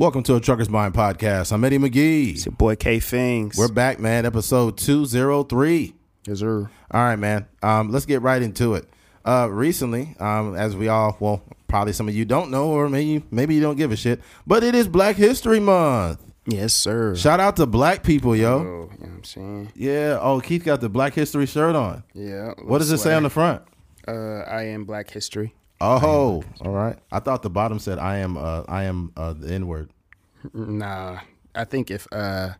Welcome to a Trucker's Mind podcast. I'm Eddie McGee. It's your boy K Fings. We're back, man. Episode 203. Yes, sir. All right, man. Um, let's get right into it. Uh, recently, um, as we all, well, probably some of you don't know, or maybe maybe you don't give a shit, but it is Black History Month. Yes, sir. Shout out to black people, yo. Oh, you know what I'm saying? Yeah. Oh, Keith got the Black History shirt on. Yeah. What does it say on the front? Uh, I am Black History. Oh, all right. I thought the bottom said I am uh I am uh the N word. Nah, I think if uh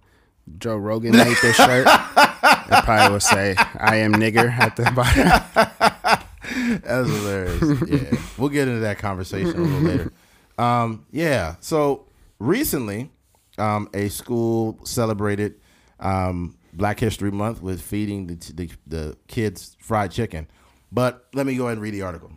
Joe Rogan made this shirt, it probably would say I am nigger at the bottom. That's hilarious. yeah. We'll get into that conversation a little later. Um, yeah. So recently, um, a school celebrated um, Black History Month with feeding the, the, the kids fried chicken. But let me go ahead and read the article.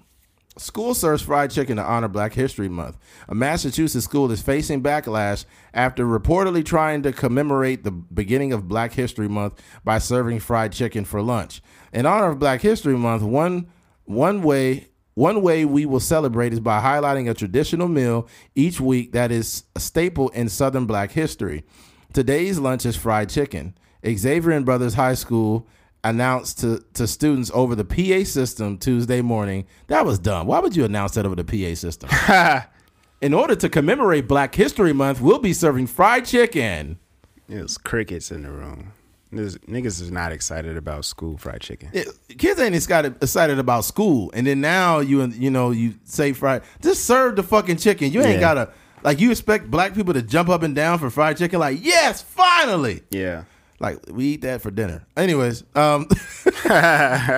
School serves fried chicken to honor Black History Month. A Massachusetts school is facing backlash after reportedly trying to commemorate the beginning of Black History Month by serving fried chicken for lunch. In honor of Black History Month, one one way one way we will celebrate is by highlighting a traditional meal each week that is a staple in Southern Black history. Today's lunch is fried chicken. Xaverian Brothers High School announced to, to students over the PA system Tuesday morning. That was dumb. Why would you announce that over the PA system? In order to commemorate Black History Month, we'll be serving fried chicken. Was crickets in the room. This, niggas is not excited about school fried chicken. It- kids ain't excited, excited about school, and then now you you know you say fried. Just serve the fucking chicken. You ain't Yeah. gotta like you expect black people to jump up and down for fried chicken. Like yes, finally. Yeah. Like we eat that for dinner. Anyways, um,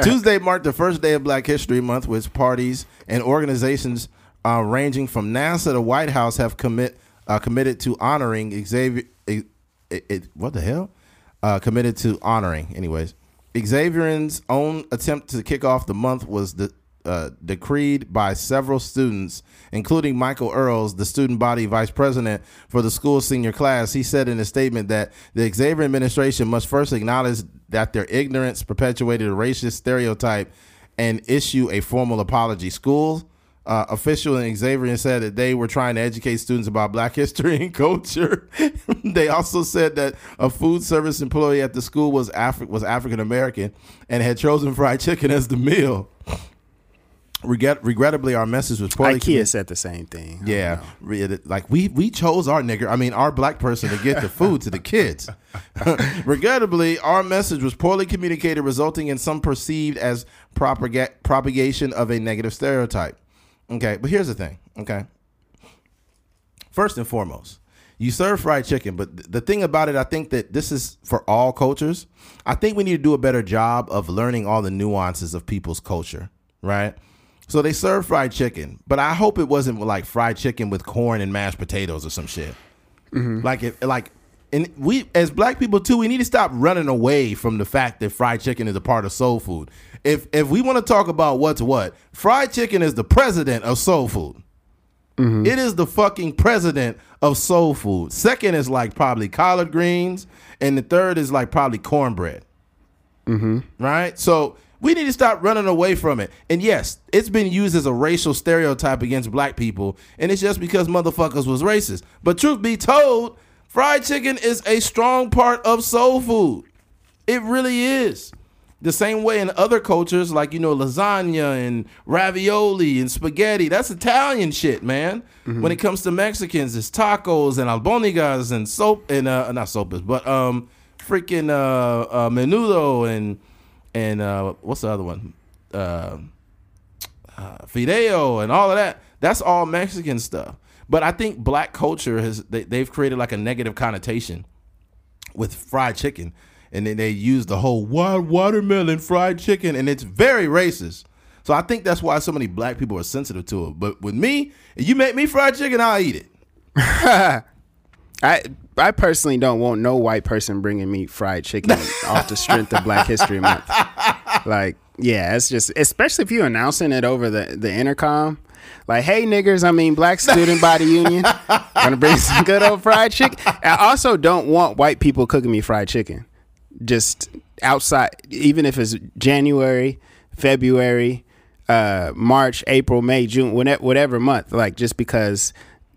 Tuesday marked the first day of Black History Month, which parties and organizations uh, ranging from NASA to White House have commit uh, committed to honoring Xavier. It, it, what the hell? Uh, committed to honoring. Anyways, Xavier's own attempt to kick off the month was uh, decreed by several students, including Michael Earls, the student body vice president for the school's senior class. He said in a statement that the Xavier administration must first acknowledge that their ignorance perpetuated a racist stereotype and issue a formal apology. Schools uh, official in Xavier said that they were trying to educate students about Black history and culture. they also said that a food service employee at the school was Afri- was African American and had chosen fried chicken as the meal. Regret- regrettably, our message was poorly. IKEA said the same thing. I Yeah, re- like we we chose our nigger. I mean, our black person to get the food to the kids. Regrettably, our message was poorly communicated, resulting in some perceived as propaga- propagation of a negative stereotype. Okay, but here's the thing. Okay, first and foremost, you serve fried chicken, but th- the thing about it, I think that this is for all cultures. I think we need to do a better job of learning all the nuances of people's culture, right? So they serve fried chicken, but I hope it wasn't like fried chicken with corn and mashed potatoes or some shit. Mm-hmm. Like it, like, and we as black people too, we need to stop running away from the fact that fried chicken is a part of soul food. If if we want to talk about what's what, fried chicken is the president of soul food. Mm-hmm. It is the fucking president of soul food. Second is like probably collard greens, and the third is like probably cornbread. Mm-hmm. Right? So we need to stop running away from it. And yes, it's been used as a racial stereotype against black people, and it's just because motherfuckers was racist. But truth be told, fried chicken is a strong part of soul food. It really is. The same way in other cultures, like you know, lasagna and ravioli and spaghetti, that's Italian shit, man. When it comes to Mexicans, it's tacos and albonigas and soap and uh, not sopas, but um, freaking uh, uh, menudo and and uh, what's the other one? Uh, uh, fideo and all of that. That's all Mexican stuff. But I think black culture has they, they've created like a negative connotation with fried chicken, and then they use the whole watermelon fried chicken, and it's very racist. So I think that's why so many black people are sensitive to it. But with me, if you make me fried chicken, I'll eat it. I I personally don't want no white person bringing me fried chicken off the strength of Black History Month. Like, yeah, it's just especially if you're announcing it over the the intercom. Like, hey niggers, I mean Black Student Body Union, gonna bring some good old fried chicken. I also don't want white people cooking me fried chicken. Just outside, even if it's January, February, uh, March, April, May, June, whatever, whatever month. Like, just because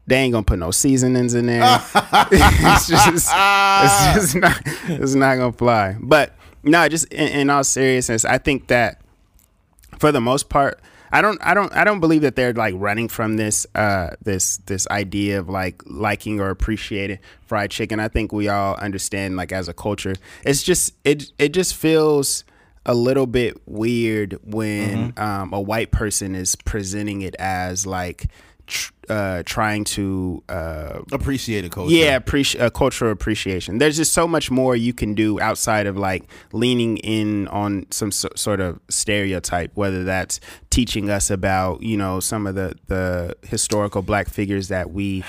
They ain't gonna put no seasonings in there. it's just, it's just not, it's not gonna fly. But no, just in, in all seriousness, I think that for the most part, I don't, I don't, I don't believe that they're like running from this, uh, this, this idea of like liking or appreciating fried chicken. I think we all understand, like as a culture, it's just, it, it just feels a little bit weird when um, a white person is presenting it as like tr- uh, trying to uh, Appreciate a culture. yeah, appreci- uh, cultural appreciation. There's just so much more you can do outside of like leaning in on some so- sort of stereotype, whether that's teaching us about you know some of the the historical black figures that we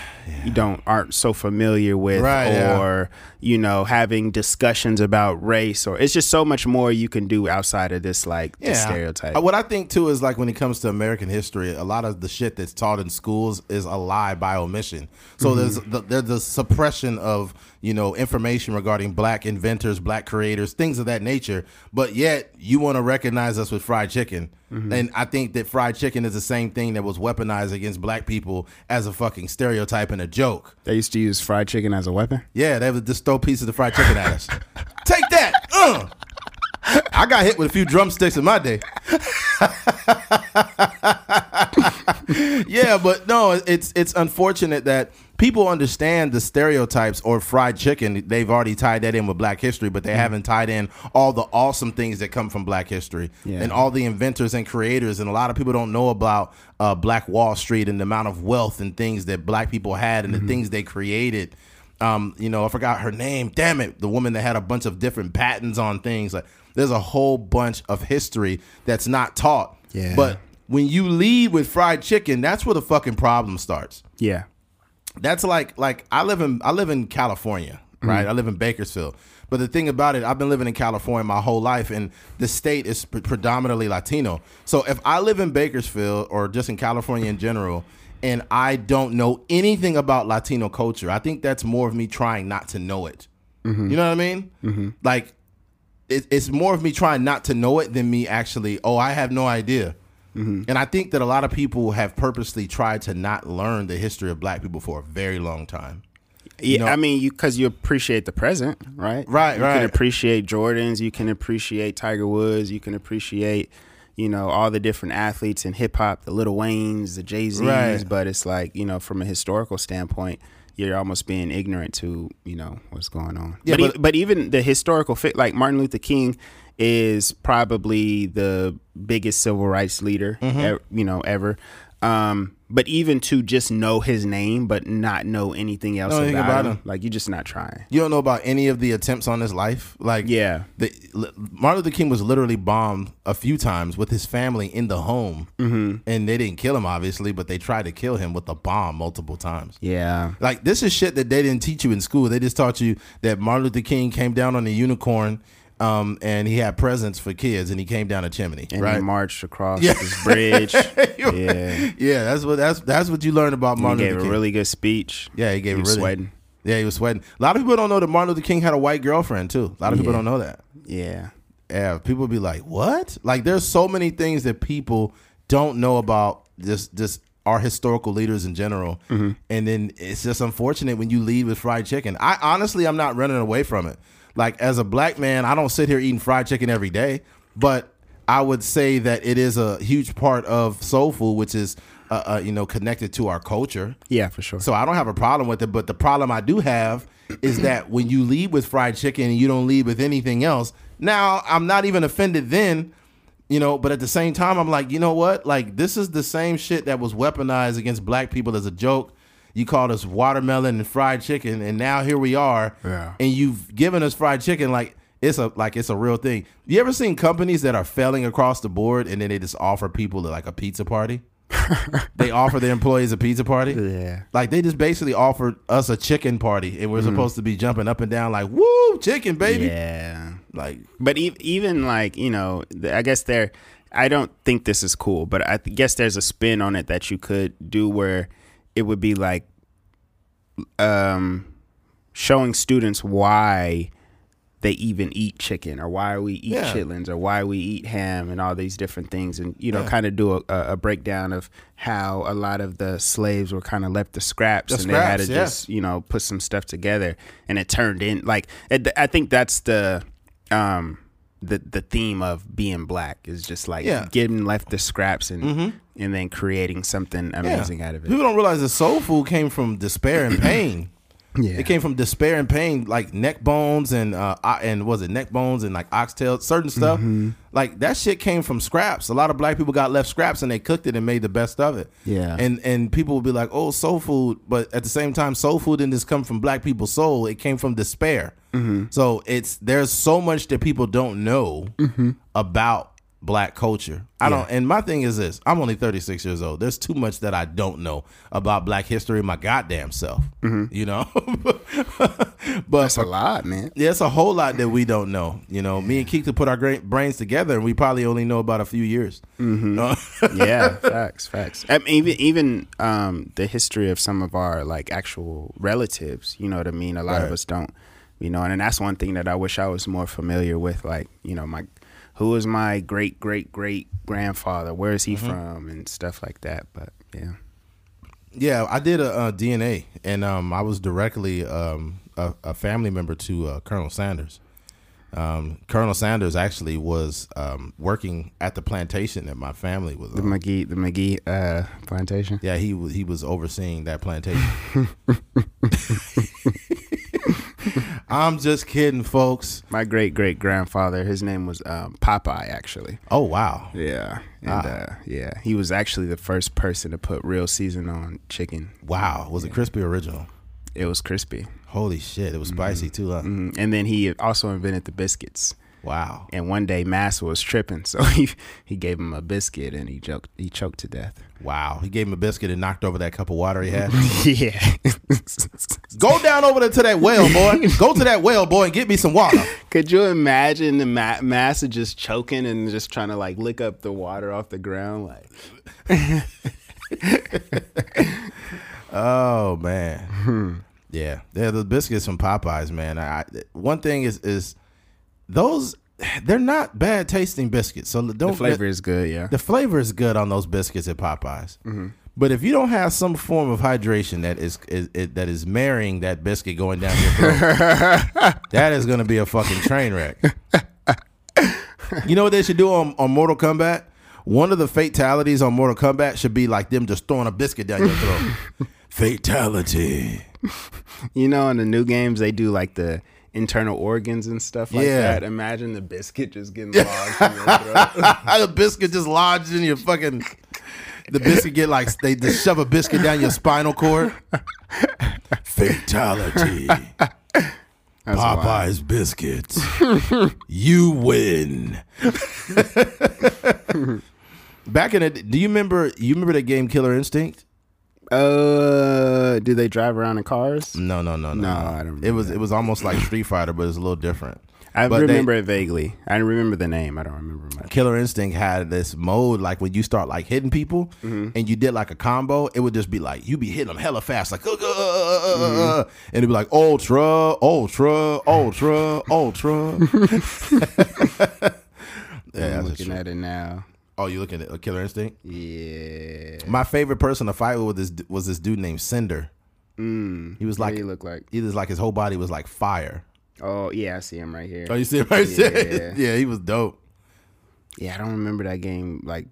don't aren't so familiar with, Right, yeah. or you know having discussions about race, or it's just so much more you can do outside of this like the stereotype. Uh, What I think too is like when it comes to American history, a lot of the shit that's taught in schools is a lie by omission. So there's the, there's the suppression of you know information regarding black inventors, black creators, things of that nature. But yet you want to recognize us with fried chicken. And I think that fried chicken is the same thing that was weaponized against black people as a fucking stereotype and a joke. they used to use fried chicken as a weapon. Yeah, they would just throw pieces of fried chicken at us. Take that. Uh. I got hit with a few drumsticks in my day. yeah, but no, it's it's unfortunate that people understand the stereotypes or fried chicken. They've already tied that in with Black history, but they haven't tied in all the awesome things that come from Black history Yeah. and all the inventors and creators. And a lot of people don't know about uh, Black Wall Street and the amount of wealth and things that Black people had and the things they created. Um, you know, I forgot her name. Damn it, the woman that had a bunch of different patents on things. Like, there's a whole bunch of history that's not taught. Yeah. But when you lead with fried chicken, that's where the fucking problem starts. Yeah. That's like like I live in I live in California, right? Mm-hmm. I live in Bakersfield. But the thing about it, I've been living in California my whole life, and the state is pre- predominantly Latino. So if I live in Bakersfield or just in California in general, and I don't know anything about Latino culture, I think that's more of me trying not to know it. Mm-hmm. You know what I mean? Mm-hmm. Like it, it's more of me trying not to know it than me actually. Oh, I have no idea. And I think that a lot of people have purposely tried to not learn the history of Black people for a very long time. Yeah, know- I mean, you because you appreciate the present, right? Right, you right. can appreciate Jordans. You can appreciate Tiger Woods. You can appreciate, you know, all the different athletes in hip hop, the Little Waynes, the Jay Z's. Right. But it's like, you know, from a historical standpoint, you're almost being ignorant to, you know, what's going on. Yeah, but, e- but- but even the historical fit, like Martin Luther King, is probably the biggest civil rights leader, Mm-hmm. ev- you know, ever. Um, but even to just know his name, but not know anything else about, about him, him. like you're just not trying. You don't know about any of the attempts on his life? Like, Yeah. the, Martin Luther King was literally bombed a few times with his family in the home. Mm-hmm. And they didn't kill him, obviously, but they tried to kill him with a bomb multiple times. Yeah. Like this is shit that they didn't teach you in school. They just taught you that Martin Luther King came down on a unicorn, um, and he had presents for kids, and he came down a chimney, And right? he marched across Yeah. this bridge. yeah. yeah, that's what that's that's what you learn about He Martin gave Luther a really good speech. yeah, he gave he a was really sweating. Yeah, he was sweating. A lot of people don't know that Martin Luther King had a white girlfriend too. A lot of people don't know that. Yeah. Yeah, people be like, "What?" Like, there's so many things that people don't know about this this our historical leaders in general, Mm-hmm. and then it's just unfortunate when you leave with fried chicken. I honestly, I'm not running away from it. Like as a black man, I don't sit here eating fried chicken every day, but I would say that it is a huge part of soul food, which is uh, uh, you know connected to our culture. Yeah, for sure. So I don't have a problem with it, but the problem I do have is that when you lead with fried chicken and you don't lead with anything else, now I'm not even offended then, you know, but at the same time I'm like, you know what? Like this is the same shit that was weaponized against black people as a joke. You called us watermelon and fried chicken and now here we are. Yeah. And you've given us fried chicken like it's a like it's a real thing. You ever seen companies that are failing across the board and then they just offer people like a pizza party? they offer their employees a pizza party. yeah. Like they just basically offered us a chicken party, and we're mm-hmm. supposed to be jumping up and down like "Woo, chicken, baby!" Yeah. Like, But e- even like, you know, I guess there, I don't think this is cool, but I guess there's a spin on it that you could do where it would be like, um, showing students why they even eat chicken or why we eat Yeah. chitlins or why we eat ham and all these different things and you know Yeah. kind of do a, a breakdown of how a lot of the slaves were kind of left the scraps The and they had to yeah. just you know put some stuff together and it turned in like it, i think that's the um the the theme of being black is just like Yeah. Mm-hmm. getting left the scraps and and then creating something amazing out of it People don't realize that soul food came from despair and pain. yeah It came from despair and pain, like neck bones and uh and was it neck bones and like oxtail, certain stuff. Mm-hmm. Like that shit came from scraps. A lot of black people got left scraps and they cooked it and made the best of it. Yeah. And and people would be like, "Oh, soul food," but at the same time, soul food didn't just come from black people's soul. It came from despair. Mm-hmm. So it's there's so much that people don't know about black culture. I don't. And my thing is this: I'm only 36 years old. There's too much that I don't know about black history. My goddamn self. You know. but that's a lot man yeah, it's a whole lot that we don't know. You know, me and Keith to put our gra- brains together, and we probably only know about a few years. yeah, facts, facts. I mean, even even um, the history of some of our like actual relatives. You know what I mean? A lot Right. of us don't. You know, and, and that's one thing that I wish I was more familiar with. Like, you know, my who is my great great great grandfather? Where is he from? And stuff like that. But yeah, Yeah, I did a, uh DNA, and um, I was directly um, a, a family member to uh, Colonel Sanders. Um, Colonel Sanders actually was um, working at the plantation that my family was the on. McGee the McGee uh, plantation. Yeah, he was he was overseeing that plantation. I'm just kidding, folks. My great great grandfather, his name was um, Popeye, actually. Oh wow, Yeah, and Ah. uh, yeah, he was actually the first person to put real season on chicken. wow. Was it crispy original? It was crispy. Holy shit, it was spicy too, huh? Mhm. And then he also invented the biscuits. Wow. And one day Massa was tripping, so he he gave him a biscuit and he choked he choked to death. Wow. He gave him a biscuit and knocked over that cup of water he had. yeah. Go down over there to that well, boy. Go to that well, boy, and get me some water. Could you imagine the Ma- Massa just choking and just trying to like lick up the water off the ground like Oh man. Hmm. Yeah. They're the biscuits from Popeyes, man. I, one thing is is those they're not bad tasting biscuits. So don't the flavor is good, yeah. the flavor is good on those biscuits at Popeyes. Mm-hmm. But if you don't have some form of hydration that is, is, is that is marrying that biscuit going down your throat, that is going to be a fucking train wreck. you know what they should do on, on Mortal Kombat? One of the fatalities on Mortal Kombat should be like them just throwing a biscuit down your throat. Fatality. You know, in the new games they do like the internal organs and stuff like Yeah. that. Imagine the biscuit just getting lodged in your throat. the biscuit just lodged in your fucking. The biscuit get like they just shove a biscuit down your spinal cord. Fatality. That's wild. Popeye's biscuits. you win. Back in it, do you remember? You remember the game Killer Instinct? Uh, do they drive around in cars? No, no, no, no. No, I don't It was it was almost like Street Fighter, but it's a little different. I But they- remember it vaguely. I remember the name. I don't remember much. Killer Instinct had this mode like when you start like hitting people and you did like a combo, it would just be like you be hitting them hella fast, like uh, uh, uh, and it'd be like ultra, ultra, ultra, ultra. yeah, I'm looking at it now. Oh, you looking at Killer Instinct? Yeah. My favorite person to fight with was this, was this dude named Cinder. Mm. He was like, do you look like? he was like his whole body was like fire. Oh yeah, I see him right here. Oh, you see him right there? Yeah. yeah, he was dope. Yeah, I don't remember that game. Like,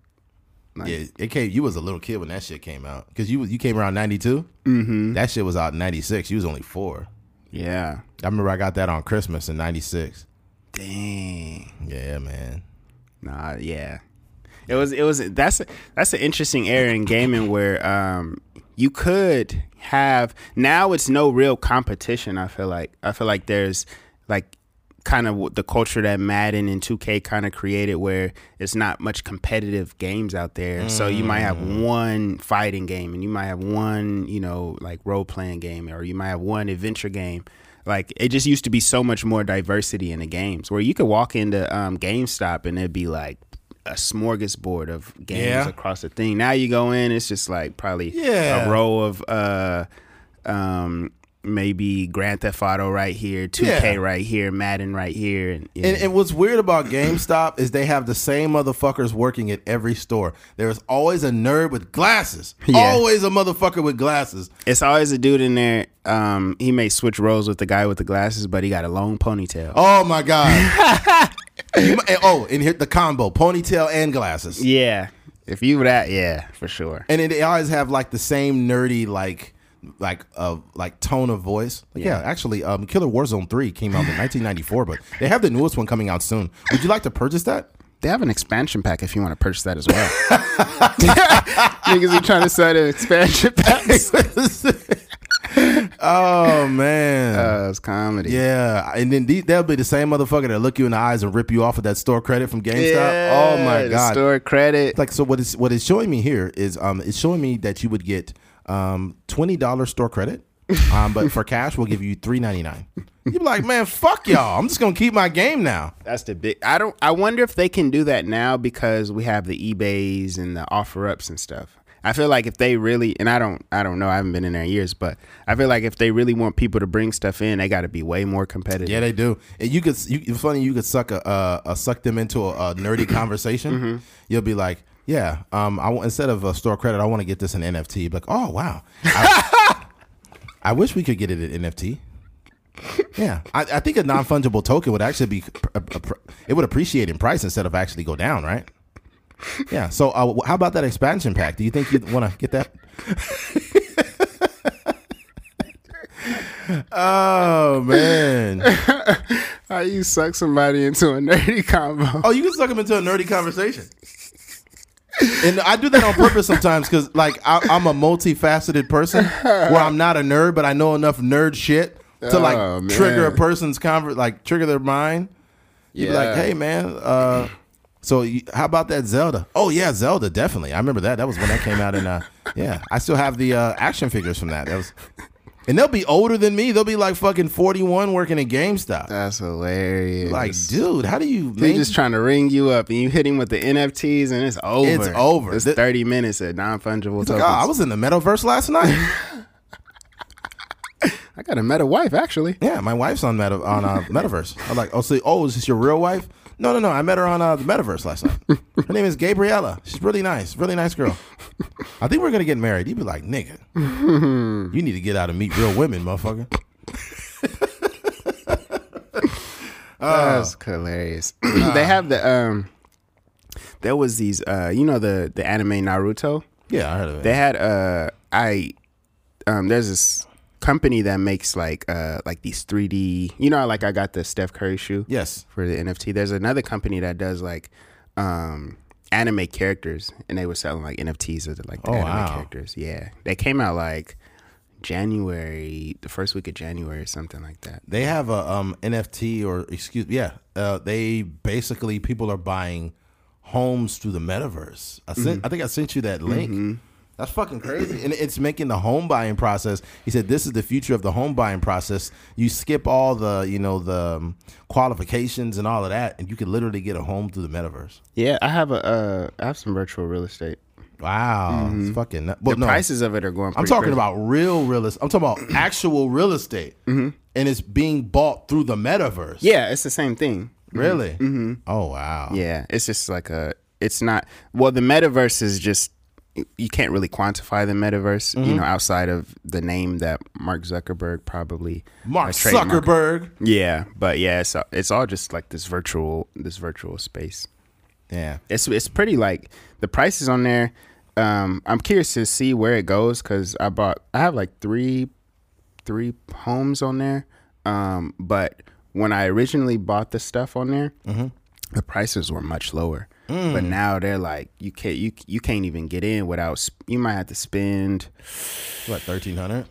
like Yeah, it came. You was a little kid when that shit came out because you you came around ninety Mm-hmm. That shit was out in ninety six. You was only four. yeah. I remember I got that on Christmas in ninety six. Dang. Yeah, man. Nah, yeah. It was it was that's that's an interesting era in gaming where um you could have now it's no real competition, I feel like. I feel like there's like kind of the culture that Madden and 2K kind of created where it's not much competitive games out there. So you might have one fighting game and you might have one, you know, like role playing game or you might have one adventure game. Like it just used to be so much more diversity in the games where you could walk into um, GameStop and it'd be like a smorgasbord of games Yeah. across the thing. Now you go in, it's just like probably Yeah. a row of uh um maybe Grand Theft Auto right here, 2K Yeah. right here, Madden right here, and, yeah. And, and what's weird about GameStop is they have the same motherfuckers working at every store. There's always a nerd with glasses. Yeah. Always a motherfucker with glasses. it's always a dude in there. Um, he may switch roles with the guy with the glasses, but he got a long ponytail. Oh my god. And- oh, and here the combo: ponytail and glasses. Yeah, if you were that, yeah, for sure. And then they always have like the same nerdy like like uh like tone of voice. Like, yeah. Yeah. actually, um, Killer Warzone Three came out in 1994, but they have the newest one coming out soon. Would you like to purchase that? They have an expansion pack if you want to purchase that as well. Niggas are trying to sell the expansion packs. Oh man. Uh, it's comedy. Yeah, and then they'll be the same motherfucker that look you in the eyes and rip you off of that store credit from GameStop. oh my god! Store credit. Like so, what is what it's showing me here is um, it's showing me that you would get um twenty dollars store credit, um, but for cash we'll give you three ninety nine. You'd be like, man, fuck y'all. I'm just gonna keep my game now. That's the big. I don't. I wonder if they can do that now because we have the eBay's and the offer ups and stuff. I feel like if they really, and I don't, I don't know. I haven't been in there in years, but I feel like if they really want people to bring stuff in, they got to be way more competitive. Yeah, they do. And you could. You, it's funny. You could suck a, uh, a suck them into a, a nerdy conversation. You'll be like, yeah. Um, I want instead of a store credit, I want to get this in NFT. Like, oh wow. I, I wish we could get it in NFT. Yeah, I, I think a non fungible token would actually be it would appreciate in price instead of actually go down, right? Yeah. So, uh, how about that expansion pack? Do you think you want to get that? oh man. How you suck somebody into a nerdy combo? Oh, you can suck them into a nerdy conversation. And I do that on purpose sometimes because, like, I, I'm a multifaceted person where I'm not a nerd, but I know enough nerd shit to like Oh, trigger a person's conver- like trigger their mind. You'd be like, hey man, uh, so you, how about that Zelda? Oh yeah, Zelda, definitely. I remember that. That was when that came out, and uh, yeah, I still have the uh, action figures from that. That was, and they'll be older than me. They'll be like fucking 41 working at GameStop. That's hilarious. Like, dude, how do you? They main- just trying to ring you up, and you hit him with the NFTs, and it's over. It's over. It's Th- thirty minutes of non fungible tokens. Like, oh, I was in the metaverse last night. I got a meta wife actually. yeah, my wife's on meta on uh, metaverse. I'm like, oh, so oh, is this your real wife? No, no, no. I met her on uh, the metaverse last night. Her name is Gabriella. She's really nice, really nice girl. I think we're gonna get married. You'd be like, nigga, you need to get out and meet real women, motherfucker. That's hilarious. they have the um. There was these uh, you know the the anime Naruto. Yeah, I heard of it. They had uh, I um, there's this company that makes like uh like these 3D. You know, like I got the Steph Curry shoe. yes. for the NFT. There's another company that does like um anime characters and they were selling like NFTs of the, like the Oh, anime wow. characters. Yeah. They came out like January, the first week of January or something like that. They have a um, NFT or excuse me. yeah. Uh, they basically people are buying homes through the metaverse. I sent I think I sent you that link. That's fucking crazy. And it's making the home buying process. He said this is the future of the home buying process. You skip all the, you know, the um, qualifications and all of that and you can literally get a home through the metaverse. Yeah, I have a uh I have some virtual real estate. Wow. It's fucking nut- The no, prices of it are going I'm talking crazy. about real real estate. I'm talking about actual real estate. And it's being bought through the metaverse. Yeah, it's the same thing. Really? Mm-hmm. Oh wow. Yeah, it's just like a. It's not. Well, the metaverse is just. You can't really quantify the metaverse, you know, outside of the name that Mark Zuckerberg probably Mark uh. Zuckerberg. Yeah, but yeah, it's it's all just like this virtual this virtual space. Yeah. It's it's pretty like the prices on there. Um, I'm curious to see where it goes because I bought I have like three three homes on there. Um, but when I originally bought the stuff on there, the prices were much lower. But now they're like you can't you you can't even get in without you might have to spend What, thirteen hundred?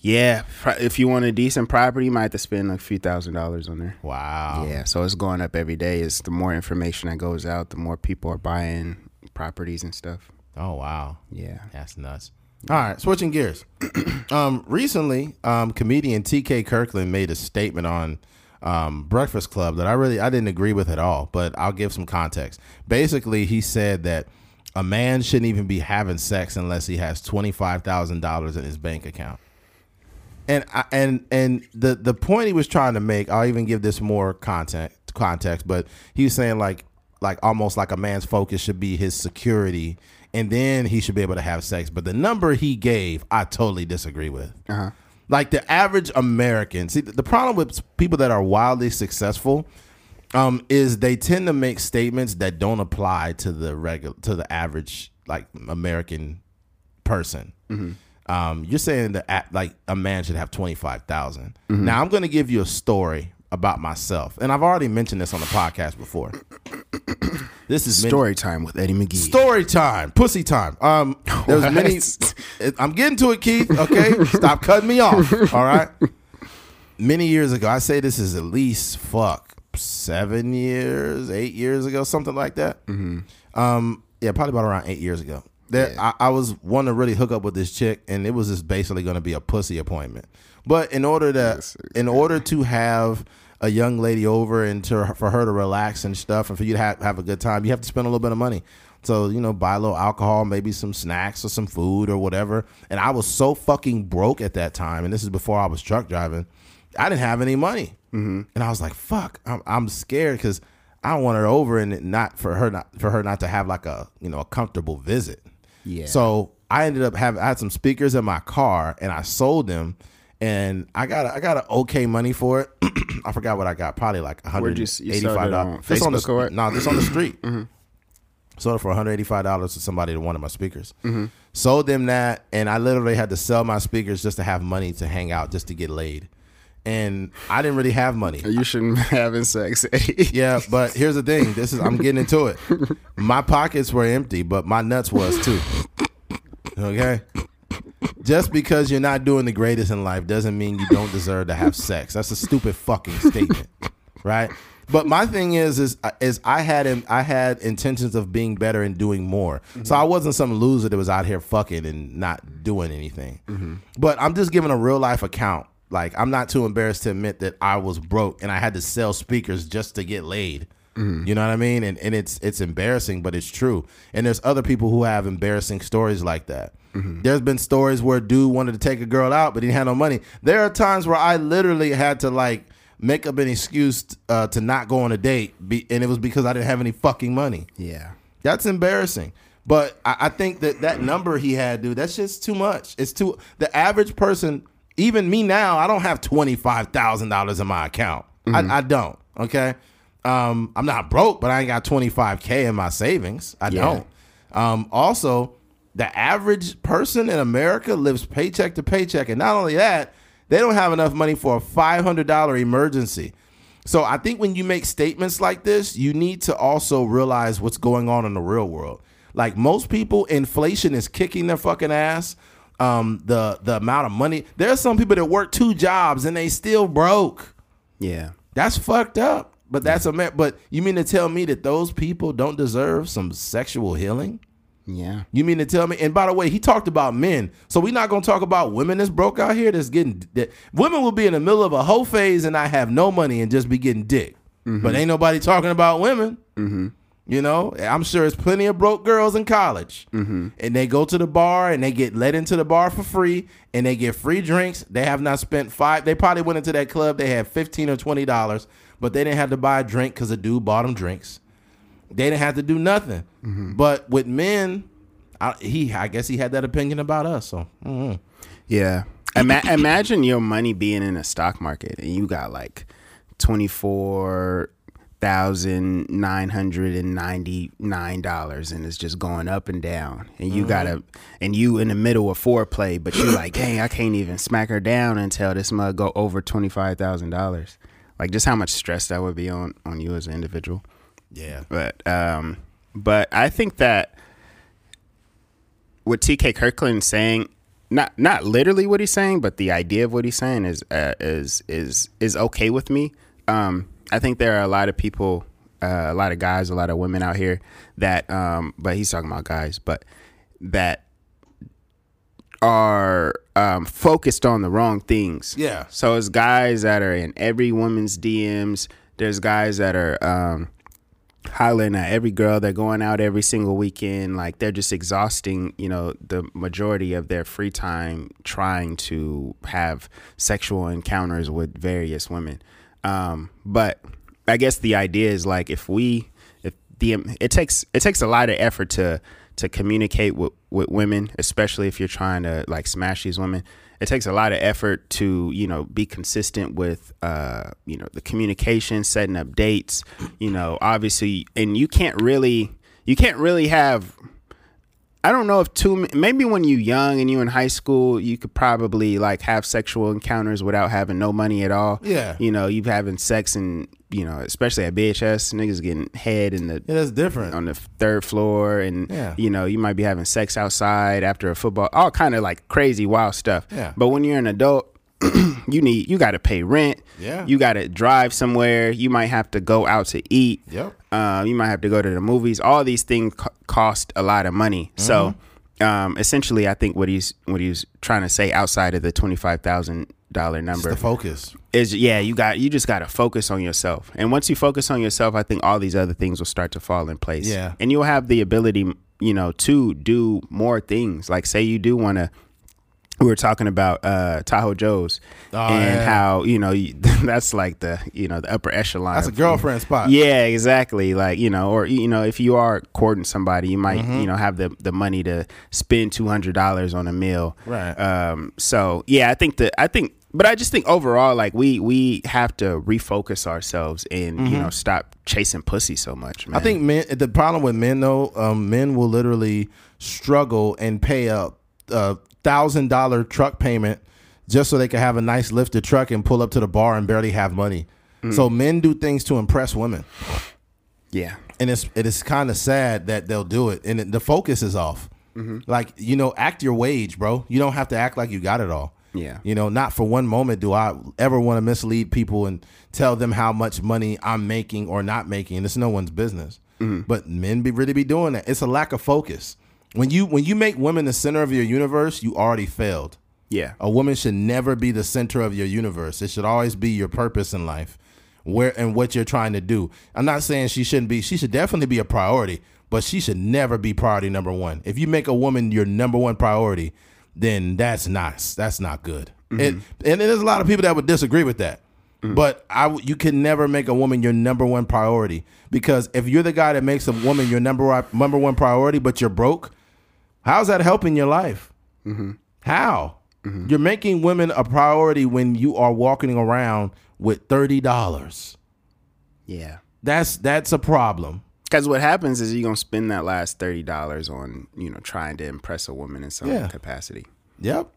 yeah if you want a decent property you might have to spend like a few thousand dollars on there. Wow. Yeah, so it's going up every day. It's the more information that goes out, the more people are buying properties and stuff. Oh wow. Yeah. That's nuts. All right, switching gears. um, recently, um, comedian T.K. Kirkland made a statement on um, Breakfast Club that I really I didn't agree with at all, but I'll give some context. Basically, he said that a man shouldn't even be having sex unless he has twenty five thousand dollars in his bank account. And I, and and the the point he was trying to make, I'll even give this more context context, but he was saying like like almost like a man's focus should be his security and then he should be able to have sex. But the number he gave, I totally disagree with. Uh-huh. Like the average American, see the, problem with people that are wildly successful um, is they tend to make statements that don't apply to the regular to the average like American person. Um, you're saying that like a man should have twenty Now I'm going to give you a story about myself, and I've already mentioned this on the podcast before. this is many- Story time with Eddie McGee. Story time, pussy time. Um, there was many. I'm getting to it, Keith. Okay, stop cutting me off. All right. Many years ago, I say this is at least fuck seven years, eight years ago, something like that. Um, yeah, probably about around eight years ago. There, I, I was wanting to really hook up with this chick, and it was just basically going to be a pussy appointment. But in order to, in order to have a young lady over and to for her to relax and stuff, and for you to have, have a good time, you have to spend a little bit of money. So you know, buy a little alcohol, maybe some snacks or some food or whatever. And I was so fucking broke at that time, and this is before I was truck driving. I didn't have any money, mm-hmm. and I was like, "Fuck!" I'm, I'm scared because I don't want her over, and not for her not for her not to have like a you know a comfortable visit. Yeah. So I ended up having I had some speakers in my car, and I sold them, and I got I got a okay money for it. I forgot what I got, probably like one hundred Where'd you s- you eighty sold five it on dollars. This on the or no, this on the street. Sold it for one hundred eighty five dollars to somebody to one of my speakers. Mm-hmm. Sold them that, and I literally had to sell my speakers just to have money to hang out, just to get laid. And I didn't really have money. You shouldn't be having sex, Eddie. Yeah, but here's the thing. This is I'm getting into it. My pockets were empty, but my nuts was too. Okay? Just because you're not doing the greatest in life doesn't mean you don't deserve to have sex. That's a stupid fucking statement. Right? But my thing is is is I had I had intentions of being better and doing more. So mm-hmm. I wasn't some loser that was out here fucking and not doing anything. Mm-hmm. But I'm just giving a real life account. Like I'm not too embarrassed to admit that I was broke and I had to sell speakers just to get laid. Mm-hmm. You know what I mean? And and it's it's embarrassing, but it's true. And there's other people who have embarrassing stories like that. There's been stories where dude wanted to take a girl out, but he didn't no money. There are times where I literally had to like make up an excuse uh, to not go on a date, be, and it was because I didn't have any fucking money. Yeah. That's embarrassing. But I, I think that that number he had, dude, that's just too much. It's too. The average person, even me now, I don't have twenty five thousand dollars in my account. I, I don't. Okay. Um, I'm not broke, but I ain't got twenty five k in my savings. I Yeah. don't. Um, also, the average person in America lives paycheck to paycheck, and not only that, they don't have enough money for a five hundred dollar emergency. So I think when you make statements like this, you need to also realize what's going on in the real world. Like most people, inflation is kicking their fucking ass. Um, the the amount of money. There are some people that work two jobs and they still broke. Yeah. That's fucked up. But that's a but you mean to tell me that those people don't deserve some sexual healing? Yeah. You mean to tell me? And by the way, he talked about men, so we're not gonna talk about women that's broke out here. That's getting that women will be in the middle of a whole phase and I have no money and just be getting dick. But ain't nobody talking about women. Mm-hmm. You know, I'm sure there's plenty of broke girls in college, mm-hmm. and they go to the bar and they get let into the bar for free, and they get free drinks. They have not spent five. They probably went into that club. They had fifteen or twenty dollars, but they didn't have to buy a drink because a dude bought them drinks. They didn't have to do nothing. But with men, I, he I guess he had that opinion about us. So mhm. Yeah. Ima- imagine your money being in a stock market and you got like twenty four thousand nine hundred and ninety nine dollars and it's just going up and down and you gotta and you in the middle of foreplay but you're like dang I can't even smack her down until this mug go over twenty five thousand dollars like just how much stress that would be on on you as an individual yeah, but um, but I think that what TK Kirkland's saying, not not literally what he's saying, but the idea of what he's saying is uh, is is is okay with me. Um, I think there are a lot of people, uh, a lot of guys, a lot of women out here that, um, but he's talking about guys, but that are um, focused on the wrong things. Yeah. So it's guys that are in every woman's DMs. There's guys that are um, hollering at every girl. They're going out every single weekend. Like they're just exhausting, you know, the majority of their free time trying to have sexual encounters with various women. Um, but I guess the idea is like if we, if the it takes it takes a lot of effort to to communicate with with women, especially if you're trying to like smash these women it takes a lot of effort to you know be consistent with uh, you know the communication, setting up dates. You know, obviously, and you can't really you can't really have. I don't know if too maybe when you're young and you're in high school you could probably like have sexual encounters without having no money at all. Yeah. You know, you having sex and you know, especially at BHS, niggas getting head in the Yeah, that's different. on the third floor and Yeah. you know you might be having sex outside after a football all kind of like crazy wild stuff Yeah. but when you're an adult you need you got to pay rent Yeah. you got to drive somewhere you might have to go out to eat Yep. uh, you might have to go to the movies all these things co- cost a lot of money so Mm-hmm. um, essentially i think what he's what he's trying to say outside of the $25000 number The focus. is yeah you got you just got to focus on yourself and once you focus on yourself i think all these other things will start to fall in place Yeah. and you'll have the ability you know to do more things like say you do want to we were talking about uh Tahoe Joe's Oh, and yeah. how you know you, that's like the you know the upper echelon That's a girlfriend spot. yeah, exactly. Like you know, or you know, if you are courting somebody, you might Mm-hmm. you know have the the money to spend two hundred dollars on a meal. Right. Um. So yeah, I think that I think, but I just think overall, like we we have to refocus ourselves and you know stop chasing pussy so much. Man. Mm-hmm. I think men. The problem with men though, um, men will literally struggle and pay a a thousand dollar truck payment just so they can have a nice lifted truck and pull up to the bar and barely have money. So men do things to impress women, yeah, and it's it is kind of sad that they'll do it, and it, the focus is off. Like you know, act your wage, bro. You don't have to act like you got it all. Yeah. You know, not for one moment do I ever want to mislead people and tell them how much money I'm making or not making. It's no one's business. Mm-hmm. But men be really be doing that. It's a lack of focus. When you when you make women the center of your universe, you already failed. yeah, A woman should never be the center of your universe. It should always be your purpose in life, where and what you're trying to do. I'm not saying she shouldn't be. She should definitely be a priority, but she should never be priority number one. If you make a woman your number one priority, then that's not that's not good. Mm-hmm. It, and there's a lot of people that would disagree with that. Mm-hmm. But I, you can never make a woman your number one priority because if you're the guy that makes a woman your number one, number one priority, but you're broke, how's that helping your life? Mm-hmm. How? You're making women a priority when you are walking around with thirty dollars. yeah. That's that's a problem. Because what happens is you're gonna spend that last thirty dollars on you know trying to impress a woman in some Yeah. capacity. Yep.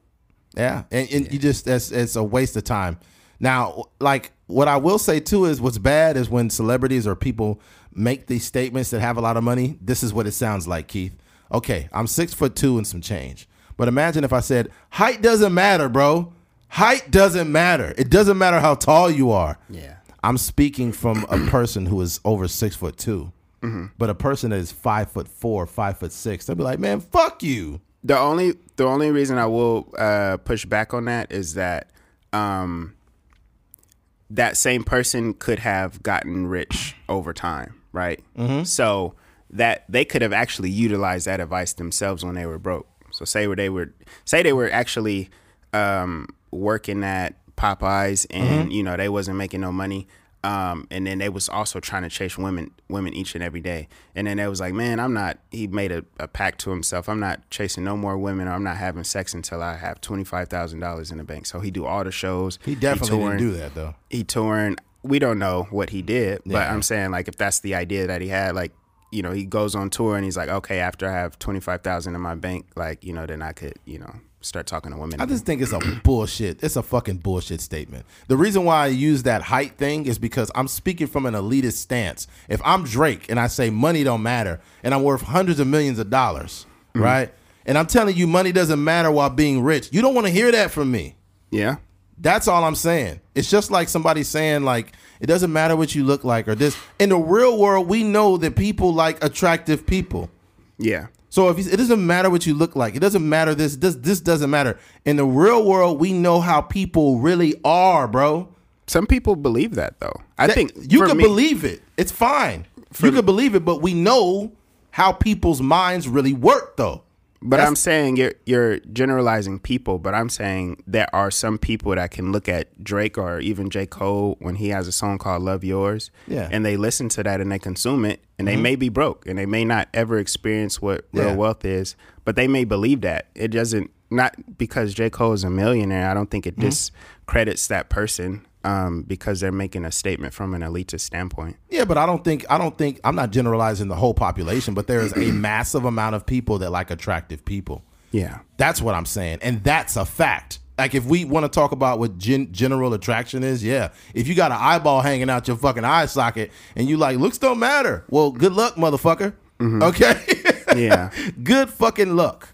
Yeah, and, and you just that's it's a waste of time. Now, like what I will say too is what's bad is when celebrities or people make these statements that have a lot of money. This is what it sounds like, Keith. Okay, I'm six foot two and some change, but imagine if I said height doesn't matter, bro. Height doesn't matter. It doesn't matter how tall you are. Yeah. I'm speaking from a person who is over six foot 2 but a person that is five foot four, five foot six, they'll be like, man, fuck you. The only the only reason I will uh, push back on that is that um, that same person could have gotten rich over time, right? Mm-hmm. So that they could have actually utilized that advice themselves when they were broke. So say where they were say they were actually um, working at Popeyes and you know they wasn't making no money. Um, and then they was also trying to chase women women each and every day. And then they was like, man, I'm not he made a, a pact to himself. I'm not chasing no more women or I'm not having sex until I have twenty five thousand dollars in the bank. So he do all the shows. He definitely touring didn't do that though. he touring. We don't know what he did, but I'm saying like if that's the idea that he had, like you know, he goes on tour and he's like, okay, after I have twenty five thousand in my bank, like you know, then I could you know start talking to women. I just think it's a bullshit. It's a fucking bullshit statement. The reason why I use that height thing is because I'm speaking from an elitist stance. If I'm Drake and I say money don't matter and I'm worth hundreds of millions of dollars, mm-hmm. right? And I'm telling you money doesn't matter while being rich, you don't want to hear that from me. yeah, That's all I'm saying. It's just like somebody saying like it doesn't matter what you look like or this. In the real world, we know that people like attractive people. yeah, So if you, it doesn't matter what you look like, it doesn't matter this this this doesn't matter. In the real world, we know how people really are, bro. some people believe that though. I That- think you can me- believe it. It's fine. you could believe it, but we know how people's minds really work, though. But That's- I'm saying you're you're generalizing people, but I'm saying there are some people that can look at Drake or even J. Cole when he has a song called Love Yours. Yeah. Mm-hmm. And they listen to that and they consume it and they may be broke and they may not ever experience what Yeah. real wealth is, but they may believe that. It doesn't not because J. Cole is a millionaire, I don't think it Mm-hmm. discredits that person um, because they're making a statement from an elitist standpoint. Yeah, but I don't think I don't think I'm not generalizing the whole population, but there is a massive amount of people that like attractive people. Yeah. That's what I'm saying, and that's a fact. Like if we want to talk about what gen- general attraction is, yeah. If you got an eyeball hanging out your fucking eye socket and you like looks don't matter, well, good luck, motherfucker. Okay. Yeah. good fucking luck.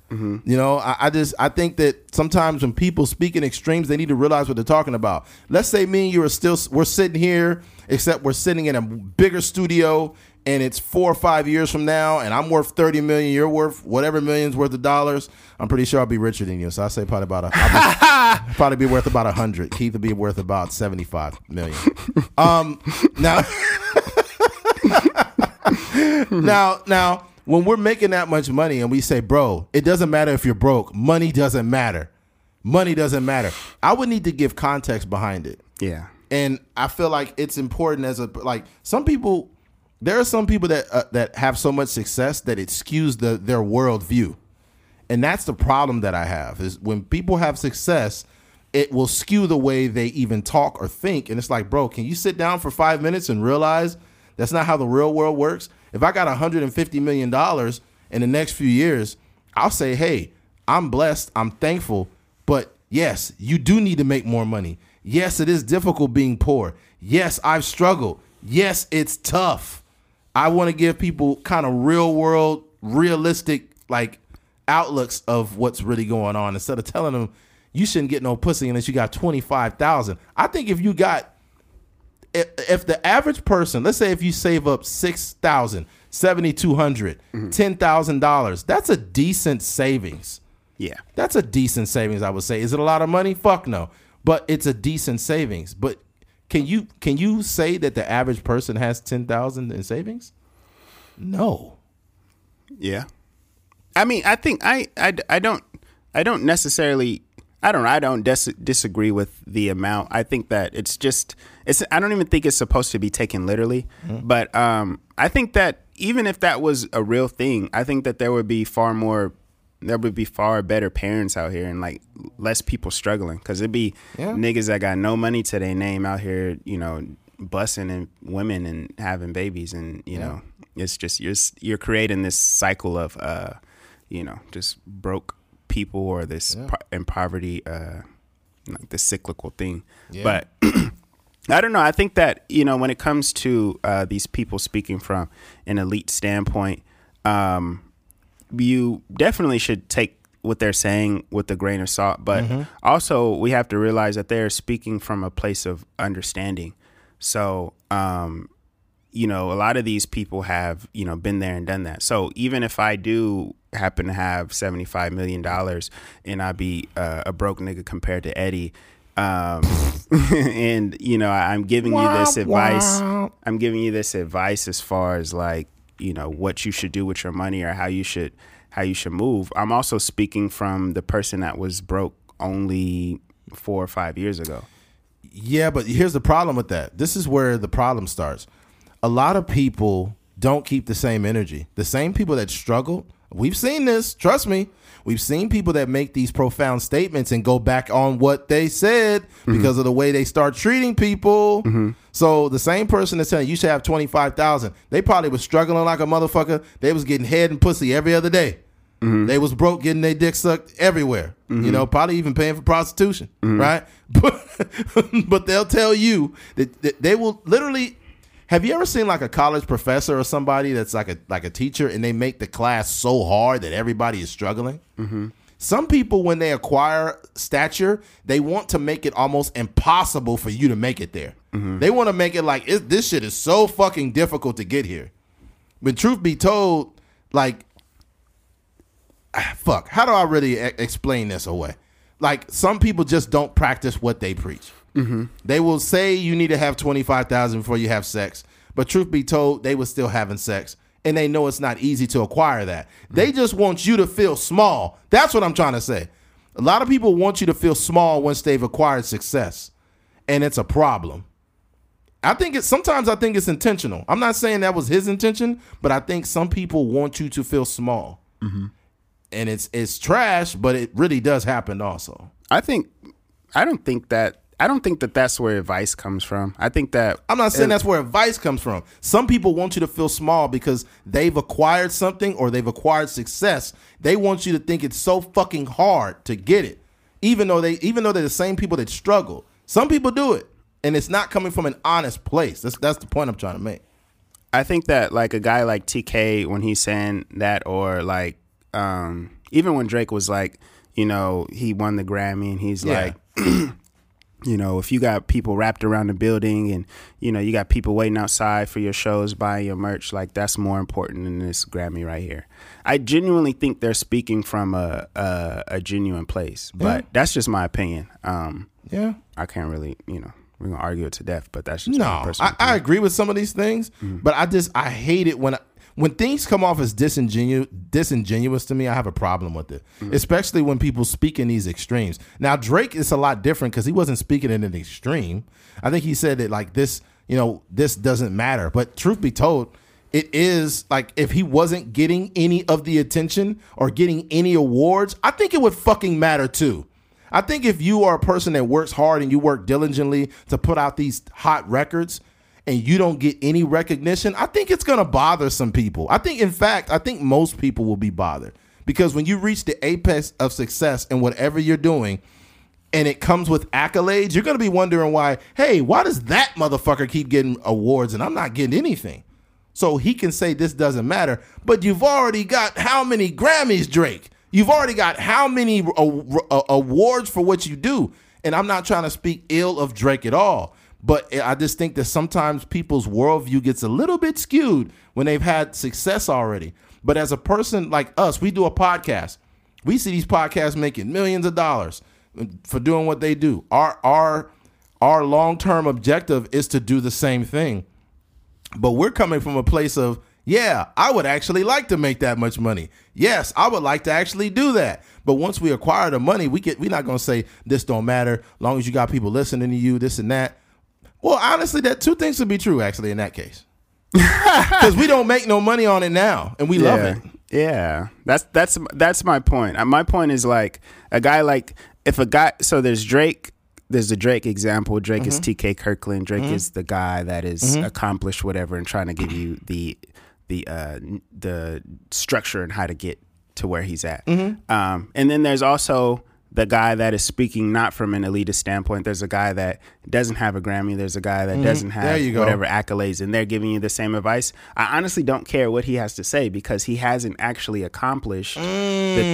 You know, I, I just I think that sometimes when people speak in extremes, they need to realize what they're talking about. Let's say me and you are still we're sitting here, except we're sitting in a bigger studio, and it's four or five years from now, and I'm worth thirty million, you're worth whatever millions worth of dollars. I'm pretty sure I'll be richer than you, so I say probably about a I'll be, probably be worth about a hundred. Keith will be worth about seventy five million. Um, now. now, now, when we're making that much money and we say, bro, it doesn't matter if you're broke. Money doesn't matter. Money doesn't matter. I would need to give context behind it. Yeah. And I feel like it's important as a like some people. There are some people that uh, that have so much success that it skews the their worldview, and that's the problem that I have is when people have success, it will skew the way they even talk or think. And it's like, bro, can you sit down for five minutes and realize that's not how the real world works? If I got 150 million dollars in the next few years, I'll say, hey, I'm blessed, I'm thankful, but yes, you do need to make more money. Yes, it is difficult being poor. Yes, I've struggled. Yes, it's tough. I want to give people kind of real world, realistic like outlooks of what's really going on instead of telling them you shouldn't get no pussy unless you got 25,000. I think if you got if, if the average person, let's say if you save up 6,000, 7,200, mm-hmm. $10,000, that's a decent savings. Yeah. That's a decent savings, I would say. Is it a lot of money? Fuck no. But it's a decent savings. But can you can you say that the average person has 10,000 in savings? No. Yeah. I mean, I think I, I, I don't I don't necessarily I don't know. I don't dis- disagree with the amount. I think that it's just it's I don't even think it's supposed to be taken literally. But um I think that even if that was a real thing, I think that there would be far more there would be far better parents out here and like less people struggling cuz it'd be Yeah. niggas that got no money to their name out here, you know, bussing and women and having babies and, you know, it's just you're you're creating this cycle of uh you know, just broke people or this po- in poverty, uh, like the cyclical thing. But I don't know. I think that you know when it comes to uh, these people speaking from an elite standpoint, um, you definitely should take what they're saying with a grain of salt. But also, we have to realize that they're speaking from a place of understanding. So, um, you know, a lot of these people have, you know, been there and done that. So even if I do happen to have $75 million and I be uh, a broke nigga compared to Eddie, um, and, you know, I'm giving you this advice, I'm giving you this advice as far as like, you know, what you should do with your money or how you should, how you should move. I'm also speaking from the person that was broke only four or five years ago. Yeah, but here's the problem with that. This is where the problem starts. A lot of people don't keep the same energy. The same people that struggle, we've seen this, trust me. We've seen people that make these profound statements and go back on what they said mm-hmm. because of the way they start treating people. Mm-hmm. So the same person that's saying you should have 25,000, they probably was struggling like a motherfucker. They was getting head and pussy every other day. Mm-hmm. They was broke getting their dick sucked everywhere. You know, probably even paying for prostitution, right? But but they'll tell you that, that they will literally. Have you ever seen like a college professor or somebody that's like a like a teacher and they make the class so hard that everybody is struggling? Some people, when they acquire stature, they want to make it almost impossible for you to make it there. They want to make it like it, this shit is so fucking difficult to get here. But truth be told, like ah, fuck, how do I really e- explain this away? Like some people just don't practice what they preach. Mm-hmm. They will say you need to have twenty five thousand before you have sex, But truth be told, they were still having sex. And they know it's not easy to acquire that. Mm-hmm. They just want you to feel small. That's what I'm trying to say. A lot of people want you to feel small once they've acquired success. And it's a problem. I think it's sometimes I think it's intentional. I'm not saying that was his intention, but I think some people want you to feel small. Mm-hmm. And it's it's trash, but it really does happen also. I think I don't think that I don't think that that's where advice comes from. I think that I'm not saying that's where advice comes from. Some people want you to feel small because they've acquired something or they've acquired success. They want you to think it's so fucking hard to get it, even though they even though they're the same people that struggle. Some people do it, and it's not coming from an honest place. That's that's the point I'm trying to make. I think that like a guy like TK when he's saying that or like um even when Drake was like, you know, he won the Grammy and he's Yeah. like you know, if you got people wrapped around the building and you know, you got people waiting outside for your shows buying your merch, like that's more important than this Grammy right here. I genuinely think they're speaking from a a, a genuine place, but Yeah. that's just my opinion. Um Yeah. I can't really, you know, we're gonna argue it to death, but that's just my No, I, I agree with some of these things, Mm-hmm. but I just I hate it when when things come off as disingenuous disingenuous to me. I have a problem with it, Mm-hmm. especially when people speak in these extremes. Now Drake is a lot different because he wasn't speaking in an extreme. I think he said that like this, you know, this doesn't matter. But truth be told, it is like if he wasn't getting any of the attention or getting any awards, I think it would fucking matter too. I think if you are a person that works hard and you work diligently to put out these hot records and you don't get any recognition, I think it's going to bother some people. I think, in fact, I think most people will be bothered because when you reach the apex of success in whatever you're doing, and it comes with accolades, you're going to be wondering why, hey, why does that motherfucker keep getting awards and I'm not getting anything? So he can say this doesn't matter, but you've already got how many Grammys, Drake? You've already got how many awards for what you do? And I'm not trying to speak ill of Drake at all, but I just think that sometimes people's worldview gets a little bit skewed when they've had success already. But as a person like us, we do a podcast. We see these podcasts making millions of dollars for doing what they do. Our our our long term objective is to do the same thing but we're coming from a place of yeah i would actually like to make that much money yes i would like to actually do that but once we acquire the money we get we're not going to say this don't matter long as you got people listening to you this and that well honestly that two things would be true actually in that case because we don't make no money on it now and we love it Yeah, that's that's that's my point. Uh, My point is like a guy like if a guy. So there's Drake. There's the Drake example. Drake is Mm-hmm. T.K. Kirkland. Drake is the guy that is accomplished whatever and trying to give you the the uh, the structure and how to get to where he's at. Mm-hmm. Um, and then there's also the guy that is speaking not from an elitist standpoint. There's a guy that doesn't have a Grammy. There's a guy that doesn't Mm-hmm. There have whatever accolades, and they're giving you the same advice. I honestly don't care what he has to say because he hasn't actually accomplished the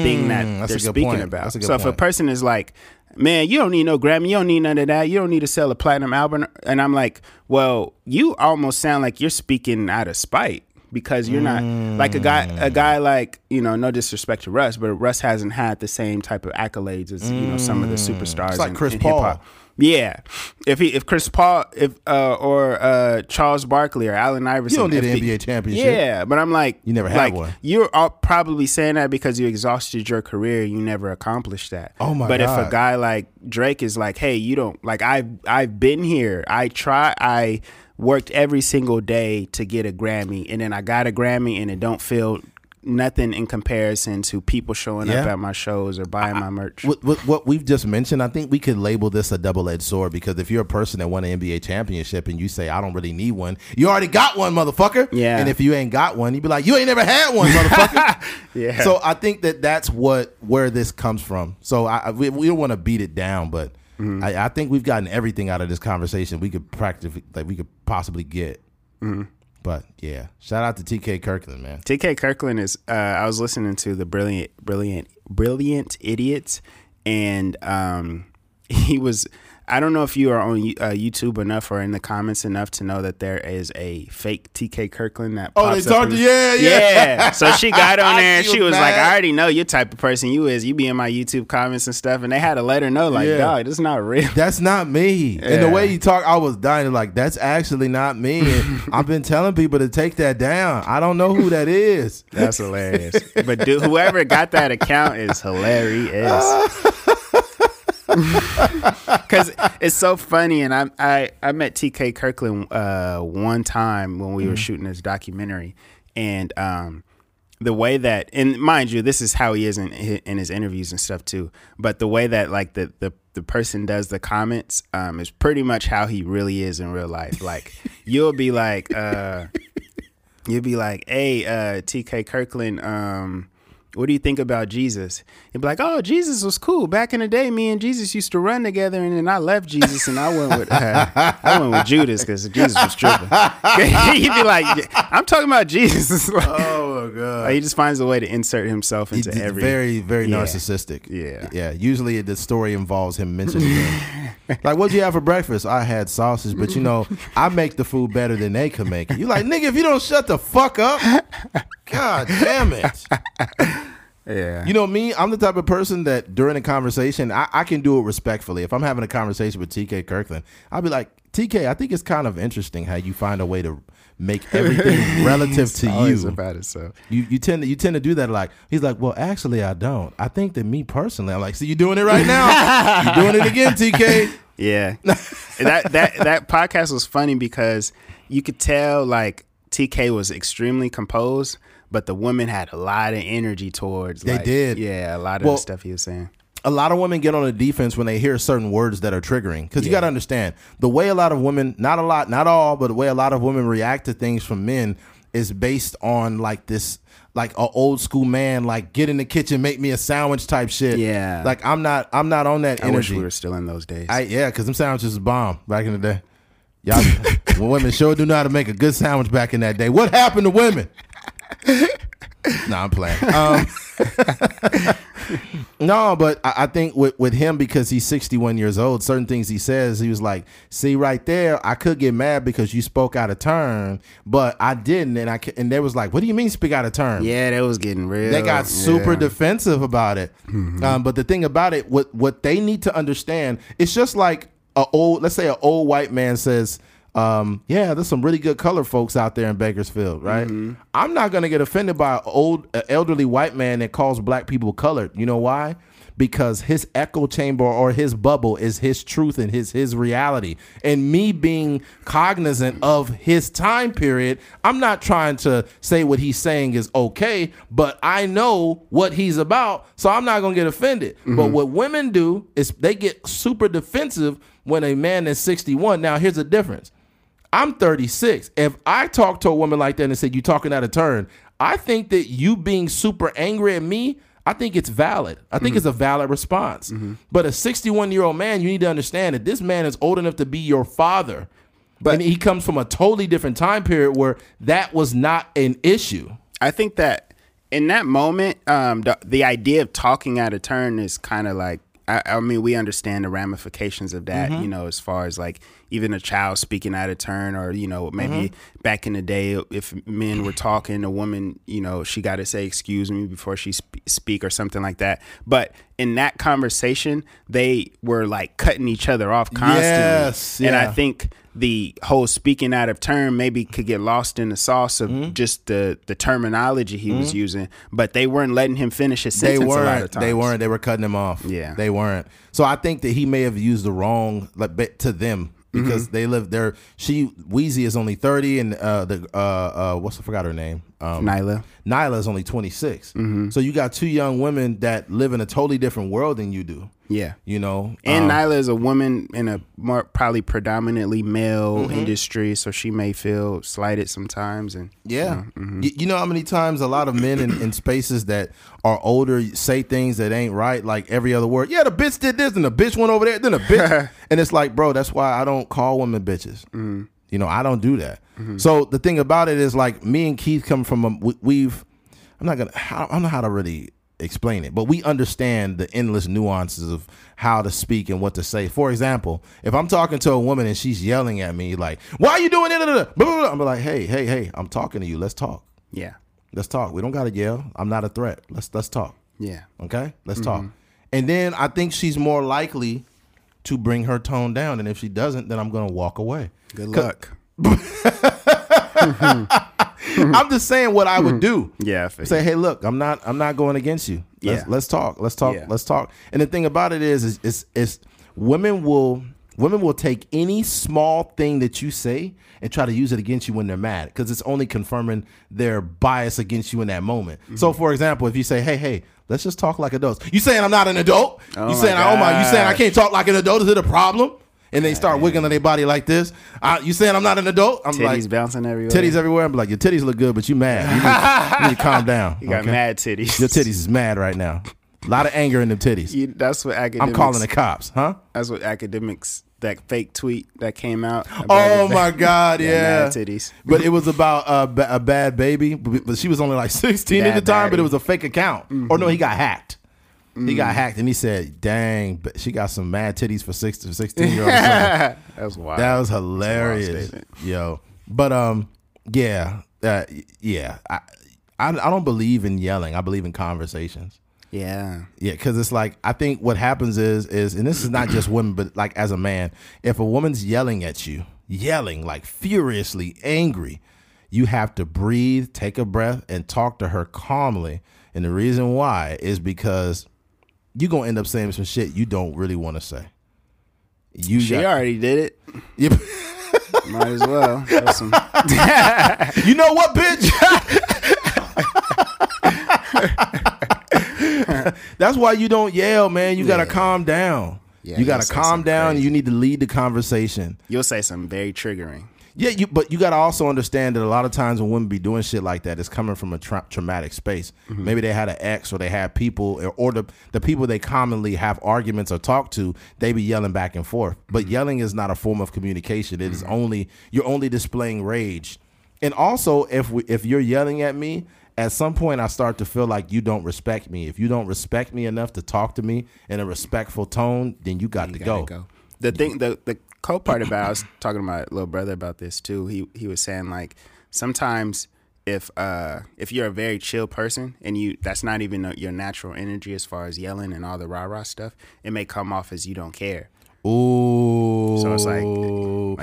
thing that Mm, they're speaking point. about. That's a good so if a person is like, "Man, you don't need no Grammy. You don't need none of that. You don't need to sell a platinum album," and I'm like, "Well, you almost sound like you're speaking out of spite." Because you're not like a guy, a guy like you know, no disrespect to Russ, but Russ hasn't had the same type of accolades as you know some of the superstars. Mm. It's like in- Chris in Paul. hip-hop. Yeah, if he, if Chris Paul, if uh, or uh, Charles Barkley or Allen Iverson, you don't need an the- NBA championship yeah, but I'm like, You never had like, one. You're all probably saying that because you exhausted your career. You never accomplished that. Oh my But if a guy like Drake is like, hey, you don't like I've I've been here. I try. I worked every single day to get a Grammy, and then I got a Grammy, and it don't feel nothing in comparison to people showing up at my shows or buying my merch. With, with what we've just mentioned, I think we could label this a double edged sword because if you're a person that won an NBA championship and you say, I don't really need one, you already got one, motherfucker. Yeah. And if you ain't got one, you'd be like, you ain't never had one, motherfucker. Yeah. So I think that that's what where this comes from. So I, I- we, we don't want to beat it down, but Mm-hmm. I, I think we've gotten everything out of this conversation we could practically, like we could possibly get. Mm-hmm. But yeah, shout out to TK Kirkland, man. TK Kirkland is. Uh, I was listening to the brilliant, brilliant, brilliant idiots, and um, he was. I don't know if you are on uh, YouTube enough or in the comments enough to know that there is a fake TK Kirkland that. Oh, they talked. Yeah, yeah. yeah. So she got on there and She was was like. I already know your type of person you is. You be in my YouTube comments and stuff. And they had to let her know, like, Yeah. dog, this is not real. That's not me. And the way you talk, I was dying. Like that's actually not me. I've been telling people to take that down. I don't know who that is. That's hilarious. But dude, whoever got that account is hilarious. Because it's so funny, and I I I met TK Kirkland uh, one time when we were shooting this documentary, and um, the way that and mind you, this is how he is in in his interviews and stuff too. But the way that like the the the person does the comments um, is pretty much how he really is in real life. Like you'll be like. Uh, you'll be like, "Hey, uh, TK Kirkland, um, what do you think about Jesus?" You'd be like, "Oh, Jesus was cool back in the day. Me and Jesus used to run together, and then I left Jesus and I went with uh, I went with Judas because Jesus was tripping." He'd be like, "I'm talking about Jesus." Like, Oh my god. he just finds a way to insert himself into He's every. very, very Yeah. narcissistic. Yeah. yeah. Usually the story involves him mentioning him. like, what'd you have for breakfast? I had sausage, but you know, I make the food better than they can make it. You like, nigga, if you don't shut the fuck up, god damn it. yeah. You know me, I'm the type of person that during a conversation, I, I can do it respectfully. If I'm having a conversation with TK Kirkland, I'll be like, TK, I think it's kind of interesting how you find a way to make everything relative to you. about it. So You you tend to you tend to do that like he's like well actually I don't I think that me personally I'm like see you doing it right now you're doing it again TK Yeah. that that that podcast was funny because you could tell like TK was extremely composed, but the women had a lot of energy towards They like, did. Yeah, a lot of Well- the stuff he was saying. a lot of women get on the defense when they hear certain words that are triggering because you got to understand the way a lot of women not a lot not all but the way a lot of women react to things from men is based on like this like a old school man like get in the kitchen make me a sandwich type shit Yeah. like I'm not I'm not on that I wish energy we were still in those days. I yeah, because them sandwiches was bomb back in the day. Y'all, women sure do know how to make a good sandwich back in that day. What happened to women? No, I'm playing. Um, no, but I, I think with, with him because he's 61 years old, certain things he says, he was like, "See, right there, I could get mad because you spoke out of turn, but I didn't." And I and they was like, "What do you mean speak out of turn?" yeah, that was getting real. They got super Yeah. defensive about it. Um, but the thing about it, what what they need to understand, it's just like a old, let's say, an old white man says, um, "Yeah, there's some really good color folks out there in Bakersfield, right?" I'm not gonna get offended by an old, uh, elderly white man that calls black people colored. You know why? Because his echo chamber or his bubble is his truth and his his reality. And me being cognizant of his time period, I'm not trying to say what he's saying is okay, but I know what he's about, so I'm not gonna get offended. But what women do is they get super defensive when a man is 61. Now here's the difference. I'm 36. If I talk to a woman like that and say you talking out of turn, I think that you being super angry at me, I think it's valid. I think it's a valid response. But a 61 year old man, you need to understand that this man is old enough to be your father. But and he comes from a totally different time period where that was not an issue. I think that in that moment, um, the, the idea of talking out of turn is kind of like, I, I mean, we understand the ramifications of that, Mm-hmm. you know, as far as like even a child speaking out of turn, or, you know, maybe Mm-hmm. back in the day, if men were talking, a woman, you know, she got to say, excuse me before she sp- speak or something like that. But in that conversation, they were like cutting each other off constantly. Yes, And I think the whole speaking out of turn maybe could get lost in the sauce of Mm-hmm. just the the terminology he was using, but they weren't letting him finish his They sentence of weren't. They weren't. They were cutting him off. Yeah. they weren't. So I think that he may have used the wrong like bit to them because Mm-hmm. they live there. She Wheezy is only thirty, and uh, the uh, uh, what's I forgot her name. Um, Nyla. Nyla is only 26. Mm-hmm. So you got two young women that live in a totally different world than you do. Yeah. You know, And Um, Nyla is a woman in a more probably predominantly male Mm-hmm. industry, so she may feel slighted sometimes. And Yeah. mm-hmm. Y- You know how many times a lot of men in, in spaces that are older say things that ain't right, like every other word. Yeah, the bitch did this, and the bitch went over there, then the bitch. and it's like, bro, that's why I don't call women bitches. Mm-hmm. You know, I don't do that. So the thing about it is, like, me and Keith come from a, we, we've, I'm not gonna, I don't know how to really explain it, but we understand the endless nuances of how to speak and what to say. For example, if I'm talking to a woman and she's yelling at me like, "Why are you doing it?" I'm like, "Hey, hey, hey, I'm talking to you. Let's talk. Yeah. Let's talk. We don't gotta yell. I'm not a threat. Let's let's talk. Yeah. Okay, let's mm-hmm. talk." And then I think she's more likely to bring her tone down, and if she doesn't, then I'm gonna walk away. Good luck. I'm just saying what I would do. Yeah. Say, hey, look, I'm not, I'm not going against you. Let's, Yeah. let's talk. Let's talk. Yeah. Let's talk. And the thing about it is, is, is, is women will, women will take any small thing that you say and try to use it against you when they're mad because it's only confirming their bias against you in that moment. Mm-hmm. So, for example, if you say, hey, hey, let's just talk like adults. You saying I'm not an adult? Oh you saying, oh my, you saying I can't talk like an adult? Is it a problem? And they start wiggling their body like this. Uh, you saying I'm not an adult? I'm Titties like, bouncing everywhere. titties everywhere. I'm like, your titties look good, but you mad. You need, you need to calm down. You got okay? mad titties. Your titties is mad right now. A lot of anger in them titties. You, that's what academics. I'm calling the cops, huh? That's what academics. That fake tweet that came out. about Oh my God, Yeah, yeah. titties. But it was about a, ba- bad baby, but she was only like 16 at the Bad time, but it was a fake account. Or no, he got hacked. He Mm. got hacked, and he said, "Dang, but she got some mad titties for six to 16 year olds." That's wild. That was hilarious, yo. But um, yeah, uh, yeah. I, I I don't believe in yelling. I believe in conversations. Yeah. Yeah, because it's like I think what happens is is, and this is not just women, but like as a man, if a woman's yelling at you, yelling like furiously angry, you have to breathe, take a breath, and talk to her calmly. And the reason why is because you're gonna end up saying some shit you don't really want to say. You She got- already did it. Yep. Might as well. Some- You know what, bitch? That's why you don't yell, man. You gotta calm down. Yeah, you gotta calm down. crazy. You need to lead the conversation. You'll say something very triggering. Yeah, you but you got to also understand that a lot of times when women be doing shit like that, it's coming from a tra- traumatic space. Mm-hmm. Maybe they had an ex, or they had people, or, or the the people they commonly have arguments or talk to. They be yelling back and forth. But Mm-hmm. yelling is not a form of communication. It is only you're only displaying rage. And also, if we, if you're yelling at me, at some point I start to feel like you don't respect me. If you don't respect me enough to talk to me in a respectful tone, then you got to Gotta go. The thing, the the cool part about I was talking to my little brother about this too. He he was saying like sometimes if uh if you're a very chill person and you that's not even your natural energy as far as yelling and all the rah rah stuff, it may come off as you don't care. Ooh. So it's like-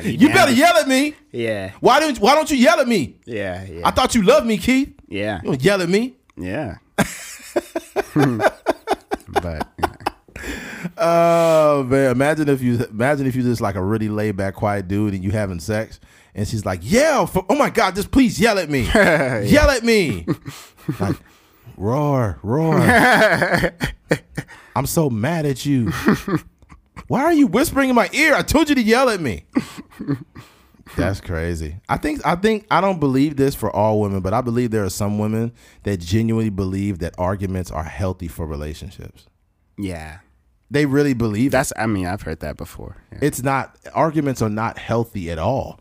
like you better yell at me. Yeah, Why don't Why don't you yell at me? yeah, yeah, I thought you loved me, Keith. yeah, You don't yell at me. yeah. but yeah. Oh man, imagine if you imagine if you just like a really laid back, quiet dude, and you having sex, and she's like, "Yell! For, oh my god, just please yell at me, yell at me, like roar, roar." I'm so mad at you. Why are you whispering in my ear? I told you to yell at me. That's crazy. I think I think I don't believe this for all women, but I believe there are some women that genuinely believe that arguments are healthy for relationships. yeah, They really believe that. that's. I mean, I've heard that before. Yeah. It's not arguments are not healthy at all.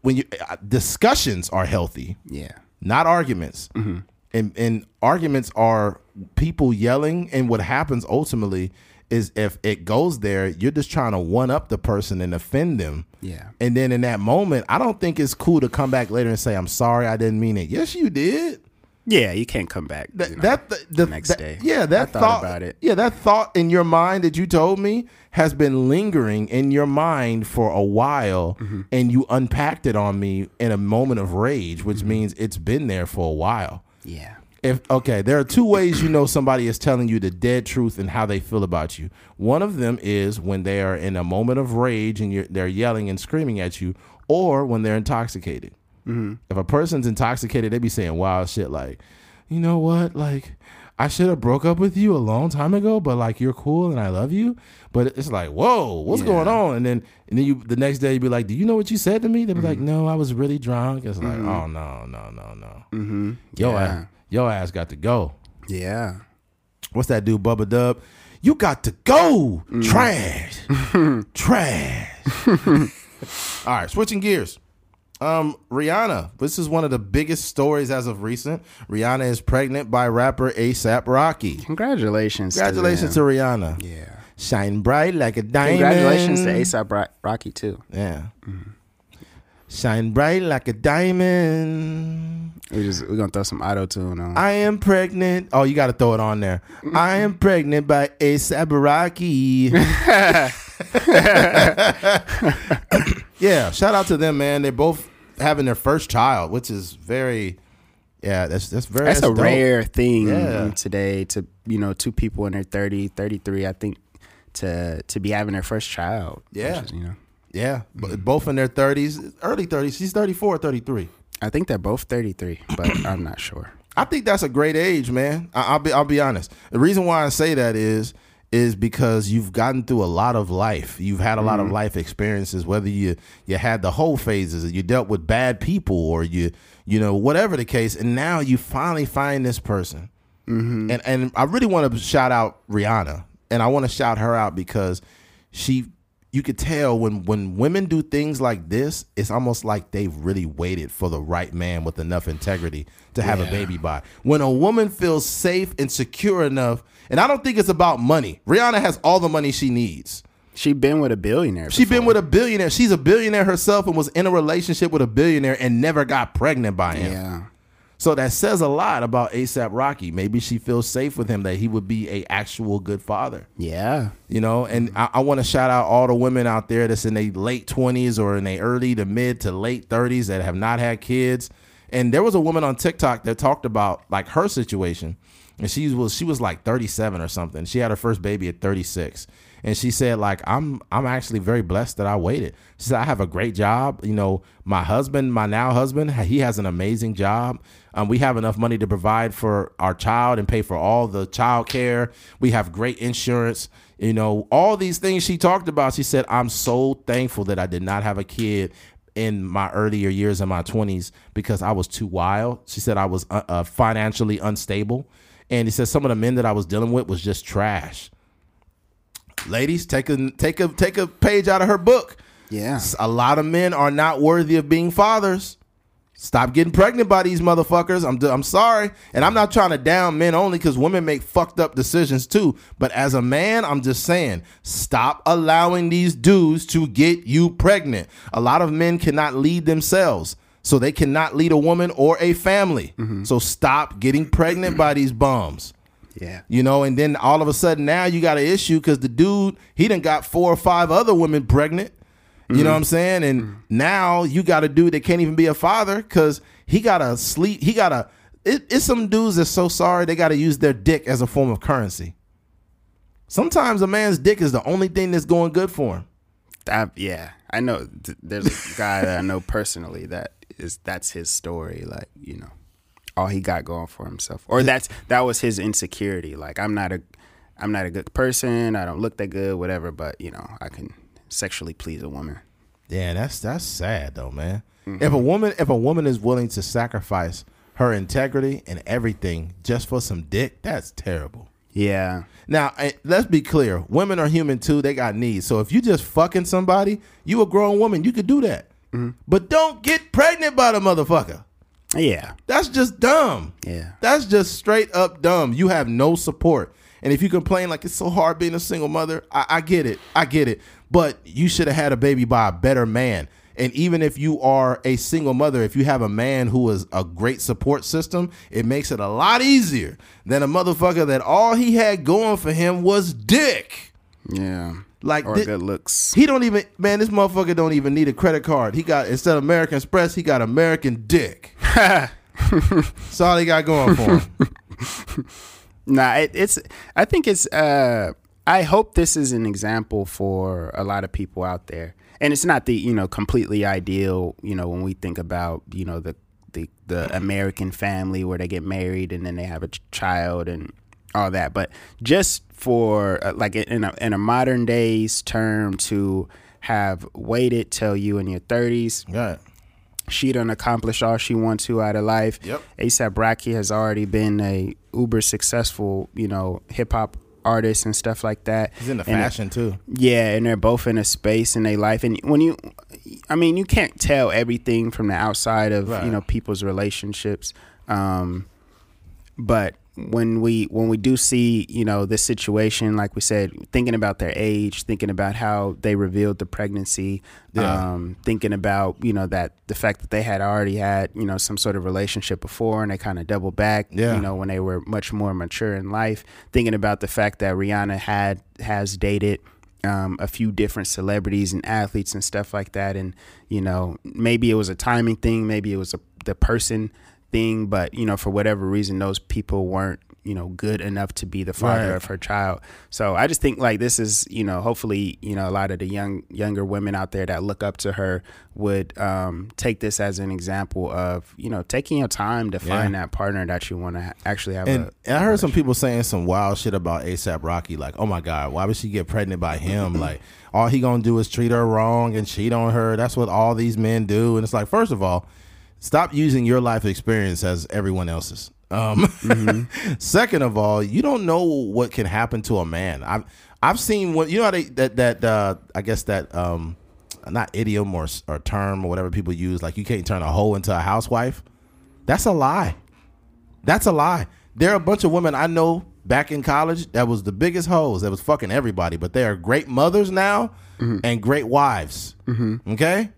When you uh, discussions are healthy, yeah. not arguments. And and arguments are people yelling and what happens ultimately is if it goes there, you're just trying to one up the person and offend them. Yeah. And then in that moment, I don't think it's cool to come back later and say, I'm sorry, I didn't mean it. Yes, you did. Yeah, you can't come back. That you know. that the, the next that- day. Yeah, that thought thought about it. Yeah, that thought in your mind that you told me has been lingering in your mind for a while, Mm-hmm. and you unpacked it on me in a moment of rage, which means it's been there for a while. yeah. If okay, there are two ways you know somebody is telling you the dead truth and how they feel about you. One of them is when they are in a moment of rage and you're, they're yelling and screaming at you, or when they're intoxicated. Mm-hmm. If a person's intoxicated, they'd be saying wild shit like, "You know what? Like, I should have broke up with you a long time ago, but like you're cool and I love you." But it's like, "Whoa, what's Yeah. going on?" And then and then you the next day you'd be like, "Do you know what you said to me?" They'd be like, mm-hmm. "No, I was really drunk." It's like, mm-hmm. "Oh no, no, no, no." Mm-hmm. Yo, yeah. ass, yo ass got to go. Yeah. What's that dude, Bubba Dub? You got to go. Trash. Trash. All right, switching gears. Um, Rihanna. This is one of the biggest stories as of recent. Rihanna is pregnant by rapper ASAP Rocky. Congratulations. Congratulations to, to Rihanna. Yeah. Shine bright like a diamond. Congratulations to ASAP Rocky too. Yeah. Mm-hmm. Shine bright like a diamond. We just we're gonna throw some auto tune on. I am pregnant. Oh, you got to throw it on there. I am pregnant by ASAP Rocky. yeah, shout out to them, man. They're both having their first child, which is very, yeah, that's that's very. That's, that's a dope. rare thing Yeah. today to you know two people in their 30, 33, I think to to be having their first child. which Yeah. is, you know. Yeah, but mm-hmm. both in their thirties, early thirties. She's 34, 33. I think they're both 33, but I'm not sure. I think that's a great age, man. I, I'll be I'll be honest. The reason why I say that is is because you've gotten through a lot of life. You've had a lot of mm-hmm. life experiences. Whether you you had the whole phases, you dealt with bad people, or you you know whatever the case, and now you finally find this person. Mm-hmm. And and I really want to shout out Rihanna, and I want to shout her out because she you could tell when when women do things like this, it's almost like they've really waited for the right man with enough integrity to have a baby by. When a woman feels safe and secure enough, and I don't think it's about money. Rihanna has all the money she needs. She been with a billionaire. She been with a billionaire. She's a billionaire herself and was in a relationship with a billionaire and never got pregnant by him. Yeah. So that says a lot about ASAP Rocky. Maybe she feels safe with him that he would be a actual good father. Yeah. You know, and I, I want to shout out all the women out there that's in their late twenties or in their early to mid to late thirties that have not had kids. And there was a woman on TikTok that talked about like her situation, and she was she was like thirty seven or something. She had her first baby at thirty six, and she said like I'm I'm actually very blessed that I waited. She said I have a great job. You know, my husband, my now husband, he has an amazing job. Um, we have enough money to provide for our child and pay for all the child care. We have great insurance. You know, all these things she talked about. She said, I'm so thankful that I did not have a kid in my earlier years in my 20s because I was too wild. She said I was uh, uh, financially unstable. And he said some of the men that I was dealing with was just trash. Ladies, take a take a take a page out of her book. Yeah. A lot of men are not worthy of being fathers. Stop getting pregnant by these motherfuckers. I'm I'm sorry, and I'm not trying to down men only because women make fucked up decisions too. But as a man, I'm just saying, stop allowing these dudes to get you pregnant. A lot of men cannot lead themselves, so they cannot lead a woman or a family. Mm-hmm. So stop getting pregnant by these bums. Yeah. You know, and then all of a sudden now you got an issue because the dude he done got four or five other women pregnant. You know mm-hmm. what I'm saying? And mm-hmm. now you got a dude that can't even be a father because he got to sleep. He got to. It, it's some dudes that's so sorry they got to use their dick as a form of currency. Sometimes a man's dick is the only thing that's going good for him. Yeah. I know there's a guy that I know personally that is that's his story. Like you know, all he got going for himself, or that's that was his insecurity. Like I'm not a, I'm not a good person. I don't look that good. Whatever. But you know, I can sexually please a woman. Yeah, that's that's sad though, man. Mm-hmm. If a woman if a woman is willing to sacrifice her integrity and everything just for some dick, that's terrible. Yeah. Now, let's be clear. Women are human too. They got needs. So if you just fucking somebody, you a grown woman, you could do that. Mm-hmm. But don't get pregnant by the motherfucker. Yeah. That's just dumb. Yeah. That's just straight up dumb. You have no support. And if you complain like it's so hard being a single mother, I, I get it. I get it. But you should have had a baby by a better man. And even if you are a single mother, if you have a man who is a great support system, it makes it a lot easier than a motherfucker that all he had going for him was dick. Yeah. Like Or thi- good looks. he don't even man, this motherfucker don't even need a credit card. He got instead of American Express, he got American Dick. That's all he got going for him. Nah, it, it's. I think it's. Uh, I hope this is an example for a lot of people out there, and it's not the you know completely ideal. You know, when we think about you know the the the American family where they get married and then they have a ch- child and all that, but just for uh, like in a in a modern days term to have waited till you in your thirties Right. She done accomplished all she wants to out of life. Yep. ASAP Rocky has already been a uber successful, you know, hip hop artist and stuff like that. He's in the And it- fashion too. yeah, and they're both in a space in their life. And when you, I mean, you can't tell everything from the outside of Right. you know people's relationships. Um, but when we when we do see you know this situation, like we said, thinking about their age, thinking about how they revealed the pregnancy, Yeah. um, thinking about you know that the fact that they had already had you know some sort of relationship before, and they kind of double back, Yeah. you know, when they were much more mature in life. Thinking about the fact that Rihanna had has dated um, a few different celebrities and athletes and stuff like that, and you know maybe it was a timing thing, maybe it was a the person thing, but you know for whatever reason those people weren't you know good enough to be the father Right. of her child. So I just think like this is you know hopefully you know a lot of the young younger women out there that look up to her would um, take this as an example of you know taking your time to find that partner that you want to ha- actually have And, a and I heard some people saying some wild shit about ASAP Rocky, like, "Oh my God, why would she get pregnant by him? like, all he gonna do is treat her wrong and cheat on her. That's what all these men do." And it's like, first of all, stop using your life experience as everyone else's. Um, second of all, you don't know what can happen to a man. I've I've seen what you know how they, that that uh, I guess that um, not idiom or or term or whatever people use, like you can't turn a hoe into a housewife. That's a lie. That's a lie. There are a bunch of women I know back in college that was the biggest hoes that was fucking everybody, but they are great mothers now and great wives. Okay?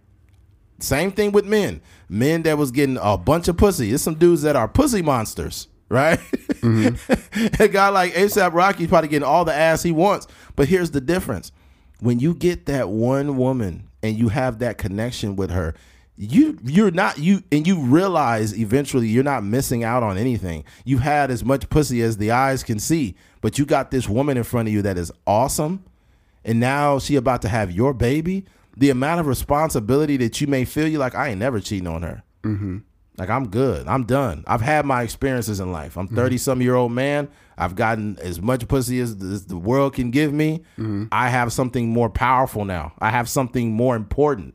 Same thing with men. Men that was getting a bunch of pussy. There's some dudes that are pussy monsters, right? Mm-hmm. a guy like ASAP Rocky's probably getting all the ass he wants. But here's the difference. When you get that one woman and you have that connection with her, you you're not you and you realize eventually you're not missing out on anything. You had as much pussy as the eyes can see, but you got this woman in front of you that is awesome and now she about to have your baby, the amount of responsibility that you may feel, you like, I ain't never cheating on her. Mm-hmm. Like I'm good. I'm done. I've had my experiences in life. I'm 30 some year old man. I've gotten as much pussy as the, as the world can give me. I have something more powerful now. I have something more important.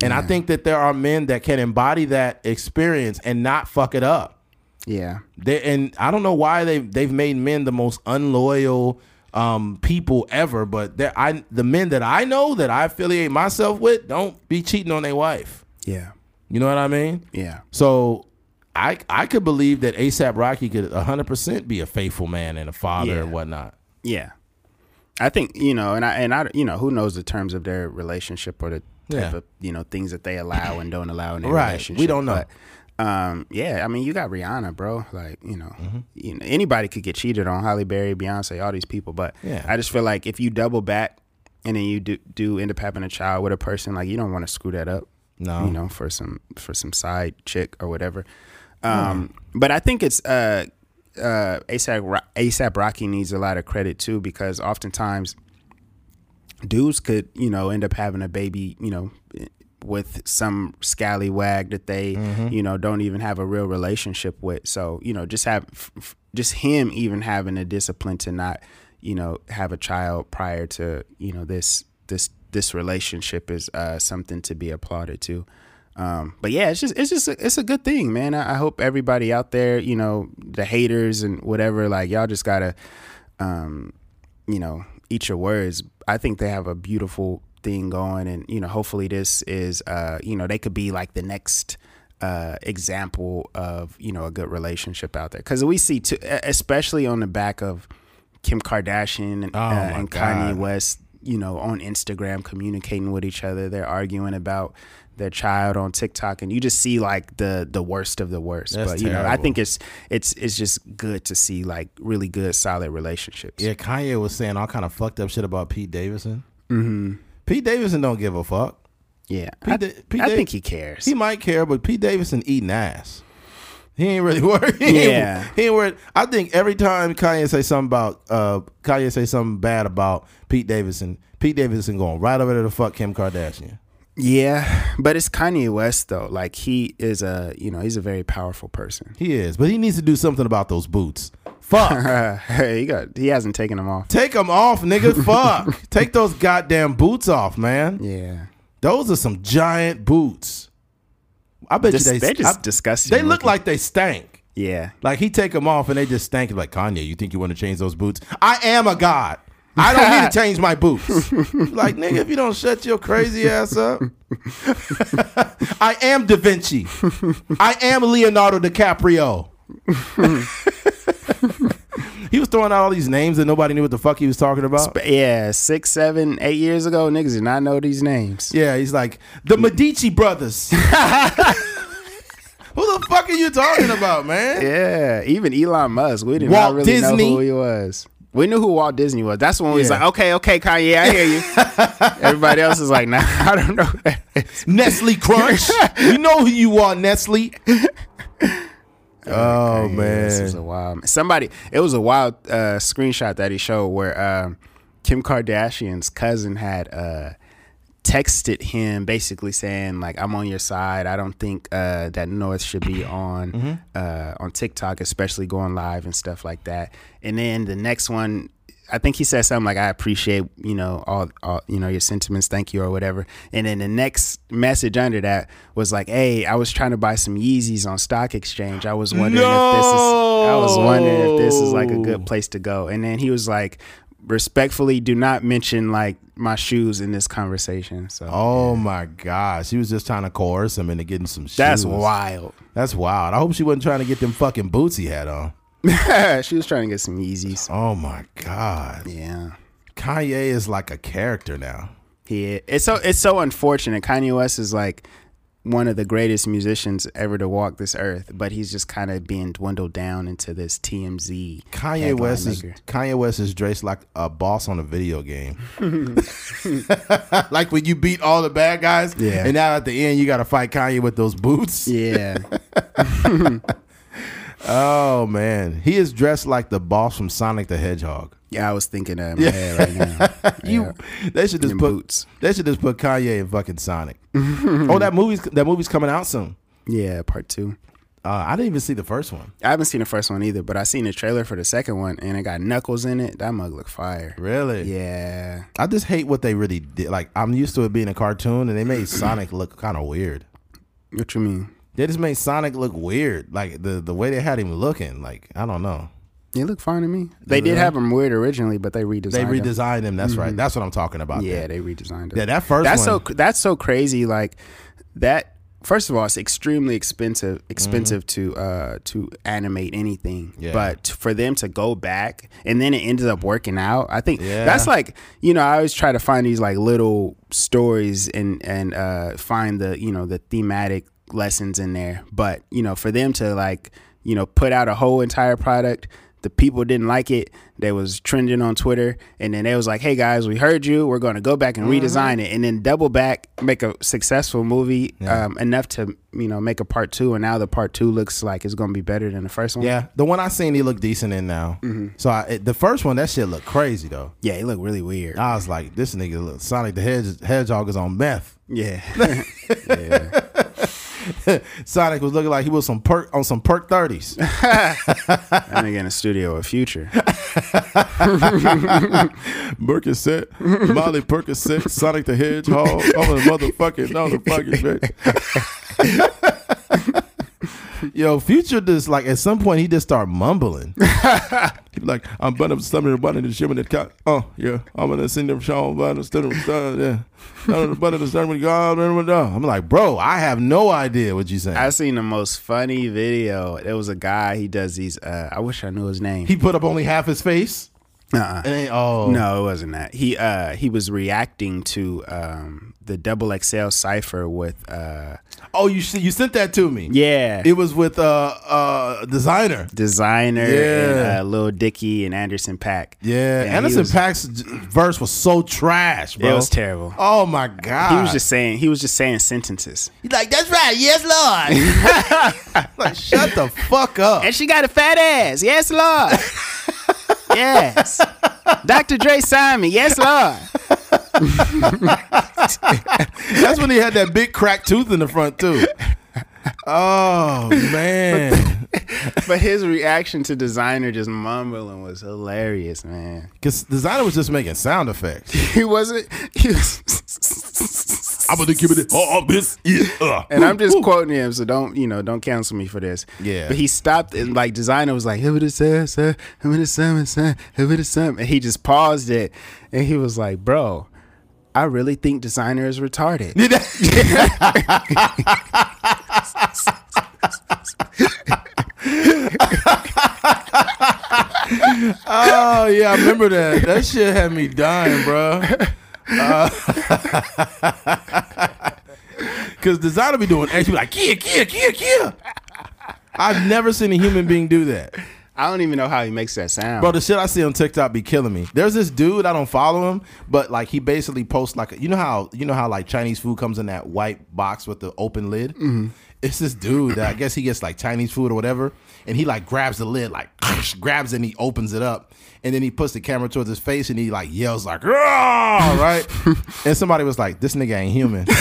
And I think that there are men that can embody that experience and not fuck it up. yeah They and I don't know why they they've made men the most unloyal um, people ever, but they're- I the men that I know that I affiliate myself with don't be cheating on their wife. yeah You know what I mean? yeah So I I could believe that ASAP Rocky could 100 percent be a faithful man and a father Yeah. and whatnot. Yeah, I think you know, and I and I, you know, who knows the terms of their relationship or the type Yeah. of you know things that they allow and don't allow in their Right. relationship. We don't know. But, um, yeah, I mean, you got Rihanna, bro. Like, you know, Mm-hmm. you know, anybody could get cheated on. Halle Berry, Beyonce, all these people. But Yeah. I just feel like if you double back and then you do do end up having a child with a person, like you don't want to screw that up. No. you know, for some for some side chick or whatever. Um, but I think it's uh, uh, ASAP ASAP Rocky needs a lot of credit too because oftentimes dudes could you know end up having a baby you know with some scallywag that they you know don't even have a real relationship with. So you know just have just him even having the discipline to not you know have a child prior to you know this this this relationship is uh something to be applauded to. Um but yeah it's just it's just a, it's a good thing man. I, I hope everybody out there you know the haters and whatever like y'all just gotta um you know, eat your words. I think they have a beautiful thing going, and you know, hopefully this is, uh, you know, they could be like the next uh, example of you know a good relationship out there because we see, too, especially on the back of Kim Kardashian and, Oh, uh, and Kanye West, you know, on Instagram communicating with each other. They're arguing about their child on TikTok, and you just see like the the worst of the worst. That's but you know, I think it's it's it's just good to see like really good, solid relationships. Yeah, Kanye was saying all kind of fucked up shit about Pete Davidson. Mm-hmm. Pete Davidson don't give a fuck. Yeah, Pete I, Da- Pete I Da- think he cares. He might care, but Pete Davidson eating ass. He ain't really worried. He ain't- Yeah. he ain't worried. I think every time Kanye say something about uh Kanye say something bad about Pete Davidson, Pete Davidson going right over there to fuck Kim Kardashian. yeah, but it's Kanye West though. Like he is a you know he's a very powerful person. He is, but he needs to do something about those boots. Fuck. hey, he got he hasn't taken them off. Take them off, nigga. Fuck. Take those goddamn boots off, man. Yeah, Those are some giant boots. I bet Just- you they they're just I- disgusting They look like they stank. yeah. Like he take them off and they just stank. Like Kanye, you think you want to change those boots? I am a god. I don't need to change my boots. like nigga, if you don't shut your crazy ass up, I am Da Vinci. I am Leonardo DiCaprio. He was throwing out all these names that nobody knew what the fuck he was talking about. Yeah, six, seven, eight years ago, niggas did not know these names. Yeah, he's like the Medici brothers. Who the fuck are you talking about, man? Yeah, even Elon Musk, we did Walt not really know who he was. We knew who Walt Disney was. That's when we was like, okay, okay, Kanye, I hear you. Everybody else is like, nah, I don't know. who that is. Nestle Crunch. we know who you are, Nestle. Oh Yeah, this was man. a wild. Somebody, it was a wild uh, screenshot that he showed where um, Kim Kardashian's cousin had uh, texted him, basically saying like, "I'm on your side. I don't think uh, that North should be on Mm-hmm. uh, on TikTok, especially going live and stuff like that." And then the next one. I think he said something like, "I appreciate you know all, all you know your sentiments, thank you or whatever." And then the next message under that was like, "Hey, I was trying to buy some Yeezys on Stock Exchange. I was wondering if this is I was wondering if this is like a good place to go." And then he was like, "Respectfully, do not mention like my shoes in this conversation." So Oh my gosh. She was just trying to coerce him into getting some shoes. that's wild. That's wild. I hope she wasn't trying to get them fucking boots he had on. she was trying to get some Yeezys. Oh my god. Yeah. Kanye is like a character now. He it's so it's so unfortunate. Kanye West is like one of the greatest musicians ever to walk this earth, but he's just kind of being dwindled down into this TMZ. Kanye West is maker. Kanye West is dressed like a boss on a video game. like when you beat all the bad guys, Yeah. and now at the end you got to fight Kanye with those boots. Yeah. Oh man, he is dressed like the boss from Sonic the Hedgehog. yeah, I was thinking that in my head right now. You, Yeah. they should just Them put boots. they should just put Kanye in fucking Sonic. oh, that movie's that movie's coming out soon. Yeah, part two. Uh, I didn't even see the first one. I haven't seen the first one either, but I seen the trailer for the second one, and it got Knuckles in it. That mug look fire. Really? Yeah, I just hate what they really did. Like I'm used to it being a cartoon, and they made Sonic look kind of weird. what you mean? They just made Sonic look weird. Like the the way they had him looking. Like I don't know. He looked fine to me. They did have him weird originally, but they redesigned. They redesigned him. That's right. That's what I'm talking about. Yeah, then. they redesigned it. yeah. That first that's one. so that's so crazy. Like that. First of all, it's extremely expensive expensive to uh to animate anything. Yeah. But for them to go back and then it ended up working out, I think Yeah. that's like you know I always try to find these like little stories and and uh find the you know the thematic lessons in there. But you know for them to like you know put out a whole entire product the people didn't like it. They was trending on Twitter, and then they was like, "Hey guys, we heard you. We're going to go back and Mm-hmm. redesign it, and then double back, make a successful movie Yeah. um, enough to you know make a part two. And now the part two looks like it's going to be better than the first one. Yeah, the one I seen he looked decent in now. So I, it, the first one, that shit looked crazy though. yeah, it looked really weird. I was like, this nigga, look, Sonic the Hedge, Hedgehog is on meth. yeah, yeah. Sonic was looking like he was some perk on some perk thirties. in the studio of Future. Percocet, Molly Percocet, Sonic the Hedgehog, all the motherfucking, all the fucking shit. Yo, Future just like at some point he just start mumbling. he be like, I'm button stomach and button the shit with the cat. Oh yeah, I'm gonna send them Sean button stomach yeah. Button the stomach God. I'm like, bro, I have no idea what you saying. I seen the most funny video. There was a guy. He does these. Uh, I wish I knew his name. he put up only half his face. Uh-uh. Ain't, oh No, it wasn't that. He uh he was reacting to um the double XL cipher with uh Oh, you see, you sent that to me. yeah It was with uh uh Desiigner. Desiigner Yeah. and uh, Lil Dicky and Anderson .Paak. Yeah, And Anderson was- Paak's verse was so trash, bro. It was terrible. Oh my god. He was just saying he was just saying sentences. He's like, that's right, yes, Lord. like, shut the fuck up. And she got a fat ass. Yes, Lord. yes. Dr. Dre signed me. Yes, Lord. That's when he had that big cracked tooth in the front too. Oh man, But his reaction to Desiigner just mumbling was hilarious, man. because Desiigner was just making sound effects. He wasn't. He was, I'm gonna give it. Oh, this. Yeah. uh, and I'm just quoting him, so don't you know? Don't cancel me for this. Yeah. But he stopped and like Desiigner was like, "Who it sir? Who it say. Who it say?" And he just paused it, and he was like, "Bro." I really think Desiigner is retarded. oh yeah, I remember that. That shit had me dying, bro. Because Desiigner be doing X, be like, Kia, Kia, Kia, Kia. I've never seen a human being do that. I don't even know how he makes that sound. Bro, the shit I see on TikTok be killing me. There's this dude I don't follow him, but like he basically posts like a, you know how you know how like Chinese food comes in that white box with the open lid. Mm-hmm. It's this dude that I guess he gets like Chinese food or whatever, and he like grabs the lid, like grabs it and he opens it up, and then he puts the camera towards his face and he like yells like right, and somebody was like, "This nigga ain't human."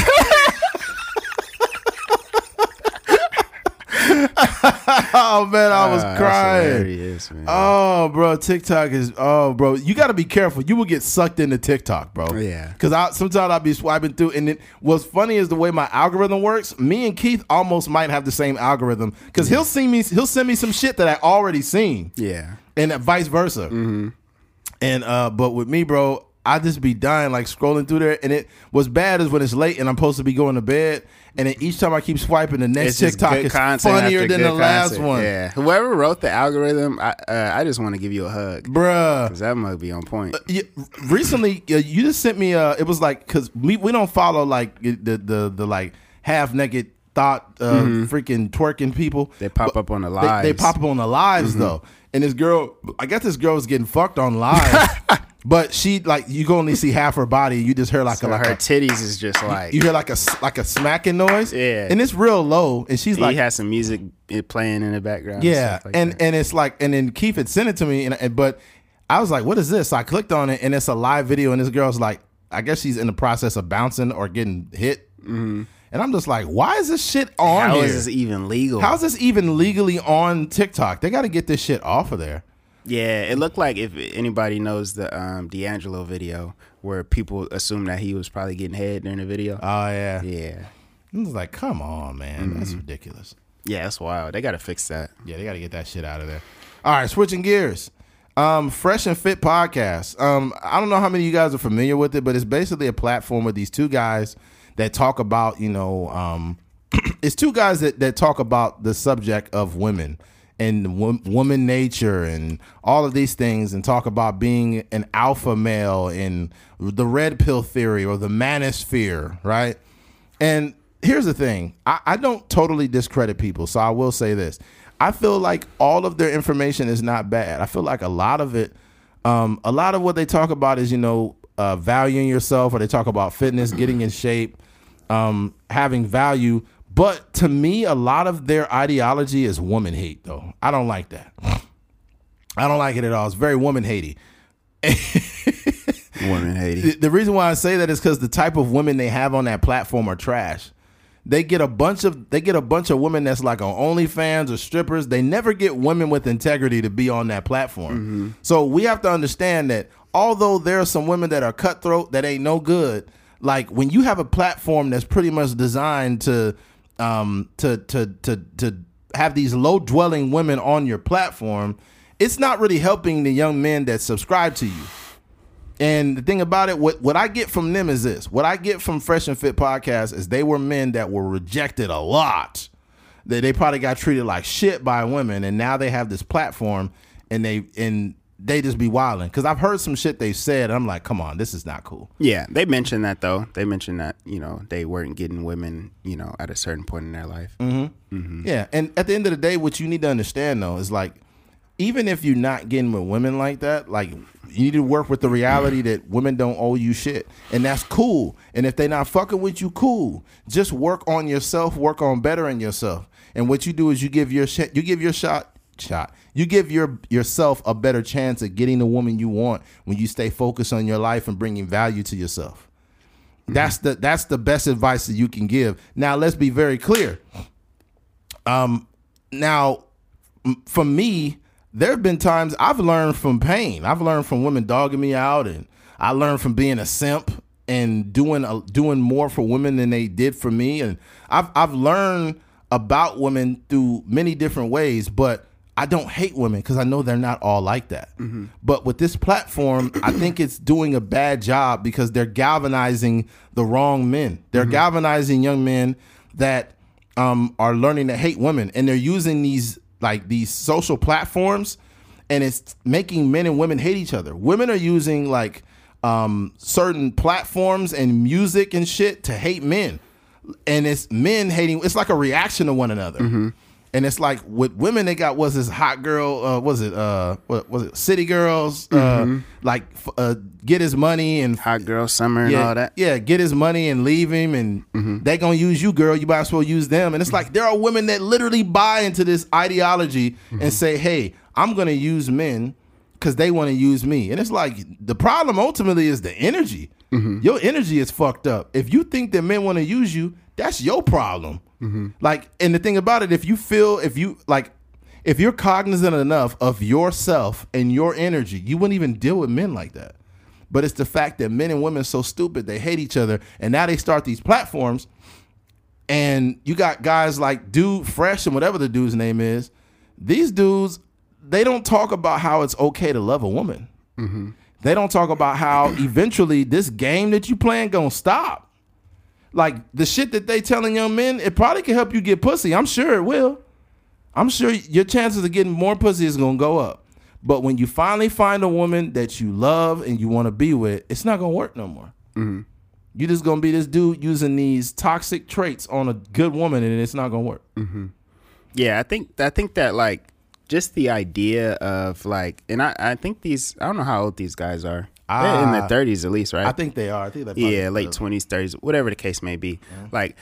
oh man, I was that's crying. Oh, bro, TikTok is. Oh, bro, you got to be careful. You will get sucked into TikTok, bro. Yeah. Because I sometimes I'll be swiping through, and it, what's funny is the way my algorithm works. Me and Keith almost might have the same algorithm because he'll see me, he'll send me some shit that I already seen, yeah. and vice versa. And uh, but with me, bro, I just be dying like scrolling through there, and it what's bad is when it's late and I'm supposed to be going to bed, and then each time I keep swiping, the next It's TikTok is funnier than the last one, Yeah. Whoever wrote the algorithm, I uh, I just want to give you a hug. bruh. Cause that mug be on point. Yeah, recently uh, you just sent me uh it was like because we, we don't follow like the the the like half naked thought uh freaking twerking people Mm-hmm. They pop up on the They- lives. Mm-hmm. they, pop up on the lives though and this girl i guess this girl was getting fucked on live but she like you can only see half her body you just hear like So a like her a, titties is just like you hear like a like a smacking noise Yeah. and it's real low and she's he like has some music eh, playing in the background. yeah, stuff like and and it's like, and then Keith had sent it to me, and, and but I was like, "What is this?" So I clicked on it, and it's a live video, and this girl's like, I guess she's in the process of bouncing or getting hit, and I'm just like, "Why is this shit on how here? is this even legal? How's this even legally on TikTok? They got to get this shit off of there." Yeah, it looked like if anybody knows the um, D'Angelo video where people assume that he was probably getting head during the video. Oh yeah, yeah, I was like, "Come on, man, that's ridiculous." yeah, that's wild. They got to fix that. Yeah, they got to get that shit out of there. All right, switching gears. Um, Fresh and Fit podcast. Um, I don't know how many of you guys are familiar with it, but it's basically a platform with these two guys that talk about, you know, um, it's two guys that that talk about the subject of women and wo- woman nature and all of these things, and talk about being an alpha male and the red pill theory or the manosphere, right? And here's the thing I, I don't totally discredit people, so I will say this. I feel like all of their information is not bad. I feel like a lot of it, um, a lot of what they talk about is, you know, uh, valuing yourself, or they talk about fitness, getting in shape, um, having value. But to me, a lot of their ideology is woman hate, though. I don't like that. I don't like it at all. It's very woman hatey. Woman Haiti. The, the reason why I say that is because the type of women they have on that platform are trash. They get a bunch of they get a bunch of women that's like on OnlyFans or strippers. They never get women with integrity to be on that platform. Mm-hmm. So we have to understand that although there are some women that are cutthroat that ain't no good, like when you have a platform that's pretty much designed to um to to to to have these low dwelling women on your platform, it's not really helping the young men that subscribe to you. And the thing about it, what what I get from them is this: what I get from Fresh and Fit podcast is they were men that were rejected a lot. That they probably got treated like shit by women, and now they have this platform, and they and they just be wilding. Because I've heard some shit they said, and I'm like, come on, this is not cool. Yeah, they mentioned that though. They mentioned that you know they weren't getting women, you know, at a certain point in their life. Mm-hmm. Mm-hmm. Yeah, and at the end of the day, what you need to understand though is like, even if you're not getting with women like that, like you need to work with the reality that women don't owe you shit, and that's cool. And if they're not fucking with you, cool. Just work on yourself, work on bettering yourself. And what you do is you give your shit, you give your shot, shot. You give your yourself a better chance at getting the woman you want when you stay focused on your life and bringing value to yourself. That's the that's the best advice that you can give. Now let's be very clear. Um, now for me, there have been times I've learned from pain. I've learned from women dogging me out, and I learned from being a simp and doing a, doing more for women than they did for me. And I've I've learned about women through many different ways, but I don't hate women because I know they're not all like that. But with this platform, I think it's doing a bad job because they're galvanizing the wrong men. They're galvanizing young men that um, are learning to hate women, and they're using these like these social platforms, and it's making men and women hate each other. Women are using like um, certain platforms and music and shit to hate men, and it's men hating. It's like a reaction to one another. And it's like with women, they got was this hot girl, uh, was it uh, what was it, city girls, uh, like f- uh, get his money and Hot girl summer and all that. yeah, get his money and leave him, and they gonna use you, girl. You might as well use them. And it's like there are women that literally buy into this ideology and say, "Hey, I'm gonna use men because they want to use me." And it's like the problem ultimately is the energy. Your energy is fucked up. If you think that men want to use you, that's your problem. Mm-hmm. Like, and the thing about it, if you feel, if you like, if you're cognizant enough of yourself and your energy, you wouldn't even deal with men like that. But it's the fact that men and women are so stupid, they hate each other, and now they start these platforms, and you got guys like Dude Fresh and whatever the dude's name is. These dudes, they don't talk about how it's okay to love a woman. Mm-hmm. They don't talk about how eventually this game that you playing gonna stop. Like the shit that they telling young men, it probably can help you get pussy. I'm sure it will. I'm sure your chances of getting more pussy is gonna go up. But when you finally find a woman that you love and you want to be with, it's not gonna work no more. Mm-hmm. You're just gonna be this dude using these toxic traits on a good woman, and it's not gonna work. Mm-hmm. Yeah, I think I think that like just the idea of like, and I I think these I don't know how old these guys are. They're in their Ah. thirties at least, right? I think they are. I think they yeah, late twenties, thirties, whatever the case may be. Like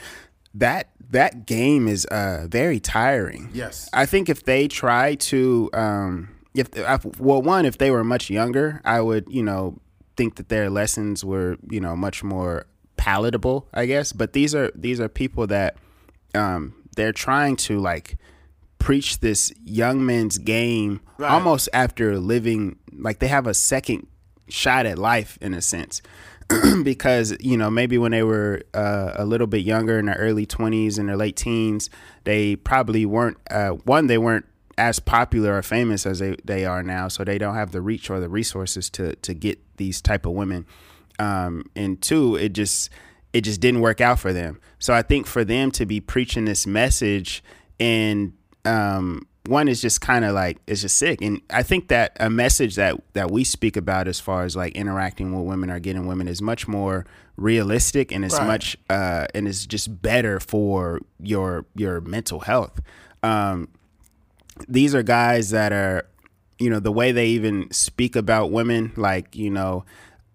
that that game is uh very tiring. Yes. I think if they try to um if I, well one if they were much younger, I would, you know, think that their lessons were, you know, much more palatable, I guess, but these are these are people that um they're trying to like preach this young men's game Right. almost after living like they have a second shot at life in a sense. Because you know maybe when they were uh, a little bit younger in their early 20s and their late teens they probably weren't uh, one they weren't as popular or famous as they, they are now so they don't have the reach or the resources to to get these type of women. Um, and two it just it just didn't work out for them. So i think for them to be preaching this message and um, one is just kind of like it's just sick and i think that a message that that we speak about as far as like interacting with women or getting women is much more realistic and it's Right. much uh and it's just better for your your mental health um these are guys that are you know the way they even speak about women like you know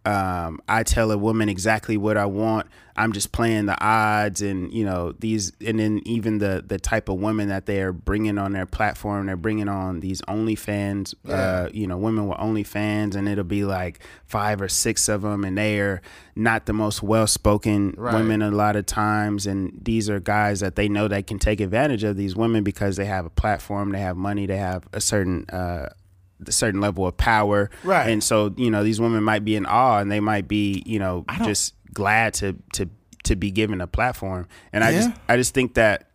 um, I tell a woman exactly what I want. I'm just playing the odds, and you know these, and then even the the type of women that they are bringing on their platform. They're bringing on these OnlyFans, uh, you know, women with OnlyFans, and it'll be like five or six of them, and they are not the most well spoken Right. women a lot of times, and these are guys that they know they can take advantage of these women because they have a platform, they have money, they have a certain. Uh, a certain level of power Right. and so you know these women might be in awe and they might be you know just glad to to to be given a platform. And i just i just think that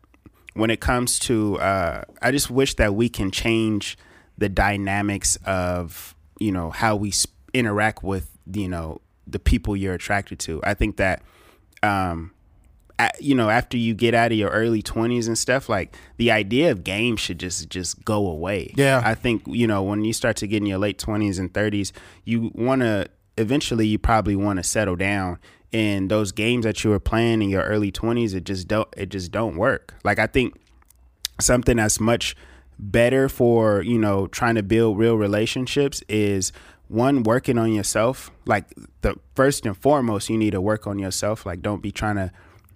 when it comes to uh i just wish that we can change the dynamics of you know how we sp- interact with you know the people you're attracted to. I think that um a you know after you get out of your early 20s and stuff like the idea of games should just just go away. Yeah. i think you know when you start to get in your late 20s and 30s you want to eventually you probably want to settle down and those games that you were playing in your early 20s it just don't it just don't work. Like i think something that's much better for you know trying to build real relationships is one working on yourself. Like the first and foremost you need to work on yourself. Like don't be trying to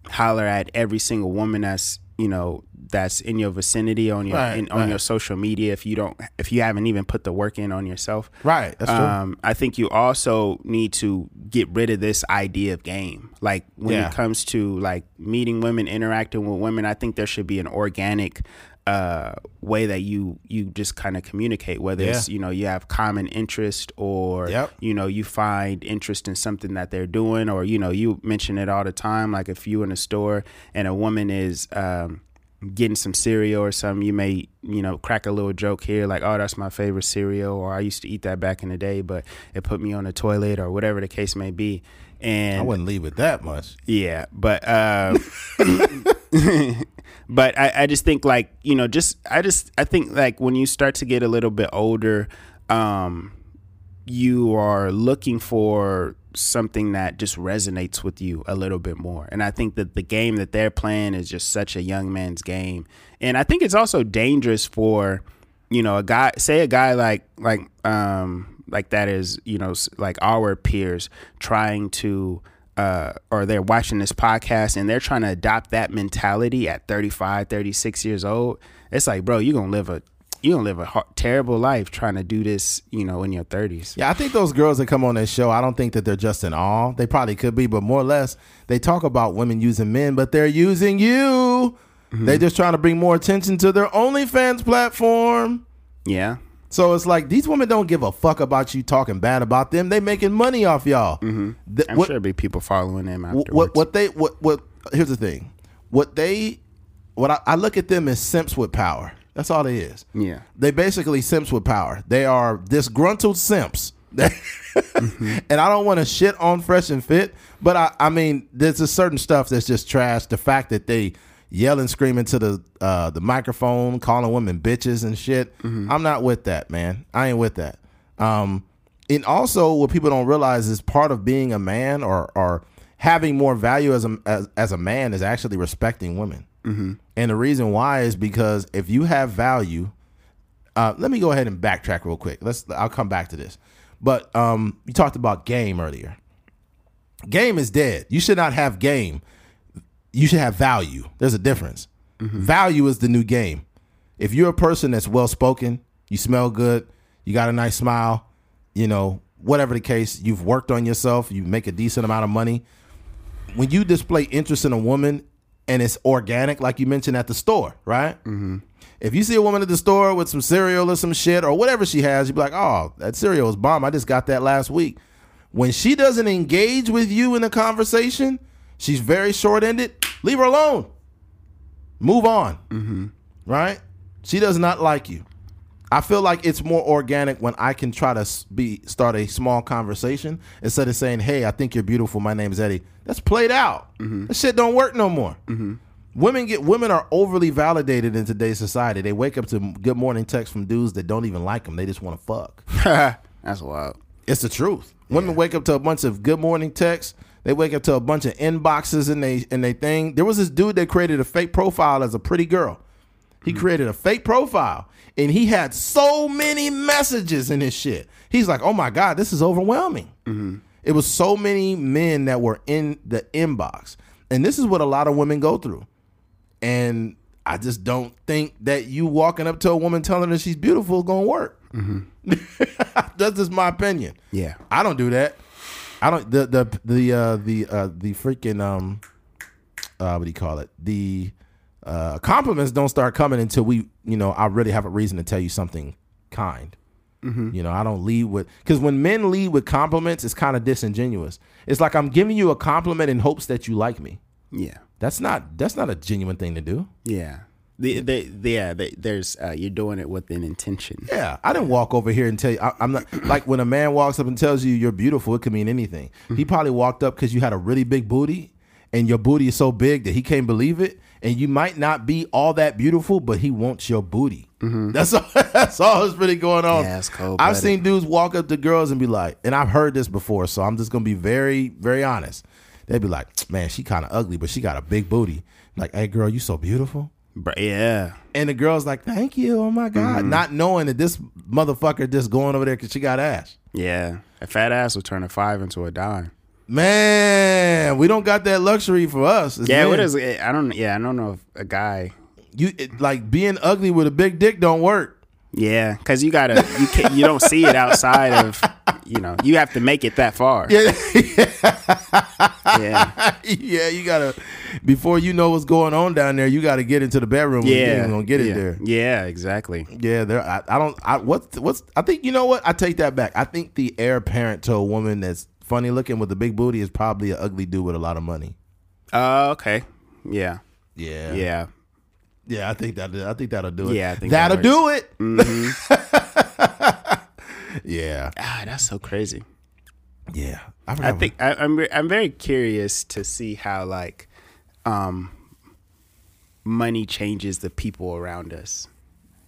holler at every single woman that's you know that's in your vicinity on your Right, in, on right. your social media if you don't if you haven't even put the work in on yourself Right. That's true. um, I think you also need to get rid of this idea of game. Like when Yeah. it comes to like meeting women, interacting with women, I think there should be an organic uh, way that you you just kind of communicate. Whether it's you know you have common interest or Yep. you know you find interest in something that they're doing, or you know you mention it all the time. Like if you in a store and a woman is um, getting some cereal or something, you may, you know, crack a little joke here like, oh, that's my favorite cereal, or I used to eat that back in the day, but it put me on the toilet, or whatever the case may be. And I wouldn't leave it that much. yeah, but uh, but I, I just think like you know just I just I think like when you start to get a little bit older, um, you are looking for something that just resonates with you a little bit more. And I think that the game that they're playing is just such a young man's game. And I think it's also dangerous for, you know, a guy say a guy like like um like that is, you know, like our peers trying to uh, or they're watching this podcast and they're trying to adopt that mentality at 35, 36 years old. It's like, bro, you're going to live a you're going live a hard, terrible life trying to do this, you know, in your 30s. Yeah, I think those girls that come on this show, I don't think that they're just in awe. They probably could be, but more or less, they talk about women using men, but they're using you. Mm-hmm. They're just trying to bring more attention to their OnlyFans platform. Yeah. So it's like these women don't give a fuck about you talking bad about them. They making money off y'all. Mm-hmm. The- I'm what, sure there'll be people following them afterwards. what what they what what here's the thing. What they what I, I look at them as simps with power. That's all they is. Yeah. They basically simps with power. They are disgruntled simps. and I don't want to shit on Fresh and Fit, but I, I mean, there's a certain stuff that's just trash. The fact that they yell and scream into the uh, the microphone, calling women bitches and shit. I'm not with that, man. I ain't with that. Um, and also, what people don't realize is part of being a man or or having more value as a as, as a man is actually respecting women. Mm-hmm. And the reason why is because if you have value, uh, let me go ahead and backtrack real quick. Let's. I'll come back to this. But um, you talked about game earlier. Game is dead. You should not have game. You should have value. There's a difference. Value is the new game. If you're a person that's well spoken, you smell good, you got a nice smile, you know, whatever the case, you've worked on yourself, you make a decent amount of money. When you display interest in a woman and it's organic, like you mentioned at the store, right? Mm-hmm. If you see a woman at the store with some cereal or some shit or whatever she has, you'd be like, oh, that cereal is bomb. I just got that last week. When she doesn't engage with you in a conversation, she's very short ended, leave her alone. Move on. Mm-hmm. Right? She does not like you. I feel like it's more organic when I can try to be start a small conversation instead of saying, "Hey, I think you're beautiful. My name's Eddie." That's played out. Mm-hmm. That shit don't work no more. Mm-hmm. Women get women are overly validated in today's society. They wake up to good morning texts from dudes that don't even like them. They just want to fuck. That's wild. It's the truth. Women wake up to a bunch of good morning texts. They wake up to a bunch of inboxes in they in they thing. There was this dude that created a fake profile as a pretty girl. He created a fake profile and he had so many messages in his shit. He's like, "Oh my god, this is overwhelming." It was so many men that were in the inbox, and this is what a lot of women go through. And I just don't think that you walking up to a woman telling her she's beautiful is gonna work. That's just my opinion. Yeah. I don't do that. I don't the the the uh the uh the freaking um uh what do you call it? The uh compliments don't start coming until we you know I really have a reason to tell you something kind. You know, I don't lead with because when men lead with compliments, it's kind of disingenuous. It's like I'm giving you a compliment in hopes that you like me. Yeah. That's not that's not a genuine thing to do. Yeah. The, the, the, yeah, the, there's uh, you're doing it with an intention. Yeah, I didn't walk over here and tell you. I, I'm not like when a man walks up and tells you you're beautiful. It could mean anything. He probably walked up because you had a really big booty, and your booty is so big that he can't believe it. And you might not be all that beautiful, but he wants your booty. Mm-hmm. That's all. That's all that's really going on. Yeah, it's I've seen dudes walk up to girls and be like, and I've heard this before, so I'm just gonna be very, very honest. They'd be like, "Man, she kind of ugly, but she got a big booty." Like, "Hey, girl, you so beautiful." Yeah. And the girl's like, "Thank you, oh my god," mm-hmm. not knowing that this motherfucker just going over there because she got ass. Yeah. A fat ass will turn a five into a dime. Man, we don't got that luxury for us. Yeah. men. What is it? I don't. Yeah. I don't know if a guy. you it, like being ugly with a big dick? Don't work. Yeah, because you gotta. You can You don't see it outside of. You know. You have to make it that far. Yeah, Yeah. yeah. You gotta before you know what's going on down there. You got to get into the bedroom. when you Yeah. gonna get yeah. it there. Yeah. Exactly. Yeah, there. I, I don't. I what's what's. I think you know what. I take that back. I think the heir parent to a woman that's funny looking with a big booty is probably an ugly dude with a lot of money. Uh. Okay. Yeah. Yeah. Yeah. Yeah, I think that I think that'll do it. Yeah, I think that that'll works. do it. yeah, Ah, that's so crazy. yeah. I forgot think I, I'm re- I'm very curious to see how like um money changes the people around us.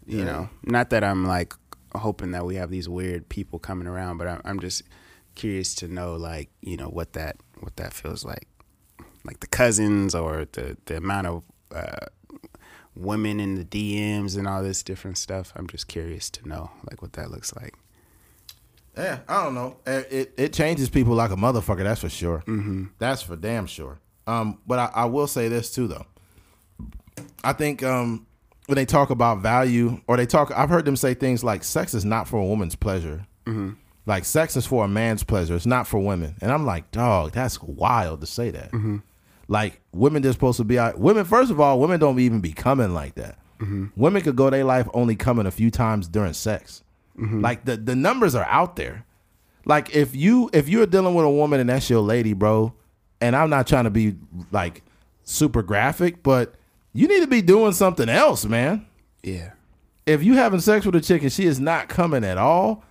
You Yeah. know, not that I'm like hoping that we have these weird people coming around, but I'm, I'm just curious to know like you know what that what that feels like, like the cousins or the the amount of uh, women in the DMs and all this different stuff. I'm just curious to know like what that looks like. Yeah, I don't know. It it, it changes people like a motherfucker. That's for sure. Mm-hmm. That's for damn sure. Um, but I, I will say this too, though. I think um, when they talk about value, or they talk, I've heard them say things like, "Sex is not for a woman's pleasure." Like sex is for a man's pleasure. It's not for women. And I'm like, dog, that's wild to say that. Mm-hmm. Like women just supposed to be out. Women, first of all, women don't even be coming like that. Mm-hmm. Women could go their life only coming a few times during sex. Mm-hmm. Like the the numbers are out there. Like if you if you're dealing with a woman and that's your lady, bro, and I'm not trying to be like super graphic, but you need to be doing something else, man. Yeah. If you having sex with a chick and she is not coming at all,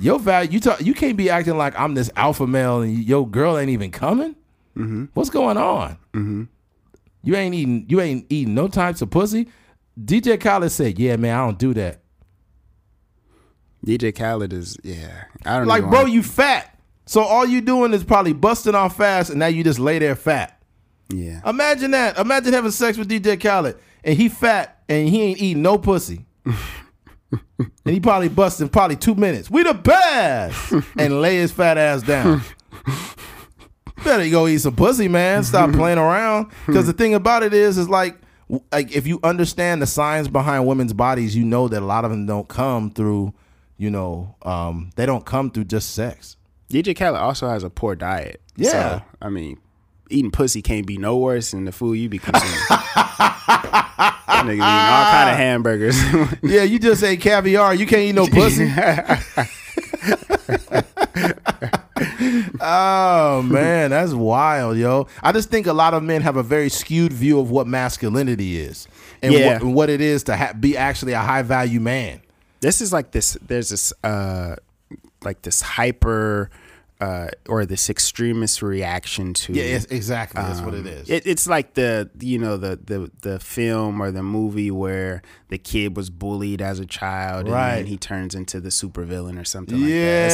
your value you talk you can't be acting like I'm this alpha male and your girl ain't even coming. Mm-hmm. What's going on? Mm-hmm. You ain't eating you ain't eating no types of pussy. DJ Khaled said, "Yeah, man, I don't do that." DJ Khaled is yeah. I don't Like, bro, wanna- you fat. So all you doing is probably busting off fast, and now you just lay there fat. yeah. Imagine that. Imagine having sex with DJ Khaled, and he fat, and he ain't eating no pussy. and he probably busts busting probably two minutes. We the best, and lay his fat ass down. Better go eat some pussy, man. Stop playing around. Because the thing about it is, is like, like if you understand the science behind women's bodies, you know that a lot of them don't come through, you know, um, they don't come through just sex. DJ Khaled also has a poor diet. Yeah. So, I mean, eating pussy can't be no worse than the food you be consuming. Nigga eating all kind of hamburgers. Yeah, you just ate caviar. You can't eat no pussy. oh man, that's wild, yo. I just think a lot of men have a very skewed view of what masculinity is and, Yeah. what, and what it is to ha- be actually a high value man. this is like this. There's this uh, like this hyper uh, or this extremist reaction to Yeah, it's, exactly. That's what it Um. It, it's like the you know the, the the film or the movie where the kid was bullied as a child and Right. then he turns into the supervillain or something like that. yeah,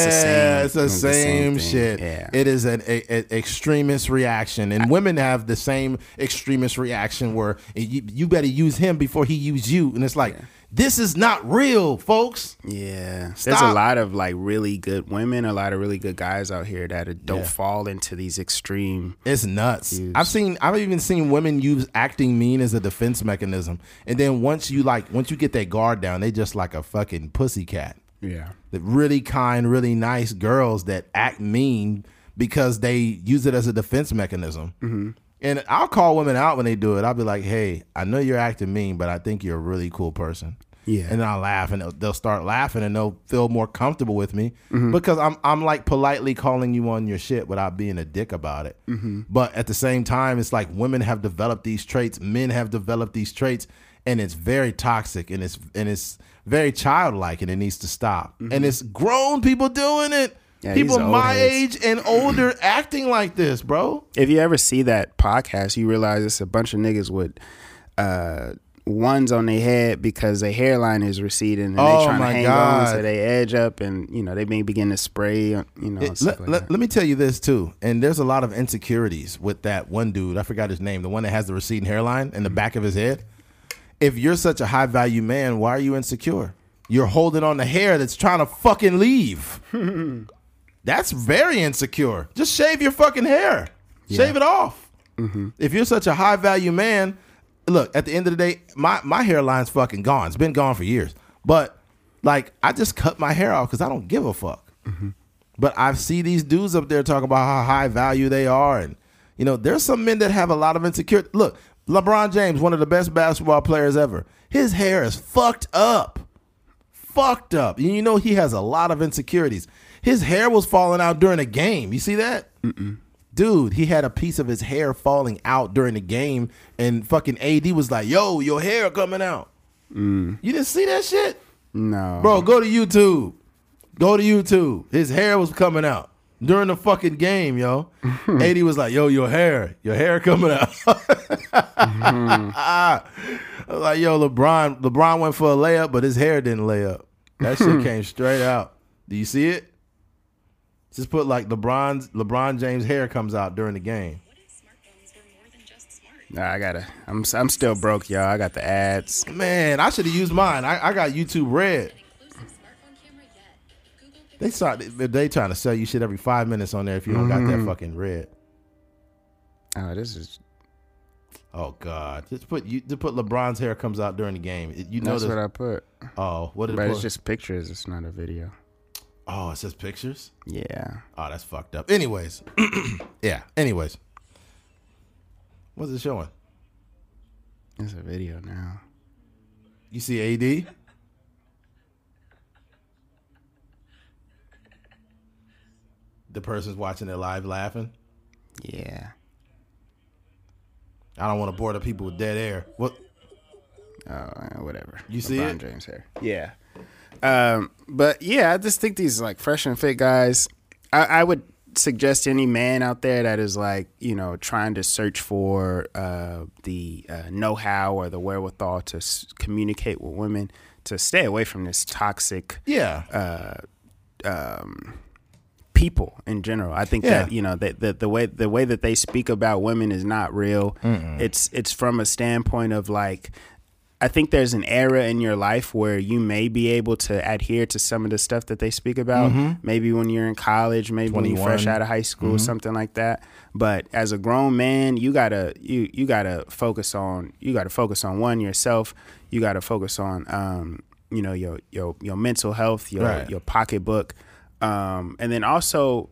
that. it's the same, thing. shit. Yeah. It is an a, a- extremist reaction, and women have the same extremist reaction where you, you better use him before he use you, and it's like this is not real, folks. Yeah, there's a lot of like really good women, a lot of really good guys out here that don't Yeah. fall into these extreme. It's nuts. Use. I've seen I've even seen women use acting mean as a defense mechanism. And then once you like once you get that guard down, they just like a fucking pussycat. Yeah, The really kind, really nice girls that act mean because they use it as a defense mechanism. Mm-hmm. And I'll call women out when they do it. I'll be like, "Hey, I know you're acting mean, but I think you're a really cool person." Yeah. And then I'll laugh, and they'll, they'll start laughing, and they'll feel more comfortable with me Mm-hmm. because I'm I'm like politely calling you on your shit without being a dick about it. Mm-hmm. But at the same time, it's like women have developed these traits, men have developed these traits, and it's very toxic, and it's and it's very childlike, and it needs to stop. And it's grown people doing it. Mm-hmm. Yeah, people my heads. age and older acting like this, bro. if you ever see that podcast, you realize it's a bunch of niggas with uh, ones on their head because their hairline is receding and Oh, they trying to hang God. on to their edge up, and you know they may begin to spray, you know. It- let, like let- that. let me tell you this too, and there's a lot of insecurities with that one dude. I forgot his name, the one that has the receding hairline in the back of his head. If you're such a high value man, why are you insecure? You're holding on the hair that's trying to fucking leave. that's very insecure. Just shave your fucking hair. Shave it off. Mm-hmm. If you're such a high value man, look, at the end of the day, my, my hairline's fucking gone. It's been gone for years. But like I just cut my hair off because I don't give a fuck. Mm-hmm. But I see these dudes up there talking about how high value they are, and you know, there's some men that have a lot of insecurity. Look, LeBron James, one of the best basketball players ever. His hair is fucked up, fucked up. And you know he has a lot of insecurities. His hair was falling out during a game. You see that? dude, he had a piece of his hair falling out during the game, and fucking AD was like, "Yo, your hair coming out." Mm. You didn't see that shit, No, bro? Go to YouTube. Go to YouTube. His hair was coming out during the fucking game, yo. AD was like, "Yo, your hair, your hair coming out." I mm-hmm. was like, "Yo, LeBron, LeBron went for a layup, but his hair didn't lay up. That shit came straight out. Do you see it? Just put like LeBron's LeBron James' hair comes out during the game. What if smartphones were more than just smart? Nah, I gotta. I'm I'm still broke, y'all. I got the ads. Man, I should have used mine. I, I got YouTube Red. Inclusive smartphone camera yet. Google They start they trying to sell you shit every five minutes on there if you don't got that mm-hmm. fucking red. Oh, this is Oh God, just put you just put LeBron's hair comes out during the game. You know that's this. what I put. oh, what did it But put? it's just pictures. It's not a video. Oh, it says pictures. Yeah. Oh, that's fucked up. Anyways, yeah. Anyways, what's it showing? It's a video now. You see AD? The person's watching it live laughing. Yeah. I don't want to bore the people with dead air. What? Oh, whatever. You see LeBron it? James hair. Yeah. Um, but yeah, I just think these like fresh and fit guys. I, I would suggest any man out there that is like you know trying to search for uh, the uh, know-how or the wherewithal to s- communicate with women to stay away from this toxic Yeah. people in general. I think Yeah. that you know that the, the way the way that they speak about women is not real. It's it's from a standpoint of like I think there's an era in your life where you may be able to adhere to some of the stuff that they speak about. Maybe when you're in college, maybe when you're fresh out of high school, something like that. But as a grown man, you gotta you you gotta focus on you gotta focus on one yourself. You gotta focus on um you know your your your mental health, your Right. your pocketbook, um, and then also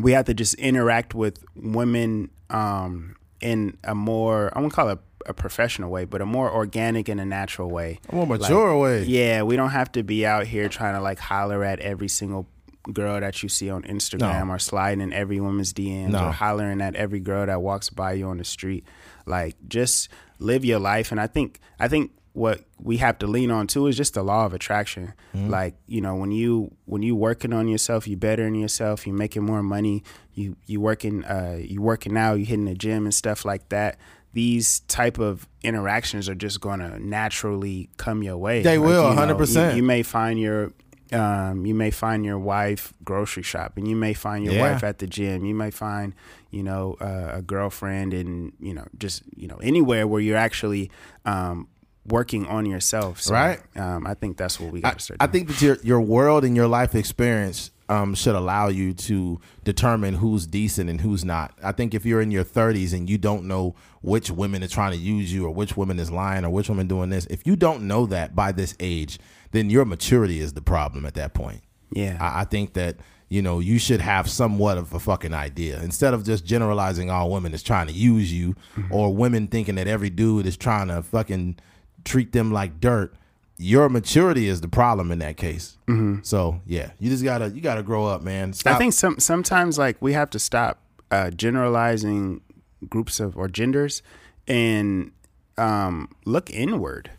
we have to just interact with women um, in a more I won't call it a professional way, but a more organic and a natural way. A more mature way. Yeah, we don't have to be out here trying to like holler at every single girl that you see on Instagram No. or sliding in every woman's DMs No. or hollering at every girl that walks by you on the street. Like just live your life and I think I think what we have to lean on too is just the law of attraction. Mm-hmm. Like, you know, when you when you working on yourself, you bettering yourself, you making more money, you you working uh you working out, you hitting the gym and stuff like that. These type of interactions are just gonna naturally come your way. They will, 100%. You, you may find your um, you may find your wife grocery shopping. You may find your Yeah. wife at the gym. You may find, you know, uh, a girlfriend and you know, just you know, anywhere where you're actually um, working on yourself. So, Right. Um, I think that's what we I, got to start. I doing. think that your your world and your life experience um, should allow you to determine who's decent and who's not. I think if you're in your 30s and you don't know which women are trying to use you or which woman is lying or which woman doing this, if you don't know that by this age, then your maturity is the problem at that point. Yeah. I, I think that you know you should have somewhat of a fucking idea instead of just generalizing all women as trying to use you or women thinking that every dude is trying to fucking treat them like dirt. Your maturity is the problem in that case. So yeah, you just gotta you gotta grow up, man. Stop. I think some sometimes like we have to stop uh, generalizing groups of or genders and um, look inward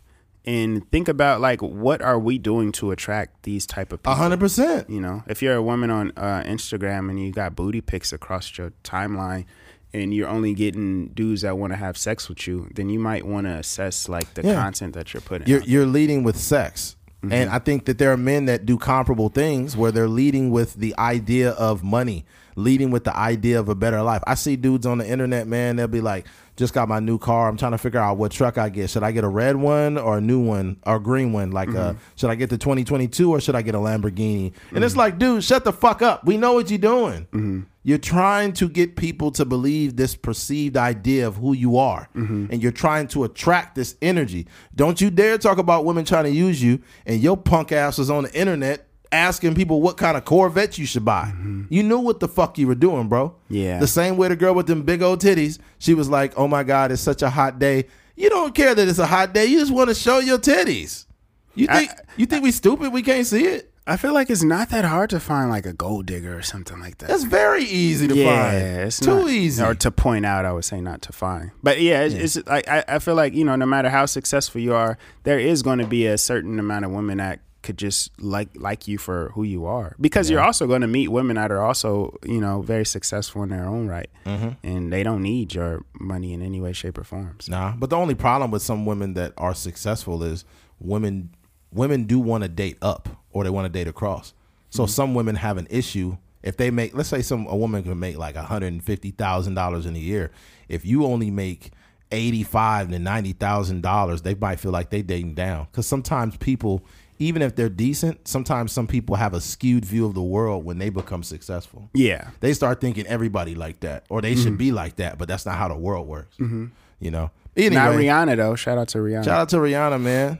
and think about like what are we doing to attract these type of people. a hundred percent. You know, if you're a woman on uh, Instagram and you got booty pics across your timeline, and you're only getting dudes that want to have sex with you, then you might want to assess like the Yeah. content that you're putting. You're out. you're leading with sex. Mm-hmm. And I think that there are men that do comparable things where they're leading with the idea of money, leading with the idea of a better life. I see dudes on the internet, man, they'll be like, just got my new car. I'm trying to figure out what truck I get. Should I get a red one or a new one or a green one? Like, uh, Mm-hmm. should I get the 2022 or should I get a Lamborghini? And it's like, dude, shut the fuck up. We know what you're doing. Mm-hmm. You're trying to get people to believe this perceived idea of who you are. Mm-hmm. And you're trying to attract this energy. Don't you dare talk about women trying to use you and your punk ass was on the internet asking people what kind of Corvette you should buy. You knew what the fuck you were doing, bro. Mm-hmm. Yeah. The same way the girl with them big old titties, she was like, oh my God, it's such a hot day. You don't care that it's a hot day. You just want to show your titties. You think you think we stupid? We can't see it. I feel like it's not that hard to find like a gold digger or something like that. That's very easy to find. yeah, it's too not- easy. Or to point out, I would say not to find. But yeah, it's, it's like I, I feel like you know, no matter how successful you are, there is going to be a certain amount of women that could just like like you for who you are because you're also going to meet women that are also you know very successful in their own right Mm-hmm. and they don't need your money in any way shape or form So- Nah, but the only problem with some women that are successful is women women do want to date up or they want to date across. So some women have an issue if they make let's say some a woman can make like $150,000 in a year. If you only make 85 to $90,000, they might feel like they dating down cuz sometimes people even if they're decent, sometimes some people have a skewed view of the world when they become successful yeah they start thinking everybody like that or they should mm-hmm. be like that, but that's not how the world works. Mm-hmm. You know. Anyway, not Rihanna though shout out to Rihanna shout out to Rihanna, man.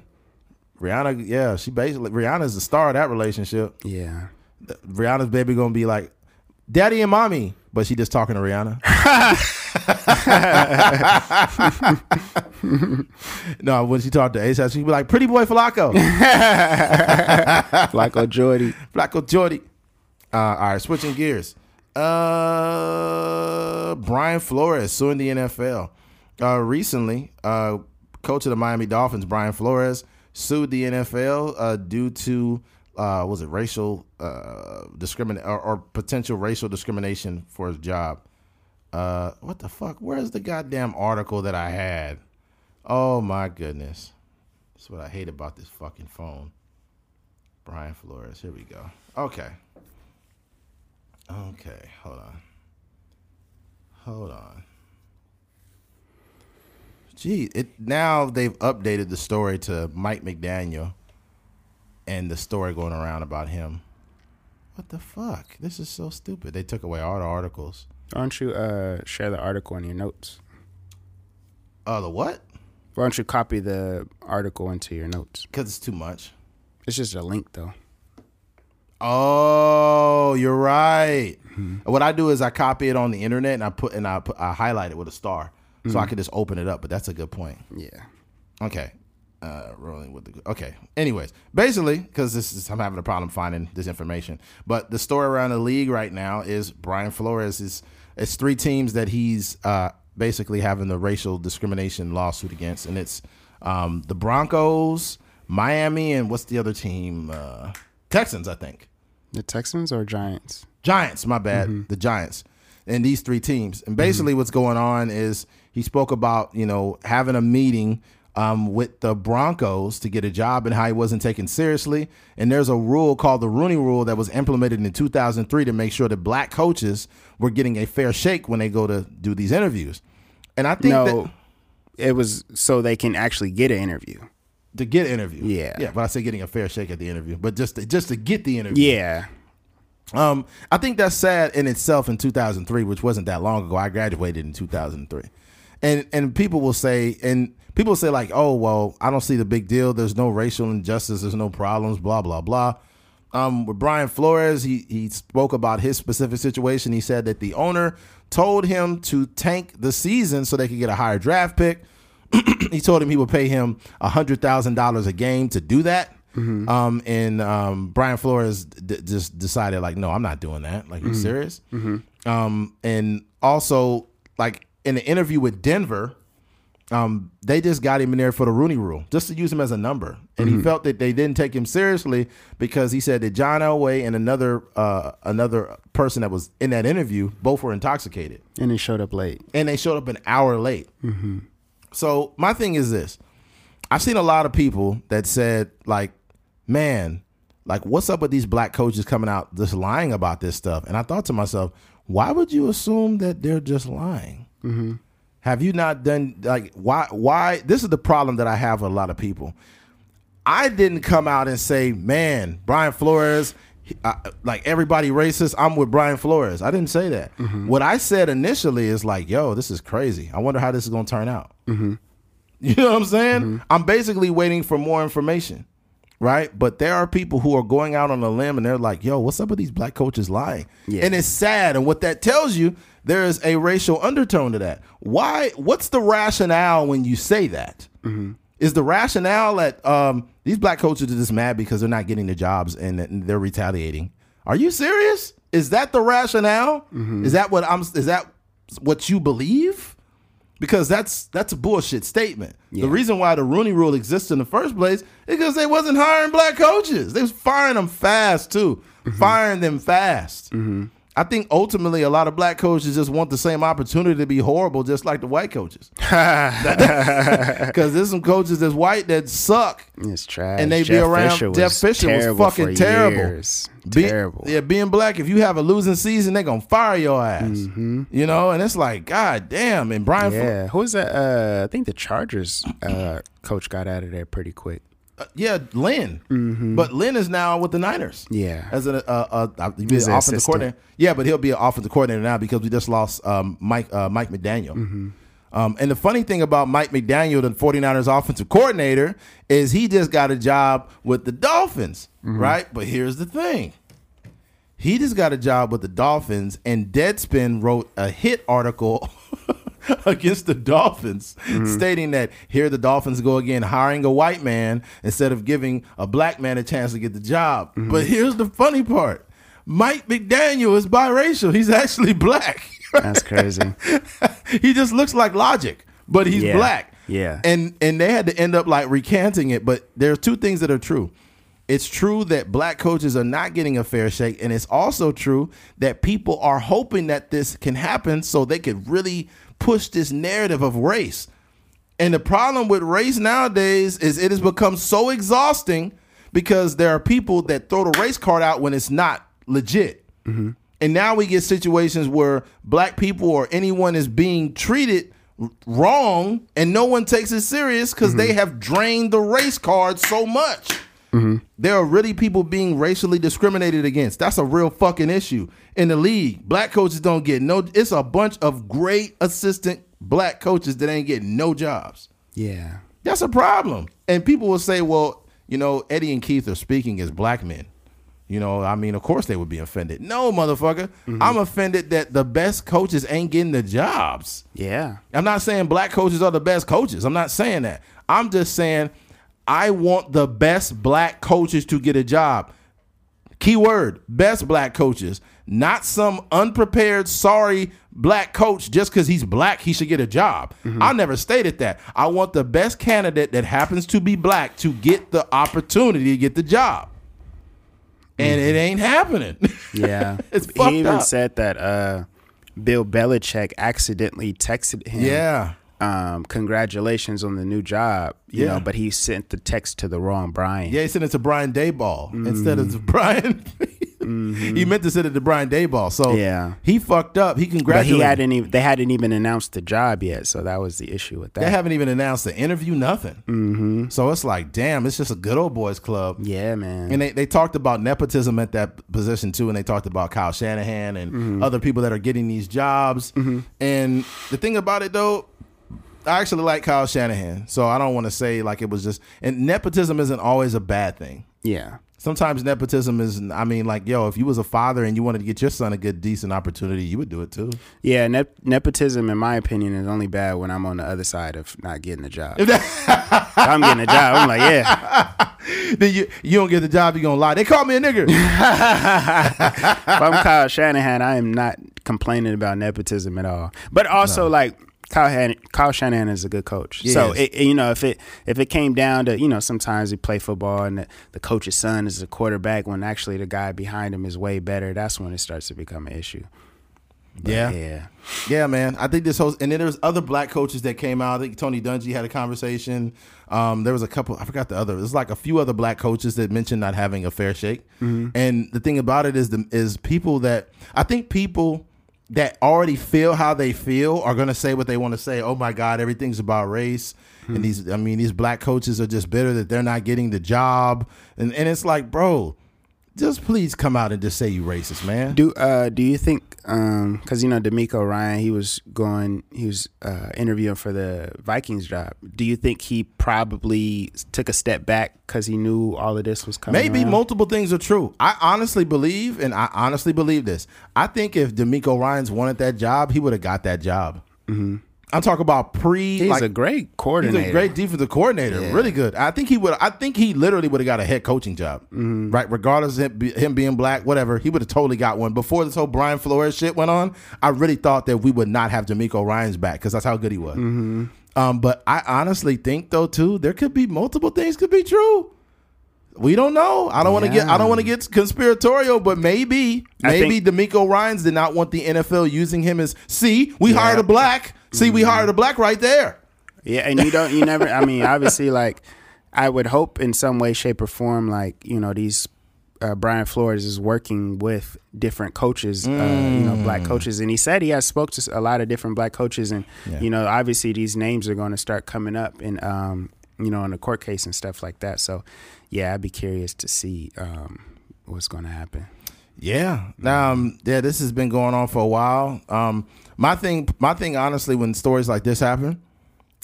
Rihanna, yeah, she basically Rihanna's the star of that relationship. yeah Rihanna's baby gonna be like, daddy and mommy, but she just talking to Rihanna. no, when she talked to ASAP, she'd be like, pretty boy Flacko. Flacko Jordy Flacko Jordy. Uh, all right, switching gears. Uh, Brian Flores suing the NFL. Uh, recently, uh, coach of the Miami Dolphins, Brian Flores, sued the NFL uh, due to uh, was it racial uh, discrimination or, or potential racial discrimination for his job. Uh, what the fuck? Where's the goddamn article that I had? Oh my goodness. That's what I hate about this fucking phone. Brian Flores. Here we go. Okay. Okay. Hold on. Hold on. Gee, it now they've updated the story to Mike McDaniel and the story going around about him. What the fuck? This is so stupid. They took away all the articles. why don't you uh share the article in your notes Oh, the what? why don't you copy the article into your notes Because it's too much. it's just a link though Oh, you're right. What I do is I copy it on the internet and I put and I put I highlight it with a star, so I can just open it up. But that's a good point. yeah Okay. Uh, rolling with the okay. Anyways, basically, because this is I'm having a problem finding this information. But the story around the league right now is Brian Flores is it's three teams that he's uh, basically having the racial discrimination lawsuit against, and it's um, the Broncos, Miami, and what's the other team? Uh, Texans, I think. the Texans or Giants Giants, my bad, the Giants, and these three teams. And basically, what's going on is he spoke about you know having a meeting um, with the Broncos to get a job and how he wasn't taken seriously. And there's a rule called the Rooney Rule that was implemented in 2003 to make sure that black coaches were getting a fair shake when they go to do these interviews. And I think no that it was so they can actually get an interview to get an interview, Yeah. yeah, but I say getting a fair shake at the interview, but just to, just to get the interview, yeah Um, I think that's sad in itself in 2003, which wasn't that long ago. I graduated in 2003. And and people will say and people say like, "Oh, well, I don't see the big deal. There's no racial injustice, there's no problems, blah blah blah." Um, with Brian Flores, he he spoke about his specific situation. He said that the owner told him to tank the season so they could get a higher draft pick. he told him he would pay him hundred thousand dollars a game to do that. Um, and um, Brian Flores d- just decided like, no, I'm not doing that. Like, you serious? Um, and also like in the interview with Denver, um, they just got him in there for the Rooney Rule, just to use him as a number. And he felt that they didn't take him seriously because he said that John Elway and another uh, another person that was in that interview both were intoxicated and he showed up late and they showed up an hour late. So my thing is this: I've seen a lot of people that said like, "Man, like what's up with these black coaches coming out just lying about this stuff?" And I thought to myself, why would you assume that they're just lying? Have you not done like why? Why? This is the problem that I have with a lot of people. I didn't come out and say, "Man, Brian Flores." uh, like everybody racist, I'm with Brian Flores. I didn't say that. What I said initially is like, "Yo, this is crazy. I wonder how this is going to turn out." You know what I'm saying? I'm basically waiting for more information, right? But there are people who are going out on a limb and they're like, "Yo, what's up with these black coaches lying?" Yeah. And it's sad. And what that tells you, there is a racial undertone to that. Why? What's the rationale when you say that? Is the rationale that um, these black coaches are just mad because they're not getting the jobs and, they're retaliating? Are you serious? Is that the rationale? Is that what I'm? Is that what you believe? Because that's that's a bullshit statement. The reason why the Rooney Rule exists in the first place is because they wasn't hiring black coaches. They was firing them fast too, firing them fast. I think ultimately a lot of black coaches just want the same opportunity to be horrible, just like the white coaches. Because there's some coaches that's white that suck. It's trash. And they be Jeff around- Fisher Jeff Fisher was fucking terrible. years. Be- terrible. Yeah, being black, if you have a losing season, they're gonna fire your ass. Mm-hmm. You know, and it's like, God damn. And Brian, Yeah. Who was that? Uh, I think the Chargers uh, coach got out of there pretty quick. Uh, yeah, Lynn. But Lynn is now with the Niners. Mm-hmm. Yeah. as an uh, uh, uh, he'll be an an offensive assistant. coordinator. Yeah, but he'll be an offensive coordinator now because we just lost um, Mike uh, Mike McDaniel. Mm-hmm. Um, and the funny thing about Mike McDaniel, the 49ers offensive coordinator, is he just got a job with the Dolphins, Mm-hmm. right? But here's the thing. He just got a job with the Dolphins, and Deadspin wrote a hit article against the Dolphins, mm-hmm. stating that here the Dolphins go again, hiring a white man instead of giving a black man a chance to get the job. Mm-hmm. But here's the funny part Mike McDaniel is biracial, he's actually black. That's crazy. he just looks like logic, but he's Yeah. black. Yeah. And and they had to end up like recanting it, but there's two things that are true. It's true that black coaches are not getting a fair shake, and it's also true that people are hoping that this can happen so they could really push this narrative of race. And the problem with race nowadays is it has become so exhausting because there are people that throw the race card out when it's not legit. Mm-hmm. And now we get situations where black people or anyone is being treated wrong and no one takes it serious because they mm-hmm. have drained the race card so much. Mm-hmm. There are really people being racially discriminated against. That's a real fucking issue in the league. Black coaches don't get no. It's a bunch of great assistant black coaches that ain't getting no jobs. Yeah. That's a problem. And people will say, well, you know, Eddie and Keith are speaking as black men. You know, I mean, of course they would be offended. No, motherfucker. Mm-hmm. I'm offended that the best coaches ain't getting the jobs. Yeah. I'm not saying black coaches are the best coaches. I'm not saying that. I'm just saying I want the best black coaches to get a job. Keyword best black coaches, not some unprepared, sorry black coach just because he's black, he should get a job. I never stated that. I want the best candidate that happens to be black to get the opportunity to get the job. And it ain't happening. Yeah. It's fucked he even up. said that uh, Bill Belichick accidentally texted him. yeah. Um, congratulations on the new job. You Yeah. know, but he sent the text to the wrong Brian. Yeah, he sent it to Brian Daboll instead of to Brian. He meant to send it to Brian Daboll. So Yeah. he fucked up. He But he congratulated. hadn't even they hadn't even announced the job yet, so that was the issue with that. They haven't even announced the interview, nothing. Mm-hmm. So it's like, damn, it's just a good old boys club. yeah, man. And they, they talked about nepotism at that position too, and they talked about Kyle Shanahan and other people that are getting these jobs. And the thing about it though, I actually like Kyle Shanahan, so I don't want to say like it was just. And nepotism isn't always a bad thing. yeah. Sometimes nepotism is. I mean, like yo, if you was a father and you wanted to get your son a good, decent opportunity, you would do it too. Yeah, nep- nepotism, in my opinion, is only bad when I'm on the other side of not getting a job. If I'm getting a job. I'm like, yeah. then you you don't get the job, you gonna lie. They call me a nigger. If I'm Kyle Shanahan, I am not complaining about nepotism at all. But also, like Kyle, Han- Kyle Shanahan is a good coach. So Yes. it, you know, if it if it came down to you know, sometimes you play football and the, the coach's son is a quarterback when actually the guy behind him is way better. That's when it starts to become an issue. But, Yeah. yeah. Yeah, man. I think this whole and then there's other black coaches that came out. I think Tony Dungy had a conversation. Um, there was a couple. I forgot the other. There's like a few other black coaches that mentioned not having a fair shake. And the thing about it is the is people that I think people that already feel how they feel are gonna say what they want to say. Oh my God, everything's about race. And hmm. these, I mean, these black coaches are just bitter that they're not getting the job. And and it's like, bro, just please come out and just say you racist, man. Do uh do you think um because you know DeMeco Ryan he was going he was uh interviewing for the Vikings job. Do you think he probably took a step back because he knew all of this was coming? Maybe around? multiple things are true. I honestly believe, and I honestly believe this. I think if DeMeco Ryans wanted that job, he would have got that job. I'm talking about pre. He's like, a great coordinator. He's a great defensive coordinator, Yeah. really good. I think he would. I think he literally would have got a head coaching job, Mm-hmm. right? Regardless of him being black, whatever, he would have totally got one. Before this whole Brian Flores shit went on, I really thought that we would not have DeMeco Ryans back because that's how good he was. Mm-hmm. Um, but I honestly think though too, there could be multiple things could be true. We don't know. I don't want to get. I don't want to get conspiratorial, but maybe, maybe think- DeMeco Ryans did not want the NFL using him as. See, we hired a black. See, Mm-hmm. we hired a black right there. Yeah, and you don't, you never. I mean, obviously, like I would hope in some way, shape, or form, like you know, these uh, Brian Flores is working with different coaches, uh, you know, black Mm. coaches, and he said he has spoke to a lot of different black coaches, and Yeah. you know, obviously these names are going to start coming up in, um, you know, in the court case and stuff like that. So, yeah, I'd be curious to see um, what's going to happen. Yeah. Um, yeah, this has been going on for a while. Um, my thing, my thing, honestly, when stories like this happen,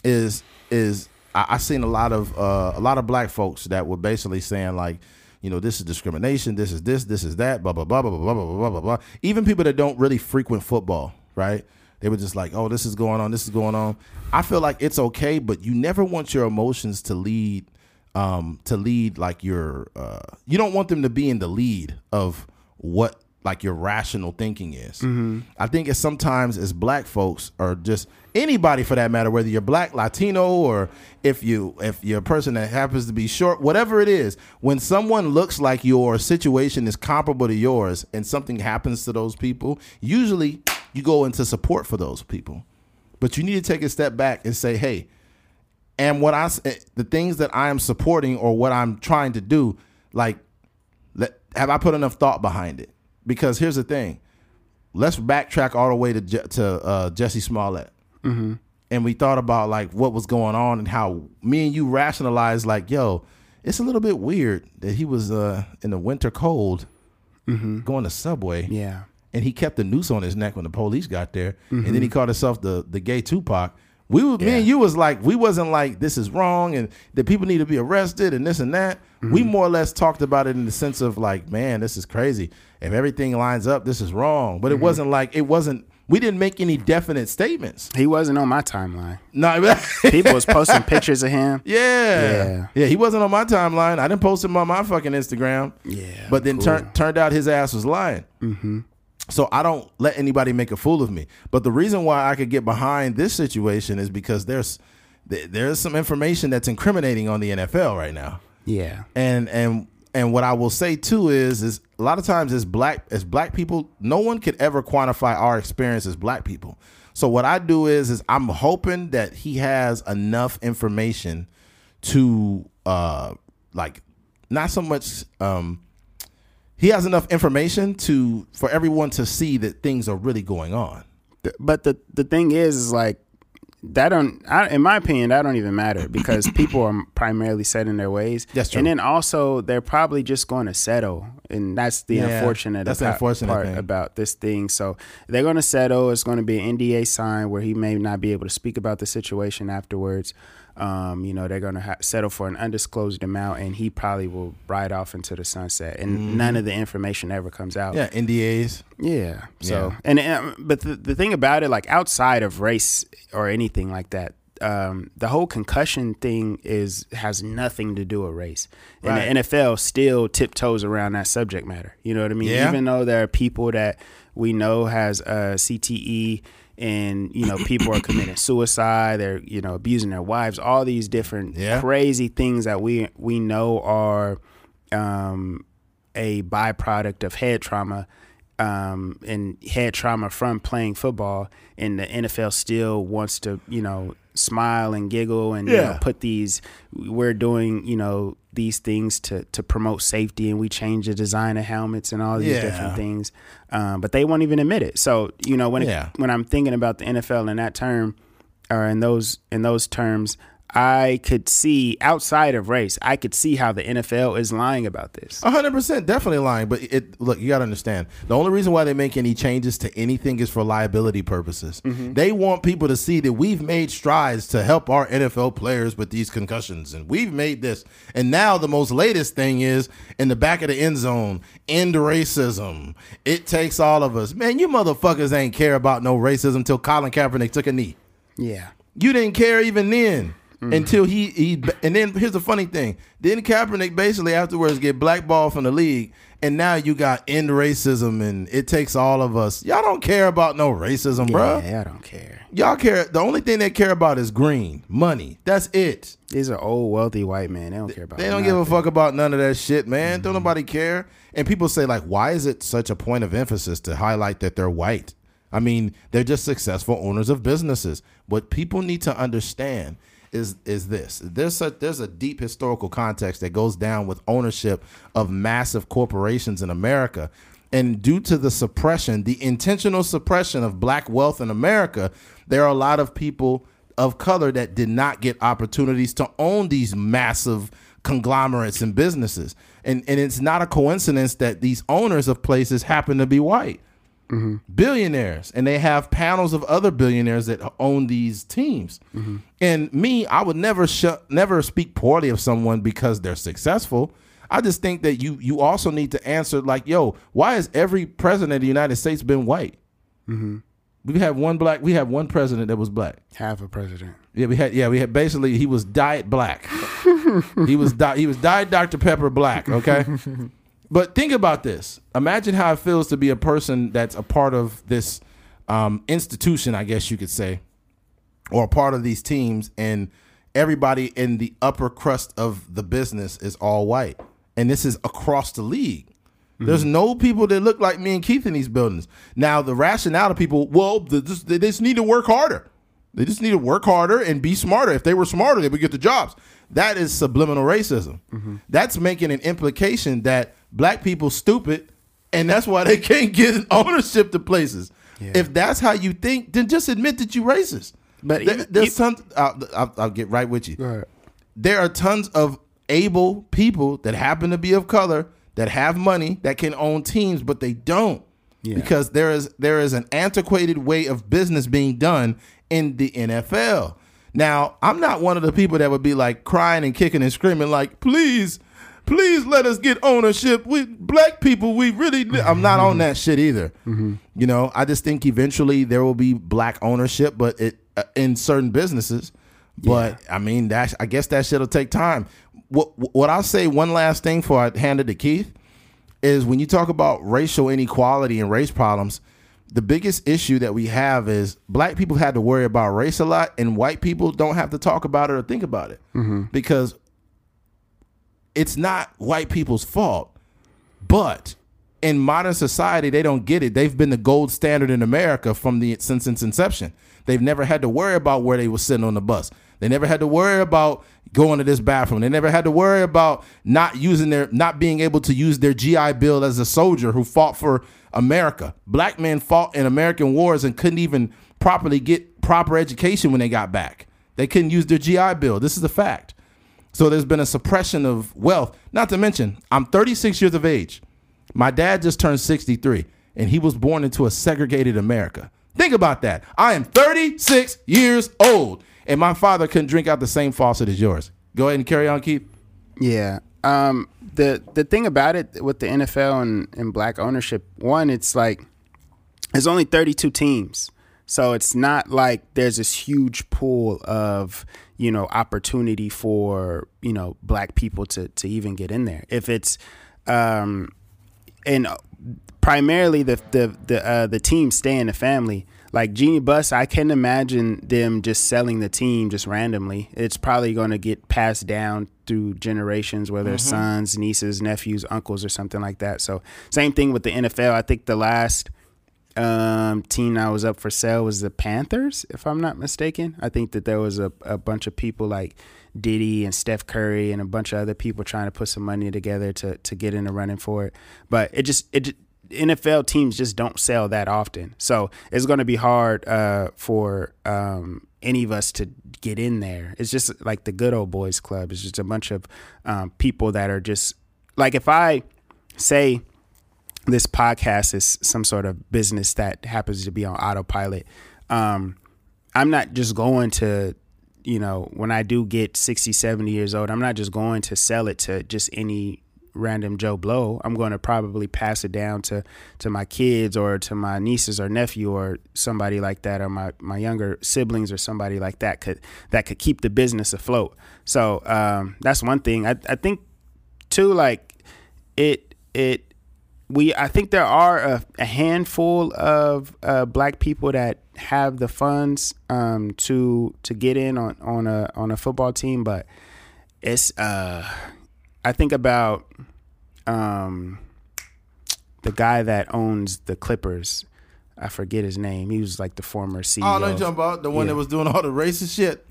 is is I, I seen a lot of uh, a lot of black folks that were basically saying like, you know, this is discrimination, this is this, this is that, blah blah blah blah blah blah blah blah blah blah. Even people that don't really frequent football, right? They were just like, oh, this is going on, this is going on. I feel like it's okay, but you never want your emotions to lead um to lead like your uh you don't want them to be in the lead of what like your rational thinking is. I think it's sometimes as black folks or just anybody for that matter, whether you're black, Latino, or if you if you're a person that happens to be short, whatever it is, when someone looks like your situation is comparable to yours and something happens to those people, usually you go into support for those people. But you need to take a step back and say, hey, and what I eh, the things that I am supporting or what I'm trying to do, like, let, have I put enough thought behind it? Because here's the thing, let's backtrack all the way to to uh, Jussie Smollett, Mm-hmm. and we thought about like what was going on and how me and you rationalized like, yo, it's a little bit weird that he was uh, in the winter cold going to Subway, Mm-hmm. Yeah. and he kept the noose on his neck when the police got there, and Mm-hmm. then he called himself the the gay Tupac. We were, me and you was like, we wasn't like this is wrong and that people need to be arrested and this and that. Mm-hmm. We more or less talked about it in the sense of like, man, this is crazy. If everything lines up, this is wrong. But it Mm-hmm. wasn't like it wasn't. We didn't make any definite statements. He wasn't on my timeline. No, People was posting pictures of him. yeah. Yeah. yeah, He wasn't on my timeline. I didn't post him on my fucking Instagram. Yeah, but then cool. turned turned out his ass was lying. Mm-hmm. So I don't let anybody make a fool of me. But the reason why I could get behind this situation is because there's there's some information that's incriminating on the NFL right now. Yeah. And and and what I will say too is is a lot of times as black as black people, no one could ever quantify our experience as black people. So what I do is is I'm hoping that he has enough information to uh like not so much um he has enough information to for everyone to see that things are really going on. But the the thing is, is like that don't. I, in my opinion, that don't even matter because people are primarily set in their ways. That's true. And then also, they're probably just going to settle, and that's the Yeah, unfortunate. that's the unfortunate part thing. about this thing. So they're going to settle. It's going to be an NDA sign where he may not be able to speak about the situation afterwards. Um, you know, they're going to ha- settle for an undisclosed amount, and he probably will ride off into the sunset, and none of the information ever comes out. Yeah, NDAs. Yeah. So Yeah. and um, but the the thing about it, like outside of race or anything like that, um, the whole concussion thing is has nothing to do with race. And Right. the NFL still tiptoes around that subject matter. You know what I mean? Yeah. Even though there are people that we know has uh, CTE and you know people are committing suicide, they're you know abusing their wives, all these different Yeah. crazy things that we we know are um, a byproduct of head trauma um, and head trauma from playing football, and the NFL still wants to, you know, smile and giggle and you know, put these. We're doing, you know, these things to to promote safety, and we change the design of helmets and all these Yeah. different things. Um, but they won't even admit it. So you know, when Yeah. it, when I'm thinking about the NFL in that term, or in those in those terms. I could see outside of race, I could see how the NFL is lying about this. Hundred percent, definitely lying. But it look, you got to understand. The only reason why they make any changes to anything is for liability purposes. Mm-hmm. They want people to see that we've made strides to help our NFL players with these concussions, and we've made this. And now the most latest thing is in the back of the end zone, end racism. It takes all of us, man. You motherfuckers ain't care about no racism till Colin Kaepernick took a knee. Yeah. You didn't care even then Mm-hmm. until he he. And then here's the funny thing: didn't Kaepernick basically afterwards get blackballed from the league? And now you got end racism, and it takes all of us. Y'all don't care about no racism, bro. Yeah, I don't care. Y'all care. The only thing they care about is green money. That's it. These are old, wealthy white men. They don't care about. They don't give a fuck about none of that shit, man. Don't mm-hmm. nobody care. And people say like, why is it such a point of emphasis to highlight that they're white? I mean, they're just successful owners of businesses. What people need to understand is is this: there's a there's a deep historical context that goes down with ownership of massive corporations in America. And due to the suppression, the intentional suppression of black wealth in America, there are a lot of people of color that did not get opportunities to own these massive conglomerates and businesses. And and it's not a coincidence that these owners of places happen to be white. Mm-hmm. Billionaires, and they have panels of other billionaires that own these teams. Mm-hmm. And me, I would never sh- never speak poorly of someone because they're successful. I just think that you you also need to answer like, yo, why has every president of the United States been white? Mm-hmm. We have one black. We have one president that was black. Half a president. Yeah, we had. Yeah, we had. Basically, he was diet black. he was. Di- he was diet Dr Pepper black. Okay. but think about this. Imagine how it feels to be a person that's a part of this um, institution. I guess you could say, or a part of these teams, and everybody in the upper crust of the business is all white, and this is across the league. There's no people that look like me and Keith in these buildings. Now, the rationale of people, well, they just, they just need to work harder. They just need to work harder and be smarter. If they were smarter, they would get the jobs. That is subliminal racism. That's making an implication that black people stupid, and that's why they can't get ownership to places. If that's how you think, then just admit that you racist. But There- even- there's tons. I'll, I'll, I'll get right with you Right. there are tons of able people that happen to be of color that have money that can own teams, but they don't Yeah. because there is there is an antiquated way of business being done in the NFL. Now, I'm not one of the people that would be like crying and kicking and screaming like, "Please, please let us get ownership. We black people, we really." ne-" I'm not on that shit either. You know, I just think eventually there will be black ownership, but it uh, in certain businesses. But I mean, that I guess that shit'll take time. What what I'll say one last thing before I hand it to Keith is when you talk about racial inequality and race problems, the biggest issue that we have is black people had to worry about race a lot, and white people don't have to talk about it or think about it because it's not white people's fault. But in modern society, they don't get it. They've been the gold standard in America from the since its inception. They've never had to worry about where they were sitting on the bus. They never had to worry about going to this bathroom. They never had to worry about not using their not being able to use their GI Bill as a soldier who fought for America. Black men fought in American wars and couldn't even properly get proper education when they got back. They couldn't use their GI Bill. This is a fact. So there's been a suppression of wealth. Not to mention, I'm 36 years of age. My dad just turned 63, and he was born into a segregated America. Think about that. I am 36 years old, and my father couldn't drink out the same faucet as yours. Go ahead and carry on, Keith. Yeah. Um, the the thing about it with the NFL and, and black ownership, one, it's like there's only 32 teams. So it's not like there's this huge pool of, you know, opportunity for, you know, black people to to even get in there. If it's um and primarily the the the uh, the team stay in the family. Like Jeanie Buss, I can imagine them just selling the team just randomly. It's probably going to get passed down through generations, whether it's sons, nieces, nephews, uncles, or something like that. So same thing with the NFL. I think the last um, team that was up for sale was the Panthers, if I'm not mistaken. I think that there was a, a bunch of people like Diddy and Steph Curry and a bunch of other people trying to put some money together to to get in the running for it. But it just it NFL teams just don't sell that often, so it's going to be hard uh, for um, any of us to get in there. It's just like the good old boys club. It's just a bunch of um, people that are just like if I say this podcast is some sort of business that happens to be on autopilot. Um, I'm not just going to, you know, when I do get 60, 70 years old, I'm not just going to sell it to just any random Joe Blow. I'm going to probably pass it down to to my kids or to my nieces or nephew or somebody like that or my my younger siblings or somebody like that could that could keep the business afloat. So um, that's one thing. I I think too like it it we I think there are a, a handful of uh, black people that have the funds um, to to get in on on a on a football team, but it's uh I think about um the guy that owns the Clippers. I forget his name. He was like the former CEO. Oh, no, you talking about the one Yeah. that was doing all the racist shit.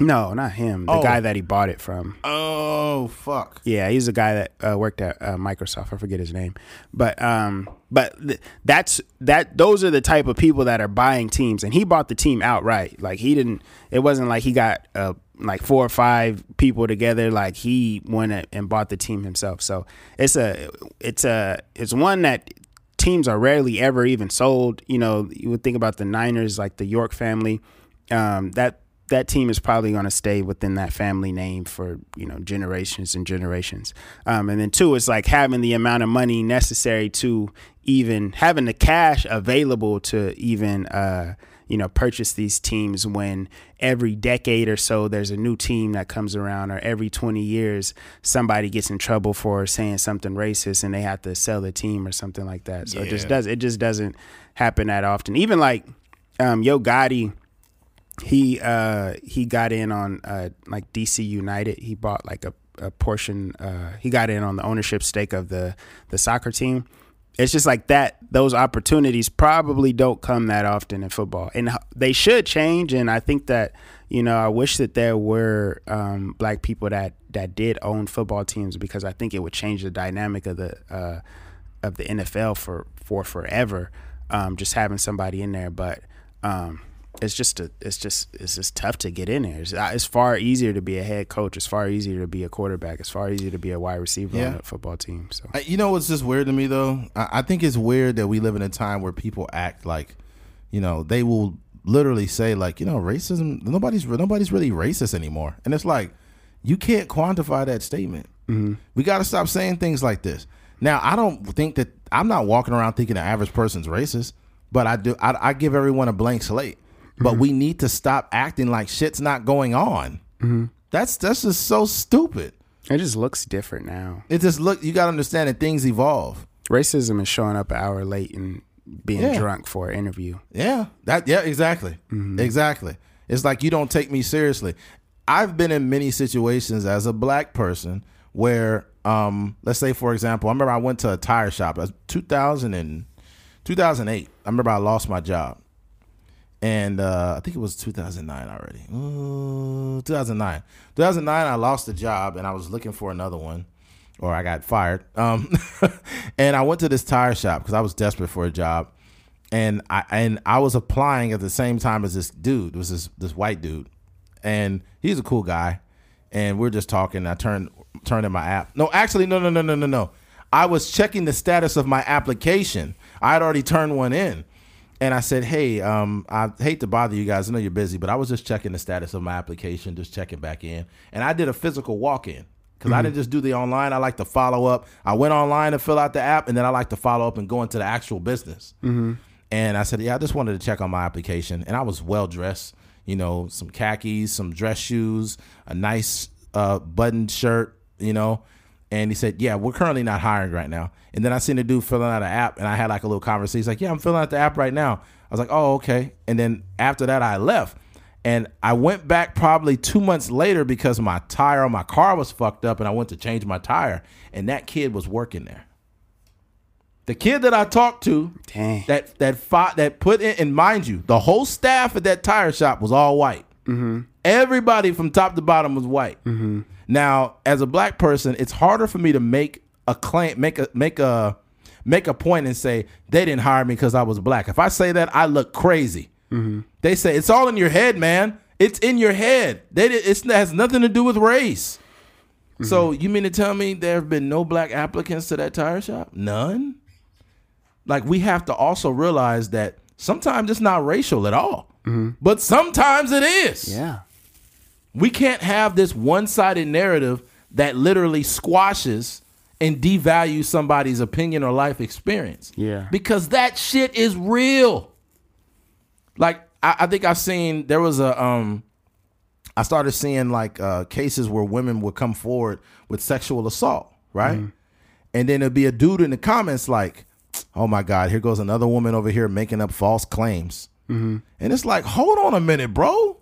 No, not him. The Oh. guy that he bought it from. Oh fuck. Yeah, he's a guy that uh, worked at uh, Microsoft. I forget his name, but um, but th- that's that. Those are the type of people that are buying teams, and he bought the team outright. Like he didn't. It wasn't like he got uh, like four or five people together. Like he went a- and bought the team himself. So it's a it's a it's one that teams are rarely ever even sold. You know, you would think about the Niners, like the York family. Um, that that team is probably going to stay within that family name for you know generations and generations. Um, and then two, it's like having the amount of money necessary to even having the cash available to even uh, you know purchase these teams when every decade or so there's a new team that comes around or every 20 years somebody gets in trouble for saying something racist and they have to sell the team or something like that. So it just does it just doesn't happen that often. Even like um, Yo Gotti he uh he got in on uh like DC United. He bought like a, a portion uh he got in on the ownership stake of the the soccer team. It's just like that those opportunities probably don't come that often in football. And they should change and I think that you know, I wish that there were um black people that that did own football teams because I think it would change the dynamic of the uh of the NFL for for forever. Um just having somebody in there but um it's just a, it's just it's just tough to get in there. It's, it's far easier to be a head coach. It's far easier to be a quarterback. It's far easier to be a wide receiver on a football team. So You know what's just weird to me though? I, I think it's weird that we live in a time where people act like, you know, they will literally say like, you know, racism. Nobody's nobody's really racist anymore, and it's like, you can't quantify that statement. Mm-hmm. We got to stop saying things like this. Now, I don't think that I'm not walking around thinking the average person's racist, but I do. I, I give everyone a blank slate. But mm-hmm. we need to stop acting like shit's not going on. Mm-hmm. That's that's just so stupid. it just looks different now. It just look. You got to understand that things evolve. Racism is showing up an hour late and being Yeah. drunk for an interview. Yeah, that yeah, exactly, mm-hmm. exactly. It's like you don't take me seriously. I've been in many situations as a black person where, um, let's say for example, I remember I went to a tire shop. It was 2000 and 2008. I remember I lost my job, and uh, I think it was 2009 already. Ooh, 2009, 2009. I lost the job, and I was looking for another one, or I got fired. Um, and I went to this tire shop because I was desperate for a job and I and I was applying at the same time as this dude. It was this this white dude, and he's a cool guy. And we're just talking. I turned turned in my app. No, actually, no, no, no, no, no, no. I was checking the status of my application. I had already turned one in, and I said, "Hey, um, I hate to bother you guys. I know you're busy, but I was just checking the status of my application, just checking back in. And I did a physical walk in." Because I didn't just do the online. I like to follow up. I went online to fill out the app, and then I like to follow up and go into the actual business. And I said, yeah, I just wanted to check on my application. And I was well dressed, you know, some khakis, some dress shoes, a nice uh, buttoned shirt, you know. And he said, yeah, we're currently not hiring right now. And then I seen the dude filling out an app, and I had like a little conversation. He's like, yeah, I'm filling out the app right now. I was like, oh, okay. And then after that, I left. And I went back probably two months later because my tire on my car was fucked up, and I went to change my tire. And that kid was working there. The kid that I talked to, Dang. that that fought that put in and mind you, the whole staff at that tire shop was all white. Mm-hmm. Everybody from top to bottom was white. Mm-hmm. Now, as a black person, it's harder for me to make a claim, make a make a make a point and say they didn't hire me because I was black. If I say that, I look crazy. Mm-hmm. They say it's all in your head, man. It's in your head. They it's, it has nothing to do with race. So mm-hmm. you mean to tell me there have been no black applicants to that tire shop? None. Like we have to also realize that sometimes it's not racial at all, mm-hmm. but sometimes it is. Yeah. We can't have this one-sided narrative that literally squashes and devalues somebody's opinion or life experience. Yeah. Because that shit is real. Like I, I think I've seen there was a um I started seeing like uh cases where women would come forward with sexual assault, right? And then it'd be a dude in the comments like, "Oh my God, here goes another woman over here making up false claims." And it's like, hold on a minute, bro.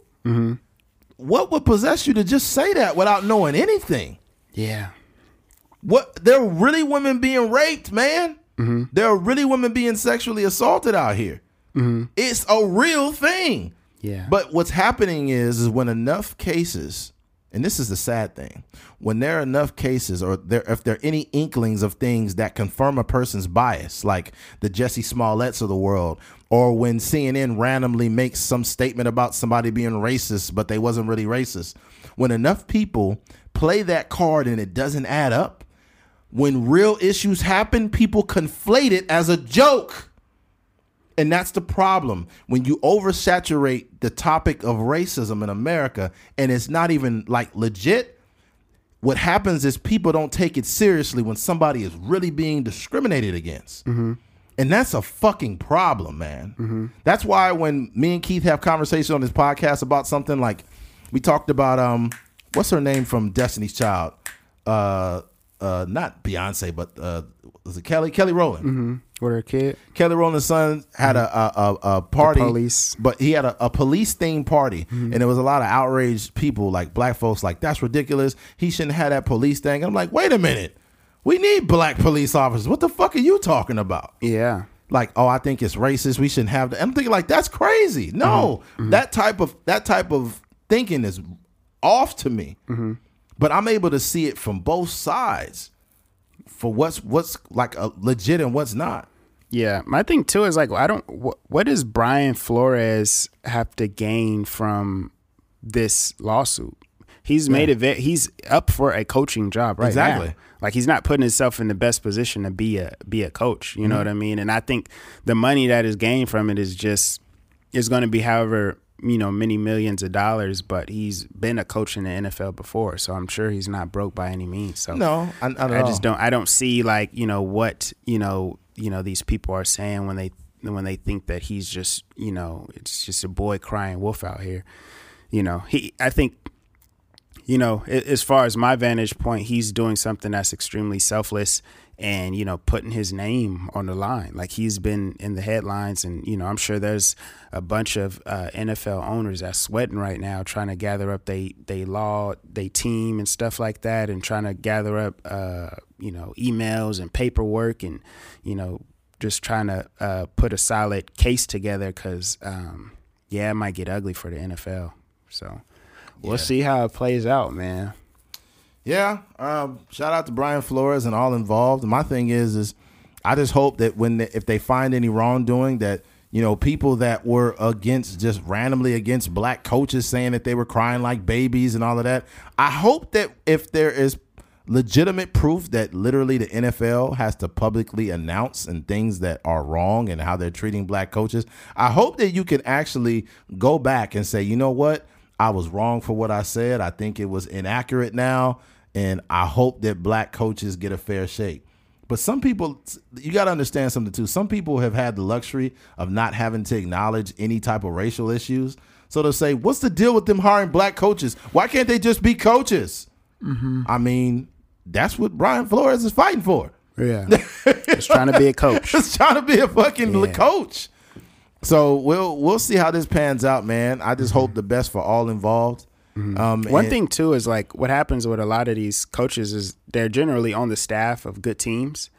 What would possess you to just say that without knowing anything? Yeah. What there are really women being raped, man. Mm-hmm. There are really women being sexually assaulted out here. Mm-hmm. It's a real thing. Yeah. But what's happening is, is when enough cases, and this is the sad thing, when there are enough cases, or there if there are any inklings of things that confirm a person's bias, like the Jussie Smollett's of the world, or when CNN randomly makes some statement about somebody being racist, but they wasn't really racist. When enough people play that card and it doesn't add up, when real issues happen, people conflate it as a joke. And that's the problem. When you oversaturate the topic of racism in America and it's not even like legit, what happens is people don't take it seriously when somebody is really being discriminated against. And that's a fucking problem, man. That's why when me and Keith have conversations on this podcast about something like we talked about um what's her name from Destiny's Child? Uh uh not Beyonce, but uh was it Kelly? Kelly Rowland. Mm-hmm. With her kid. Kelly Rowland's son had a a, a, a party, police. but he had a, a police themed party, mm-hmm. and there was a lot of outraged people, like black folks, like that's ridiculous. He shouldn't have that police thing. I'm like, wait a minute, we need black police officers. What the fuck are you talking about? Yeah. Like, oh, I think it's racist. We shouldn't have that. I'm thinking like that's crazy. Mm-hmm. No, that type of that type of thinking is off to me. But I'm able to see it from both sides for what's what's like a legit and what's not. Yeah, my thing too is like I don't. What, what does Brian Flores have to gain from this lawsuit? He's made a He's up for a coaching job right Exactly. now. Like he's not putting himself in the best position to be a be a coach. You know mm-hmm. what I mean? And I think the money that is gained from it is just is going to be however you know many millions of dollars. But he's been a coach in the NFL before, so I'm sure he's not broke by any means. So No, I, I just don't I don't see like you know what you know you know these people are saying when they when they think that he's just you know it's just a boy crying wolf out here. You know he I think you know as far as my vantage point he's doing something that's extremely selfless and you know putting his name on the line. Like he's been in the headlines and you know i'm sure there's a bunch of uh, nfl owners that's sweating right now trying to gather up they they law they team and stuff like that and trying to gather up uh, you know emails and paperwork and you know just trying to uh, put a solid case together because um, yeah it might get ugly for the nfl so we'll see how it plays out man Yeah. Um, shout out to Brian Flores and all involved. My thing is, is I just hope that when they, if they find any wrongdoing, that you know people that were against just randomly against black coaches saying that they were crying like babies and all of that. I hope that if there is legitimate proof that literally the NFL has to publicly announce and things that are wrong and how they're treating black coaches, I hope that you can actually go back and say, you know what, I was wrong for what I said. I think it was inaccurate now, and I hope that black coaches get a fair shake. But some people, you got to understand something too. Some people have had the luxury of not having to acknowledge any type of racial issues. So they'll say, "What's the deal with them hiring black coaches? Why can't they just be coaches?" Mm-hmm. I mean, that's what Brian Flores is fighting for. Yeah. Just trying to be a coach. Just trying to be a fucking Yeah. coach. So we'll we'll see how this pans out, man. I just mm-hmm. hope the best for all involved. Um, One and- thing too is like what happens with a lot of these coaches is they're generally on the staff of good teams.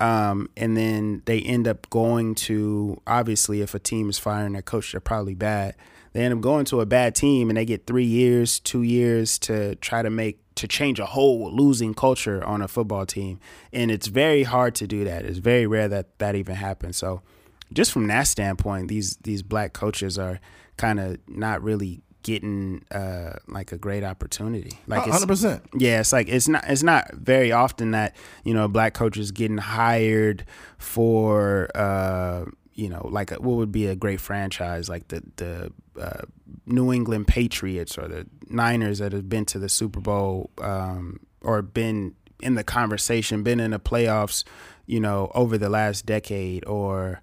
Um, and then they end up going to obviously if a team is firing their coach, they're probably bad. They end up going to a bad team and they get three years, two years to try to make to change a whole losing culture on a football team. And it's very hard to do that. It's very rare that that even happens. So just from that standpoint, these these black coaches are kind of not really getting uh, like a great opportunity. Like it's- 100%. yeah, it's like it's not it's not very often that you know a black coaches getting hired for uh, you know like a, what would be a great franchise like the the uh, New England Patriots or the Niners that have been to the Super Bowl um, or been in the conversation, been in the playoffs, you know, over the last decade, or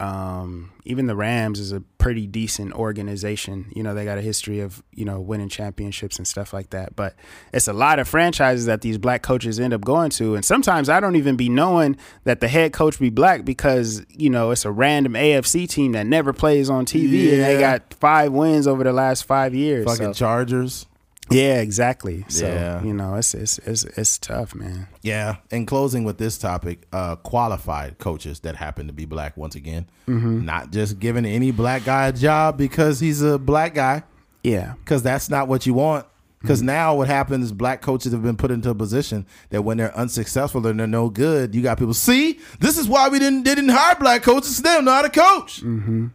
um, even the Rams is a pretty decent organization. You know, they got a history of you know winning championships and stuff like that. But it's a lot of franchises that these black coaches end up going to, and sometimes I don't even be knowing that the head coach be black because you know it's a random AFC team that never plays on TV, and they got five wins over the last five years. Fucking so- Chargers. Yeah, exactly. So Yeah. you know, it's it's it's it's tough, man. Yeah. In closing with this topic, uh, qualified coaches that happen to be black once again, Mm-hmm. not just giving any black guy a job because he's a black guy, Yeah, because that's not what you want. Mm-hmm. Because now what happens is black coaches have been put into a position that when they're unsuccessful and they're no good, you got people. See, this is why we didn't they didn't hire black coaches. They don't know how to coach. Mm-hmm.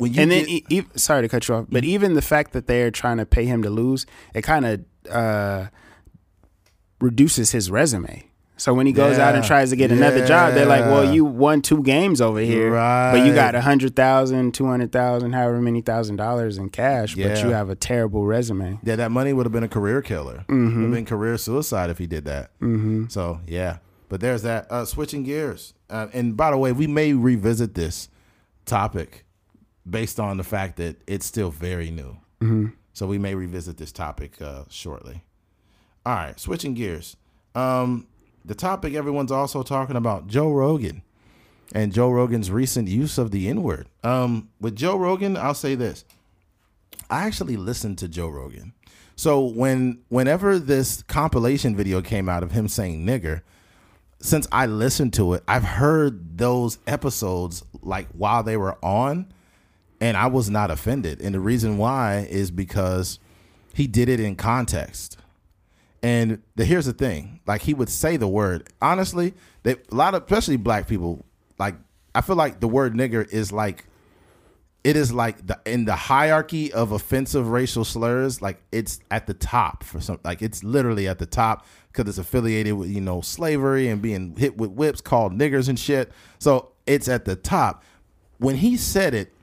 When you and then get- e- e- sorry to cut you off, but even the fact that they're trying to pay him to lose, it kind of uh, reduces his resume. So when he goes out and tries to get another job, they're like, "Well, you won two games over here, but you Right. got a hundred thousand, two hundred thousand, however many thousand dollars in cash, but you have a terrible resume." Yeah, that money would have been a career killer. Would have been career suicide if he did that. Mm-hmm. So yeah, but there's that. Uh, switching gears, uh, and by the way, we may revisit this topic based on the fact that it's still very new. Mm-hmm. So we may revisit this topic uh, shortly. All right, switching gears. Um, the topic everyone's also talking about Joe Rogan and Joe Rogan's recent use of the N word. Um, with Joe Rogan, I'll say this. I actually listened to Joe Rogan. So when whenever this compilation video came out of him saying nigger, since I listened to it, I've heard those episodes like while they were on and I was not offended. And the reason why is because he did it in context. And the, here's the thing: like he would say the word. Honestly, they, a lot of, especially black people, like I feel like the word nigger is like, it is like the in the hierarchy of offensive racial slurs. Like it's at the top for some. Like it's literally at the top because it's affiliated with you know slavery and being hit with whips called niggers and shit. So it's at the top. When he said it,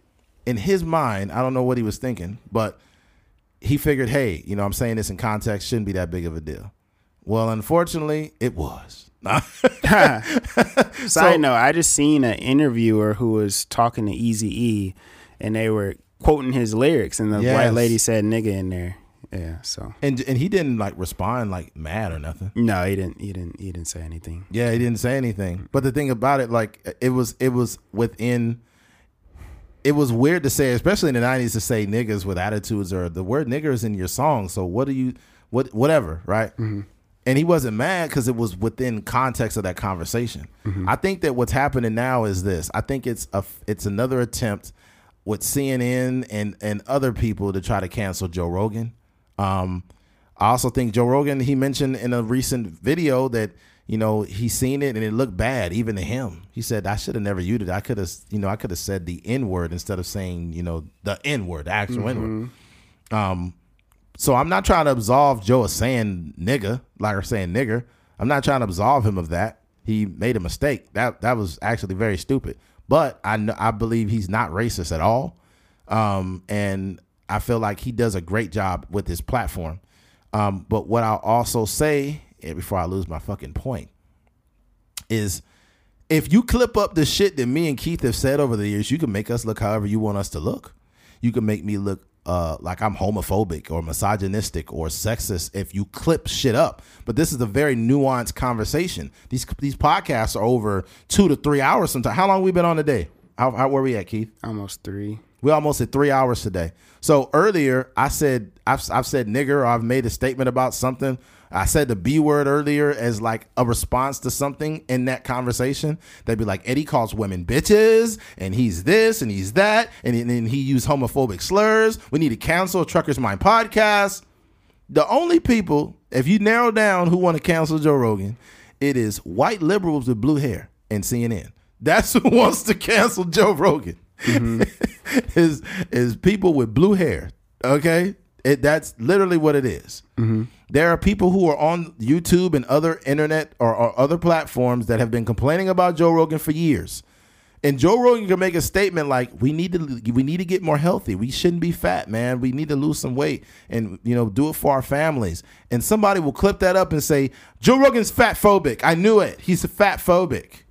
in his mind, I don't know what he was thinking, but he figured, hey, you know, I'm saying this in context, shouldn't be that big of a deal. Well, unfortunately, it was. Side note: I just seen an interviewer who was talking to Easy E, and they were quoting his lyrics, and the Yes. white lady said "nigga" in there. Yeah, so and and he didn't like respond like mad or nothing. no, he didn't. He didn't. He didn't say anything. Yeah, he didn't say anything. But the thing about it, like it was, it was within. It was weird to say, especially in the '90s, to say niggas with attitudes or the word nigger is in your song. So what do you, what, whatever, right? And he wasn't mad because it was within context of that conversation. I think that what's happening now is this. I think it's a, it's another attempt with CNN and and other people to try to cancel Joe Rogan. Um, I also think Joe Rogan he mentioned in a recent video that you know he seen it and it looked bad even to him. He said I should have never used it. I could have you know I could have said the N word instead of saying you know the N word, the actual N word. Um, so I'm not trying to absolve Joe of saying nigga like or saying nigger. I'm not trying to absolve him of that. He made a mistake. That that was actually very stupid. But I know, I believe he's not racist at all. Um, and I feel like he does a great job with his platform. Um, but what I'll also say before I lose my fucking point is if you clip up the shit that me and Keith have said over the years, you can make us look however you want us to look. You can make me look uh, like I'm homophobic or misogynistic or sexist if you clip shit up. But this is a very nuanced conversation. These these podcasts are over two to three hours sometimes. How long we been on today? How, how where we at, Keith? Almost three. We almost at three hours today. So earlier, I said I've I've said nigger. Or I've made a statement about something. I said the B word earlier as like a response to something in that conversation. They'd be like, Eddie calls women bitches, and he's this and he's that, and then he used homophobic slurs. We need to cancel Truckers Mind podcast. The only people, if you narrow down who want to cancel Joe Rogan, it is white liberals with blue hair and CNN. That's who wants to cancel Joe Rogan. Mm-hmm. is is people with blue hair. Okay, it, that's literally what it is. Mm-hmm. There are people who are on YouTube and other internet or, or other platforms that have been complaining about Joe Rogan for years. And Joe Rogan can make a statement like, "We need to we need to get more healthy. We shouldn't be fat, man. We need to lose some weight, and you know, do it for our families." And somebody will clip that up and say, "Joe Rogan's fat phobic." I knew it. He's a fat phobic.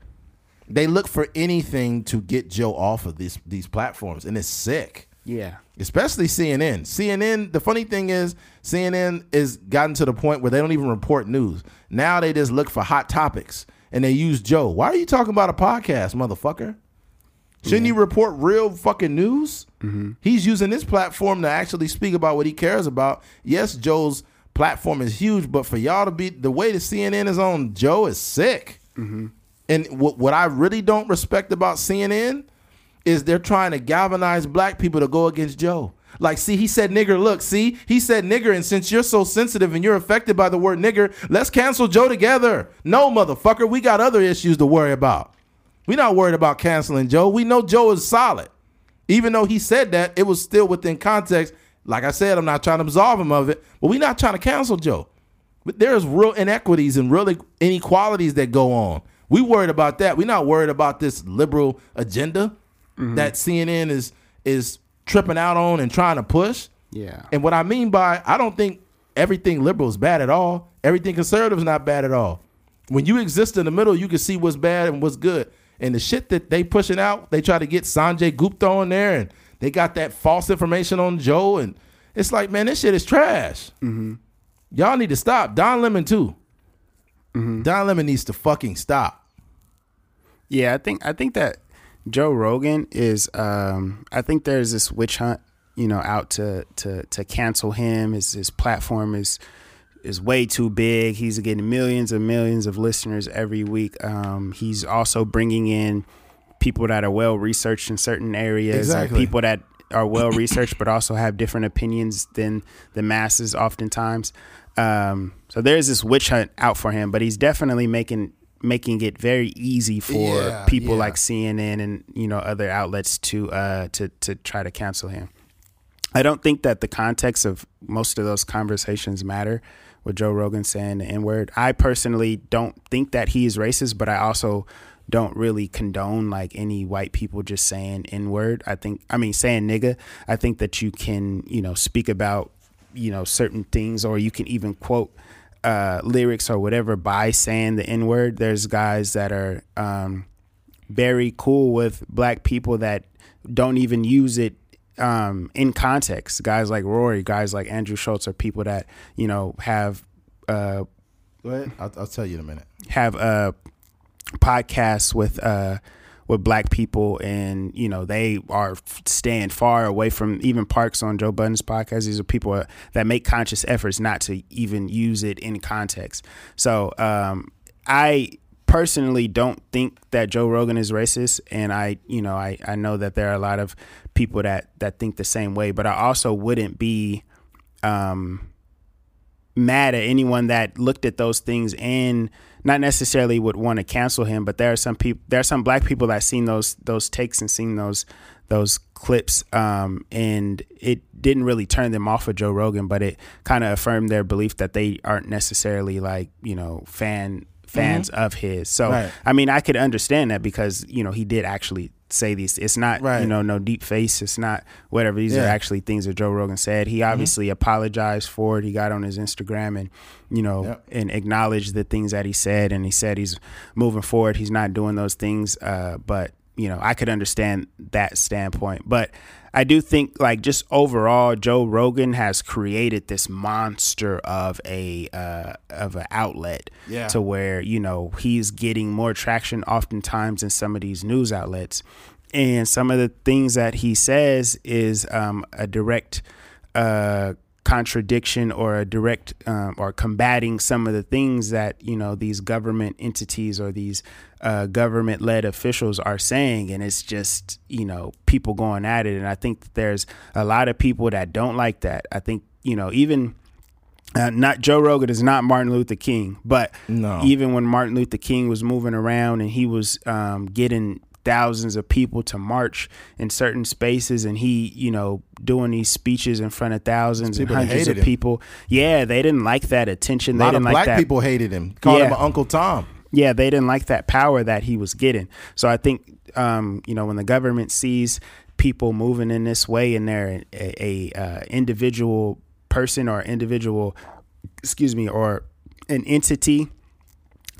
They look for anything to get Joe off of these these platforms, and it's sick Yeah. especially CNN. CNN, the funny thing is, CNN is gotten to the point where they don't even report news. Now they just look for hot topics and they use Joe. Why are you talking about a podcast, motherfucker? Shouldn't you report real fucking news? Mm-hmm. He's using this platform to actually speak about what he cares about. Yes, Joe's platform is huge, but for y'all to be the way the CNN is on Joe is sick. Mm-hmm. And what what I really don't respect about CNN is they're trying to galvanize black people to go against Joe. Like, see, he said nigger. Look, see, he said nigger, and since you're so sensitive and you're affected by the word nigger, let's cancel Joe together. No, motherfucker, we got other issues to worry about. We're not worried about canceling Joe. We know Joe is solid. Even though he said that, it was still within context. Like I said, I'm not trying to absolve him of it, but we're not trying to cancel Joe. But there's real inequities and real inequalities that go on. We worried about that. We're not worried about this liberal agenda Mm-hmm. that CNN is is tripping out on and trying to push. Yeah. And what I mean by I don't think everything liberal is bad at all. Everything conservative is not bad at all. When you exist in the middle, you can see what's bad and what's good. And the shit that they pushing out, they try to get Sanjay Gupta on there, and they got that false information on Joe, and it's like, man, this shit is trash. Mm-hmm. Y'all need to stop. Don Lemon too. Mm-hmm. Don Lemon needs to fucking stop. Yeah, I think I think that Joe Rogan is um I think there's this witch hunt, you know, out to to to cancel him. His his platform is is way too big. He's getting millions and millions of listeners every week. Um he's also bringing in people that are well researched in certain areas, Exactly. people that are well researched but also have different opinions than the masses oftentimes. Um, so there's this witch hunt out for him, but he's definitely making making it very easy for Yeah, people yeah. like CNN and you know other outlets to uh to to try to cancel him. I don't think that the context of most of those conversations matter with Joe Rogan saying the N word. I personally don't think that he is racist, but I also don't really condone like any white people just saying N word. I think, I mean, saying nigga. I think that you can, you know, speak about, you know, certain things or you can even quote uh, lyrics or whatever by saying the N word. There's guys that are, um, very cool with black people that don't even use it um, in context. Guys like Rory, guys like Andrew Schulz are people that you know have uh, Go ahead. I'll, I'll tell you in a minute. have uh, podcasts with uh, with black people, and you know they are staying far away from even Parks on Joe Budden's podcast. These are people that make conscious efforts not to even use it in context. So um, I personally don't think that Joe Rogan is racist, and I you know I I know that there are a lot of people that that think the same way, but I also wouldn't be. Um, mad at anyone that looked at those things and not necessarily would want to cancel him, but there are some people, there are some black people that seen those those takes and seen those those clips, um, and it didn't really turn them off of Joe Rogan, but it kind of affirmed their belief that they aren't necessarily like you know fan fans of his. So Right. I mean, I could understand that because you know he did actually say these. It's not Right. you know no deep face. It's not whatever. These are actually things that Joe Rogan said. He obviously apologized for it. He got on his Instagram and you know Yep. and acknowledged the things that he said. And he said he's moving forward. He's not doing those things. Uh, but you know I could understand that standpoint. But I do think like just overall, Joe Rogan has created this monster of a uh, of an outlet Yeah. to where you know he's getting more traction oftentimes in some of these news outlets and some of the things that he says is um, a direct uh, contradiction or a direct um, or combating some of the things that you know these government entities or these uh, government led officials are saying and it's just you know people going at it and i think that there's a lot of people that don't like that i think you know even uh, not Joe Rogan is not Martin Luther King, but No. even when Martin Luther King was moving around and he was um, getting thousands of people to march in certain spaces and he, you know, doing these speeches in front of thousands and People hundreds of hated him. people. Yeah, they didn't like that attention. A They lot of didn't like black that. people hated him. Called him Yeah. an Uncle Tom. yeah, they didn't like that power that he was getting. So I think, um, you know, when the government sees people moving in this way and they're a, a uh, individual person or individual, excuse me, or an entity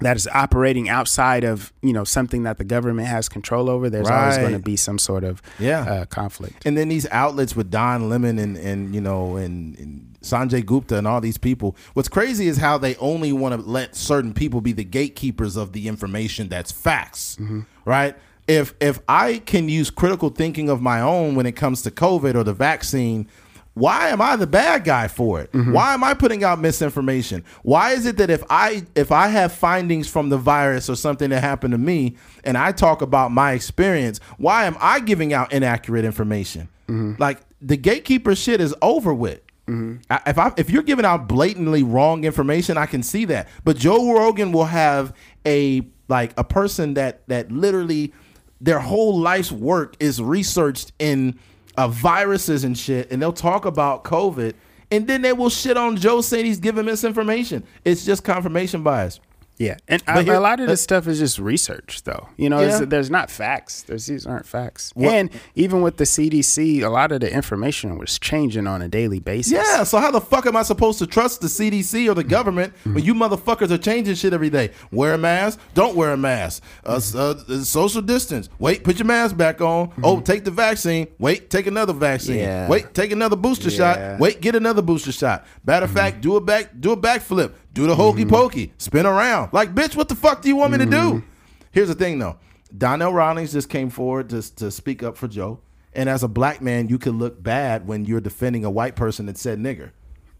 that is operating outside of you know something that the government has control over, there's always going to be some sort of Yeah. uh, conflict. And then these outlets with Don Lemon and and you know and, and Sanjay Gupta and all these people. What's crazy is how they only want to let certain people be the gatekeepers of the information that's facts, right? If if I can use critical thinking of my own when it comes to COVID or the vaccine. Why am I the bad guy for it? Mm-hmm. Why am I putting out misinformation? Why is it that if I if I have findings from the virus or something that happened to me and I talk about my experience, why am I giving out inaccurate information? Mm-hmm. Like the gatekeeper shit is over with. Mm-hmm. I- If I if you're giving out blatantly wrong information, I can see that. But Joe Rogan will have a like a person that that literally their whole life's work is researched in uh, viruses and shit, and they'll talk about COVID, and then they will shit on Joe saying he's giving misinformation. It's just confirmation bias. Yeah, and But a, here- a lot of uh, this stuff is just research, though. You know, Yeah. there's not facts. There's these aren't facts. What- And even with the CDC, a lot of the information was changing on a daily basis. Yeah, so how the fuck am I supposed to trust the CDC or the government when you motherfuckers are changing shit every day? Wear a mask, don't wear a mask. Uh, uh, uh, social distance. Wait, put your mask back on. Oh, take the vaccine. Wait, take another vaccine. Yeah. Wait, take another booster Yeah. shot. Wait, get another booster shot. Matter of fact, do a back, do a backflip. Do the hokey mm-hmm. pokey. Spin around. Like, bitch, what the fuck do you want me to do? Mm-hmm. Here's the thing, though. Donnell Rawlings just came forward to to speak up for Joe. And as a black man, you can look bad when you're defending a white person that said nigger.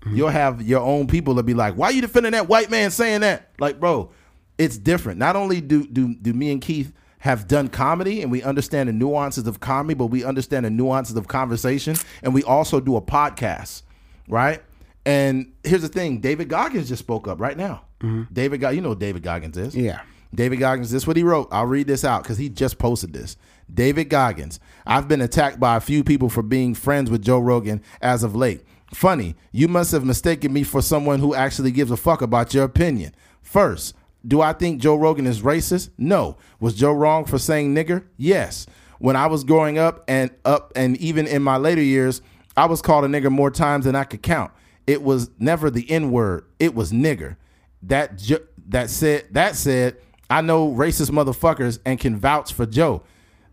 Mm-hmm. You'll have your own people that be like, "Why are you defending that white man saying that?" Like, bro, it's different. Not only do do do me and Keith have done comedy and we understand the nuances of comedy, but we understand the nuances of conversation, and we also do a podcast, right? And here's the thing: David Goggins just spoke up right now. Mm-hmm. David, Go- you know who David Goggins is, Yeah. David Goggins, this is what he wrote. I'll read this out because he just posted this. David Goggins, I've been attacked by a few people for being friends with Joe Rogan as of late. Funny, you must have mistaken me for someone who actually gives a fuck about your opinion. First, do I think Joe Rogan is racist? No. Was Joe wrong for saying nigger? Yes. When I was growing up and up and even in my later years, I was called a nigger more times than I could count. It was never the N word. It was nigger. That ju- that said that said, I know racist motherfuckers and can vouch for Joe.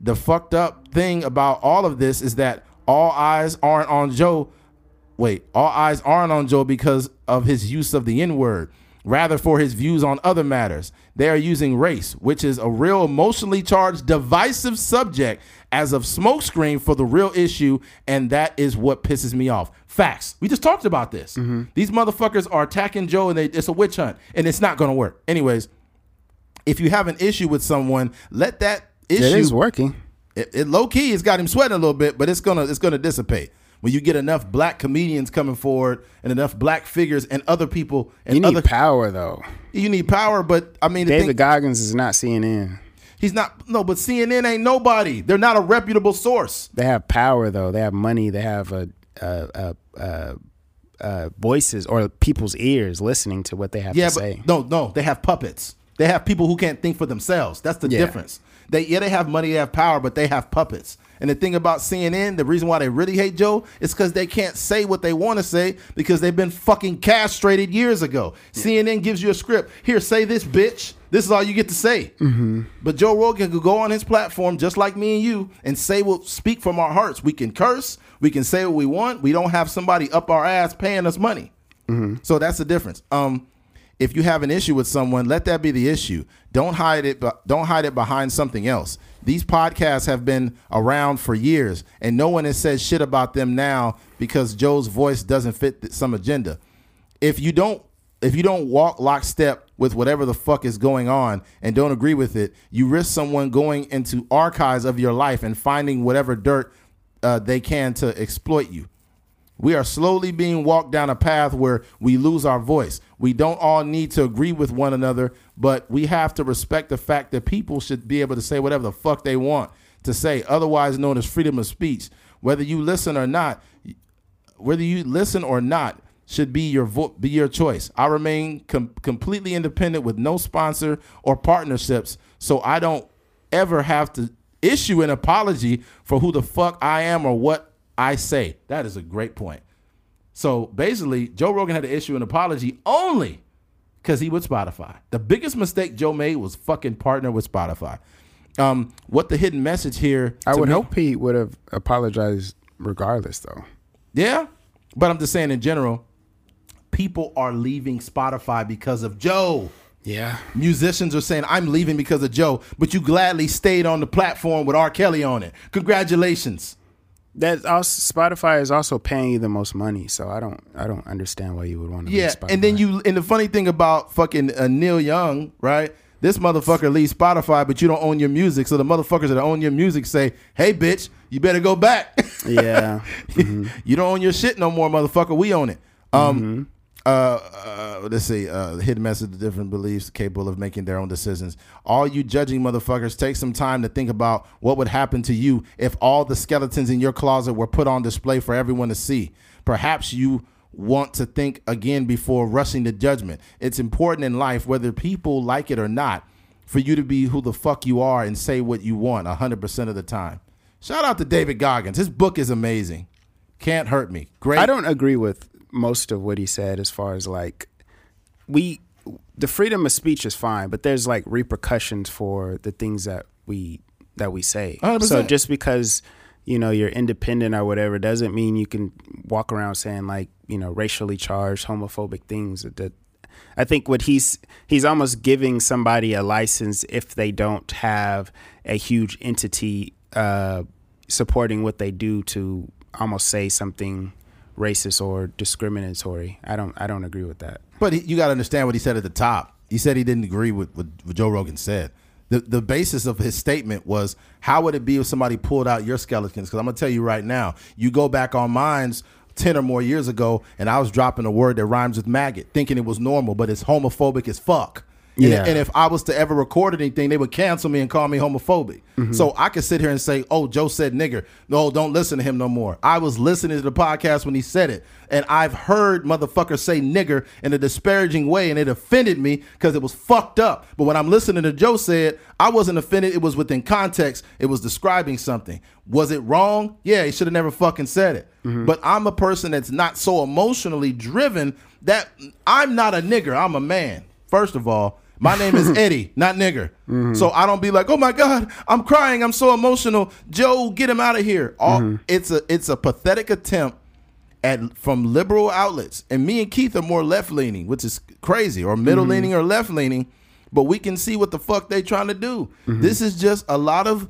The fucked up thing about all of this is that all eyes aren't on Joe. Wait, all eyes aren't on Joe because of his use of the N word, rather for his views on other matters. They are using race, which is a real emotionally charged, divisive subject, as of smokescreen for the real issue, and that is what pisses me off. Facts. We just talked about this. Mm-hmm. These motherfuckers are attacking Joe, and they, it's a witch hunt, and it's not going to work. Anyways, if you have an issue with someone, let that issue It is working. it, it low key it's got him sweating a little bit, but it's gonna it's gonna dissipate when you get enough black comedians coming forward and enough black figures and other people and You need other power, though. you need power. But I mean, the David thing, Goggins is not CNN. He's not no, but CNN ain't nobody. They're not a reputable source. They have power, though. They have money. They have a, a, a, a, voices or people's ears listening to what they have Yeah, to but say. no, no, they have puppets. They have people who can't think for themselves. That's the Yeah. difference. They yeah, they have money, they have power, but they have puppets. And the thing about CNN, the reason why they really hate Joe is because they can't say what they want to say because they've been fucking castrated years ago. CNN gives you a script. Here, say this, bitch. This is all you get to say. But Joe Rogan could go on his platform just like me and you and say what speak from our hearts. We can curse, we can say what we want. We don't have somebody up our ass paying us money. So that's the difference. Um, if you have an issue with someone, let that be the issue. Don't hide it. but Don't hide it behind something else. These podcasts have been around for years, and no one has said shit about them now because Joe's voice doesn't fit some agenda. If you don't, if you don't walk lockstep with whatever the fuck is going on and don't agree with it, you risk someone going into archives of your life and finding whatever dirt uh, they can to exploit you. We are slowly being walked down a path where we lose our voice. We don't all need to agree with one another, but we have to respect the fact that people should be able to say whatever the fuck they want to say, otherwise known as freedom of speech. Whether you listen or not, whether you listen or not, should be your vo- be your choice. I remain com- completely independent with no sponsor or partnerships, so I don't ever have to issue an apology for who the fuck I am or what I say. That is a great point. So basically, Joe Rogan had to issue an apology only because he with Spotify. The biggest mistake Joe made was fucking partner with Spotify. Um, what the hidden message here? I would me- hope he would have apologized regardless, though. Yeah, but I'm just saying in general, people are leaving Spotify because of Joe. Yeah. Musicians are saying, "I'm leaving because of Joe," but you gladly stayed on the platform with R. Kelly on it. Congratulations. That also Spotify is also paying you the most money, so I don't I don't understand why you would want to. Yeah, Spotify. and then you and the funny thing about fucking uh, Neil Young, right? This motherfucker leaves Spotify, but you don't own your music. So the motherfuckers that own your music say, "Hey, bitch, you better go back." yeah, you don't own your shit no more, motherfucker. We own it. Um, Mm-hmm. Uh, uh, let's see. Uh, hidden message: different beliefs capable of making their own decisions. All you judging motherfuckers, take some time to think about what would happen to you if all the skeletons in your closet were put on display for everyone to see. Perhaps you want to think again before rushing to judgment. It's important in life, whether people like it or not, for you to be who the fuck you are and say what you want 100% of the time. Shout out to David Goggins. His book is amazing. Can't hurt me. Great. I don't agree with most of what he said as far as like we the freedom of speech is fine, but there's like repercussions for the things that we that we say. 100%. So just because you know you're independent or whatever doesn't mean you can walk around saying like you know racially charged homophobic things that I think what he's he's almost giving somebody a license if they don't have a huge entity uh, supporting what they do to almost say something racist or discriminatory. I don't I don't agree with that. But he, you got to understand what he said at the top. He said he didn't agree with what, what Joe Rogan said. The, the basis of his statement was how would it be if somebody pulled out your skeletons? Because I'm to tell you right now, you go back on mine's 10 or more years ago, and I was dropping a word that rhymes with maggot, thinking it was normal, but it's homophobic as fuck. And, Yeah. and if I was to ever record anything, they would cancel me and call me homophobic. Mm-hmm. So I could sit here and say, "Oh, Joe said nigger." No, don't listen to him no more. I was listening to the podcast when he said it, and I've heard motherfuckers say nigger in a disparaging way, and it offended me because it was fucked up. But when I'm listening to Joe say it, I wasn't offended. It was within context. It was describing something. Was it wrong? Yeah, he should have never fucking said it. Mm-hmm. But I'm a person that's not so emotionally driven that I'm not a nigger. I'm a man. First of all, my name is Eddie, not nigger. Mm-hmm. So I don't be like, oh my God, I'm crying, I'm so emotional. Joe, get him out of here. All, mm-hmm. It's a it's a pathetic attempt at from liberal outlets. And me and Keith are more left leaning, which is crazy, or middle leaning mm-hmm. or left leaning. But we can see what the fuck they trying to do. This is just a lot of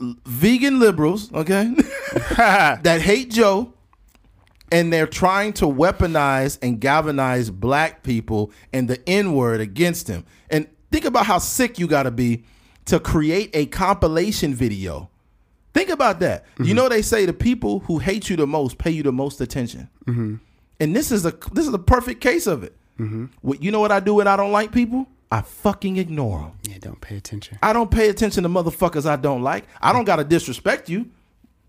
vegan liberals, okay, that hate Joe and they're trying to weaponize and galvanize black people and the N word against him. And think about how sick you got to be to create a compilation video. Think about that. You mm-hmm. know they say the people who hate you the most pay you the most attention, mm-hmm. and this is a this is a perfect case of it. Mm-hmm. What you know what I do when I don't like people? I fucking ignore them. Yeah, don't pay attention. I don't pay attention to motherfuckers I don't like. I don't gotta disrespect you.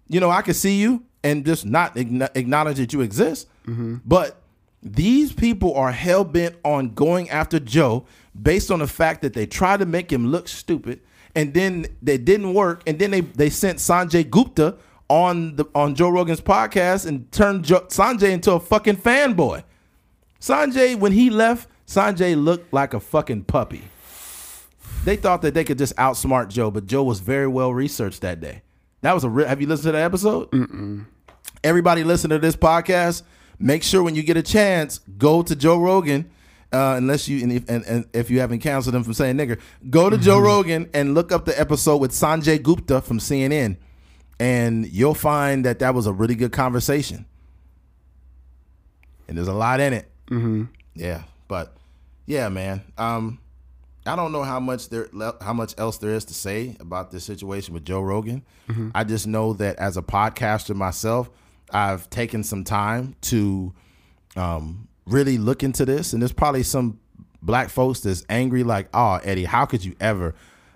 You know, I can see you and just not acknowledge that you exist. But these people are hell bent on going after Joe based on the fact that they tried to make him look stupid, and then they didn't work, and then they they sent Sanjay Gupta on the on Joe Rogan's podcast and turned Sanjay into a fucking fanboy. Sanjay, when he left, Sanjay looked like a fucking puppy. They thought that they could just outsmart Joe, but Joe was very well researched that day. That was a. Re- Have you listened to that episode? Mm-mm. Everybody listen to this podcast. Make sure when you get a chance, go to Joe Rogan. Uh, unless you and if, and, and if you haven't canceled him from saying nigger, go to Joe Rogan and look up the episode with Sanjay Gupta from CNN, and you'll find that that was a really good conversation. And there's a lot in it. Mm-hmm. Yeah, but yeah, man. Um, I don't know how much there how much else there is to say about this situation with Joe Rogan. I just know that as a podcaster myself, I've taken some time to um, really look into this, and there's probably some black folks that's angry, like, "Oh, Eddie, how could you ever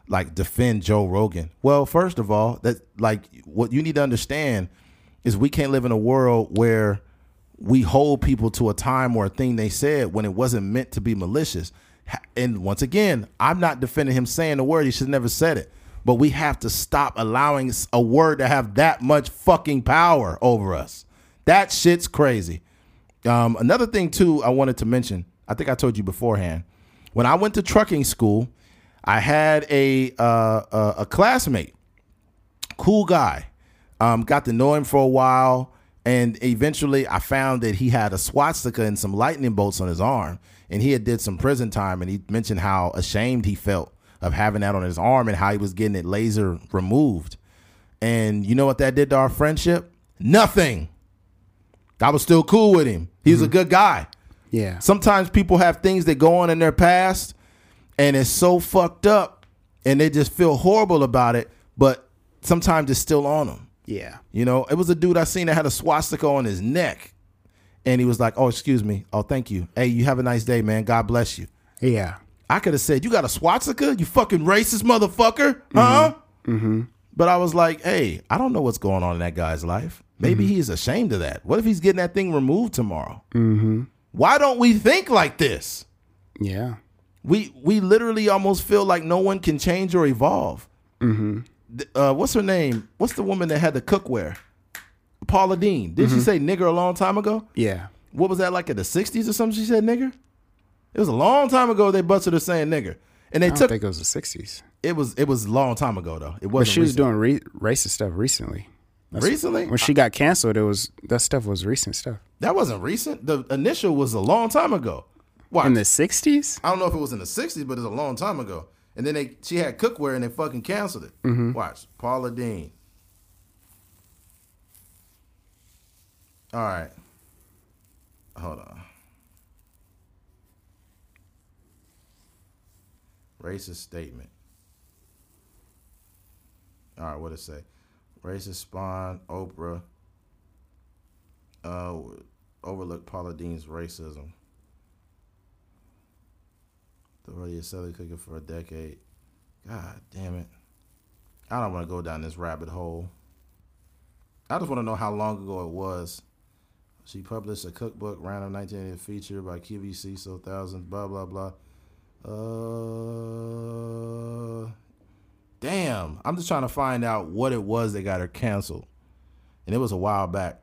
like defend Joe Rogan?" Well, first of all, that like what you need to understand is we can't live in a world where we hold people to a time or a thing they said when it wasn't meant to be malicious. And once again, I'm not defending him saying the word. He should never said it. But we have to stop allowing a word to have that much fucking power over us. That shit's crazy. Um, another thing too, I wanted to mention. I think I told you beforehand. When I went to trucking school, I had a uh, a, a classmate, cool guy. Um, got to know him for a while, and eventually I found that he had a swastika and some lightning bolts on his arm, and he had did some prison time. And he mentioned how ashamed he felt of having that on his arm and how he was getting it laser removed. And you know what that did to our friendship? Nothing. I was still cool with him. He was a mm-hmm. good guy. Yeah. Sometimes people have things that go on in their past and it's so fucked up and they just feel horrible about it, but sometimes it's still on them. Yeah. You know, it was a dude I seen that had a swastika on his neck. And he was like, Oh, excuse me. Oh, thank you. Hey, you have a nice day, man. God bless you. Yeah. I could have said, You got a swastika? You fucking racist motherfucker? Huh? Mm-hmm. But I was like, Hey, I don't know what's going on in that guy's life. Maybe he's ashamed of that. What if he's getting that thing removed tomorrow? Mm-hmm. Why don't we think like this? Yeah. We we literally almost feel like no one can change or evolve. Mm-hmm. Uh, what's her name? What's the woman that had the cookware? Paula Deen. Did she say nigger a long time ago? Yeah. What was that like in the '60s or something? She said nigger. It was a long time ago. They busted her saying nigger, and they I took think it was the '60s, it was it was a long time ago though. It wasn't. she was recent. doing re- racist stuff recently. That's- recently. When she got canceled, it was that stuff was recent stuff. that wasn't recent. The initial was a long time ago. Watch. In the '60s, I don't know if it was in the '60s, but it's a long time ago. And then they she had cookware and they fucking canceled it. Mm-hmm. Watch Paula Deen. All right, hold on. Racist statement. All right, what it say? Racist spawn Oprah. Uh, overlooked Paula Deen's racism. The radio selling cooking for a decade. God damn it. I don't want to go down this rabbit hole. I just want to know how long ago it was. She published a cookbook, random 1980 feature by QVC, so thousands, blah, blah, blah. Uh, damn. I'm just trying to find out what it was that got her canceled. And it was a while back.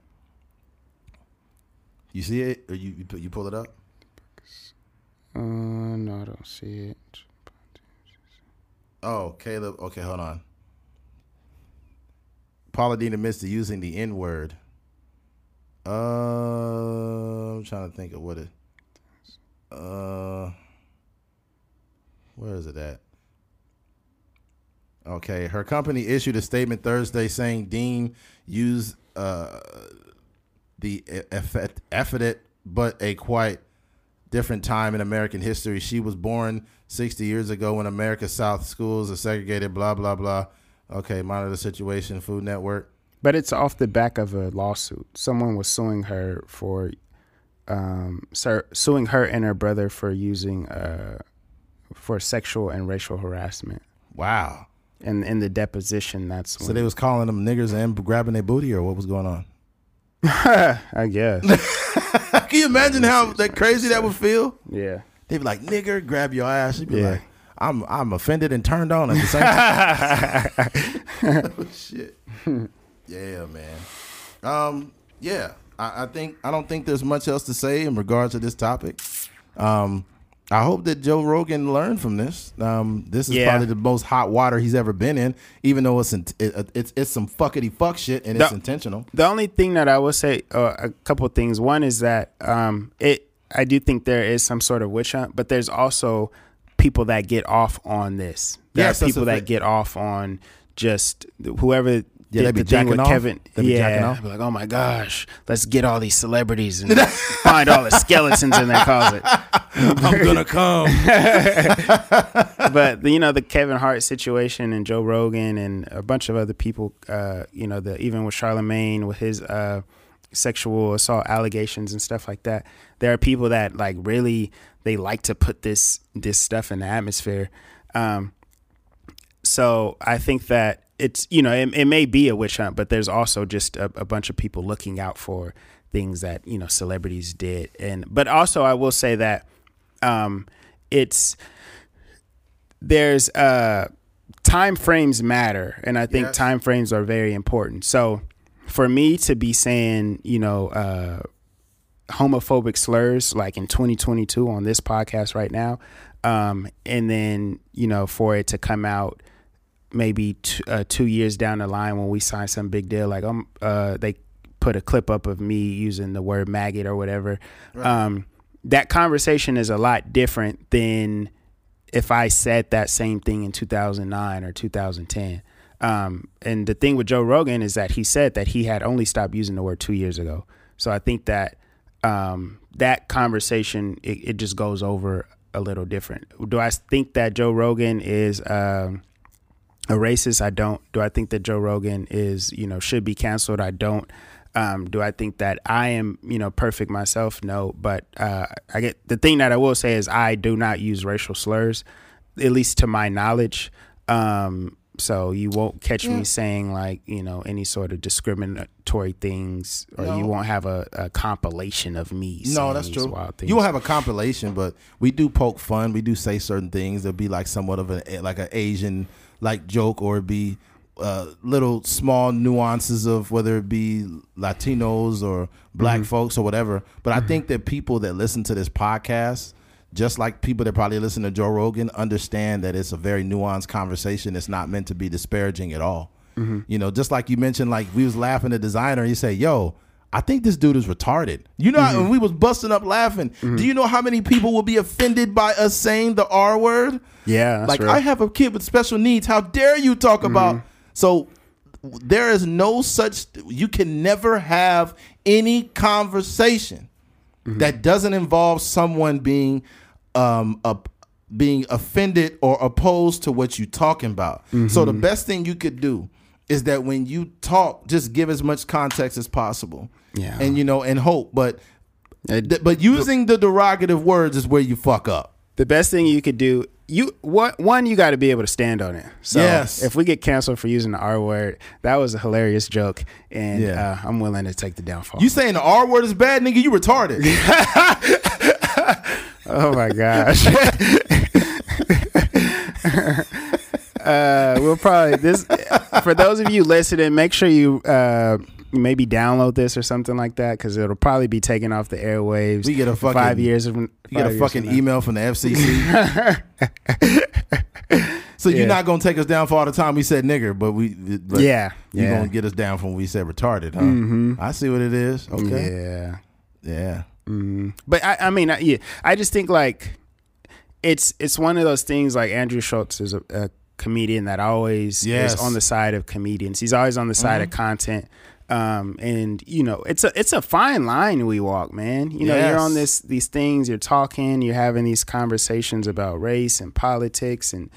You see it? Or you, you, you pull it up? uh, no, I don't see it. Oh, Caleb. Okay, hold on. Paula Deen admits to using the N word. Uh, I'm trying to think of what it. Uh, where is it at? Okay, her company issued a statement Thursday saying Deen used uh, the effort, but a quite different time in American history. She was born 60 years ago when America's South schools are segregated, blah, blah, blah. Okay, monitor the situation, Food Network. But it's off the back of a lawsuit. Someone was suing her for, um, sir, suing her and her brother for using, uh, for sexual and racial harassment. Wow. And in the deposition, that's when So they was calling them niggers and grabbing their booty, or what was going on? I guess. Can you imagine how that crazy that would feel? yeah. They'd be like, "Nigger, grab your ass." You'd be Yeah. like, "I'm I'm offended and turned on at the same time." oh, shit. Yeah, man. Um, yeah. I, I think I don't think there's much else to say in regards to this topic. Um, I hope that Joe Rogan learned from this. Um, this is Yeah. probably the most hot water he's ever been in, even though it's in, it, it's it's some fuckity fuck shit and it's intentional. The only thing that I will say, uh, a couple of things. One is that um, it. I do think there is some sort of witch hunt, but there's also people that get off on this. There Yes, are people that get off on just whoever. Yeah, did they be the thing with jacking off? Kevin. They be jacking yeah, off? I'd be like, oh my gosh, let's get all these celebrities and find all the skeletons in their closet. I'm gonna come. but you know the Kevin Hart situation and Joe Rogan and a bunch of other people, uh, you know, the even with Charlemagne with his uh, sexual assault allegations and stuff like that. There are people that like really they like to put this this stuff in the atmosphere. Um, so I think that it's you know it, it may be a witch hunt, but there's also just a, a bunch of people looking out for things that you know celebrities did, and but also I will say that um, it's there's uh time frames matter and i think Yes. time frames are very important so for me to be saying you know uh homophobic slurs like in 2022 on this podcast right now um and then you know for it to come out maybe t- uh, two years down the line when we sign some big deal like um uh they put a clip up of me using the word maggot or whatever um that conversation is a lot different than if I said that same thing in 2009 or 2010. Um, and the thing with Joe Rogan is that he said that he had only stopped using the word two years ago. So I think that um, that conversation it, it just goes over a little different. Do I think that Joe Rogan is um, a racist? I don't. Do I think that Joe Rogan is you know should be canceled? I don't. Um, do I think that I am, you know, perfect myself? No, but uh, I get the thing that I will say is I do not use racial slurs, at least to my knowledge. Um, so you won't catch me saying like you know any sort of discriminatory things, or No. you won't have a, a compilation of me. No, saying that's these true. Wild things. You won't have a compilation, but we do poke fun. We do say certain things. There'll be like somewhat of a like an Asian like joke, or be uh, little small nuances of whether it be Latinos or black mm-hmm. folks or whatever. But I mm-hmm. think that people that listen to this podcast, just like people that probably listen to Joe Rogan, understand that it's a very nuanced conversation. It's not meant to be disparaging at all. Mm-hmm. You know, just like you mentioned, like we was laughing at Desiigner, you say, "Yo." I think this dude is retarded. You know, when we was busting up laughing, do you know how many people will be offended by us saying the R word? Yeah, that's like real. Mm-hmm. I have a kid with special needs. How dare you talk about? So there is no such. You can never have any conversation Mm-hmm. that doesn't involve someone being um up being offended or opposed to what you're talking about. So Mm-hmm. the best thing you could do is that when you talk, just give as much context as possible. Yeah. And you know, and hope. But It- but using the derogative words is where you fuck up. the best thing you could do you what one you got to be able to stand on it so Yes. if we get canceled for using the r word that was a hilarious joke and Yeah. uh, i'm willing to take the downfall You saying the R word is bad, nigga? You retarded. oh my gosh uh we'll probably this for those of you listening make sure you uh maybe download this or something like that because it'll probably be taken off the airwaves We get a fucking five years of You get a fucking from email from the FCC. so Yeah. you're not gonna take us down for all the time we said nigger, but we but Yeah, you're yeah. gonna get us down from when we said retarded, huh? Mm-hmm. I see what it is. Okay, yeah yeah, mm-hmm. But I, I mean, I, yeah, I just think like it's it's one of those things. Like Andrew Schulz is a, a comedian that always Yes. is on the side of comedians. He's always on the side of mm-hmm. content. Um, and you know, it's a it's a fine line we walk, man. You know, you're on this these things, you're talking, you're having these conversations about race and politics and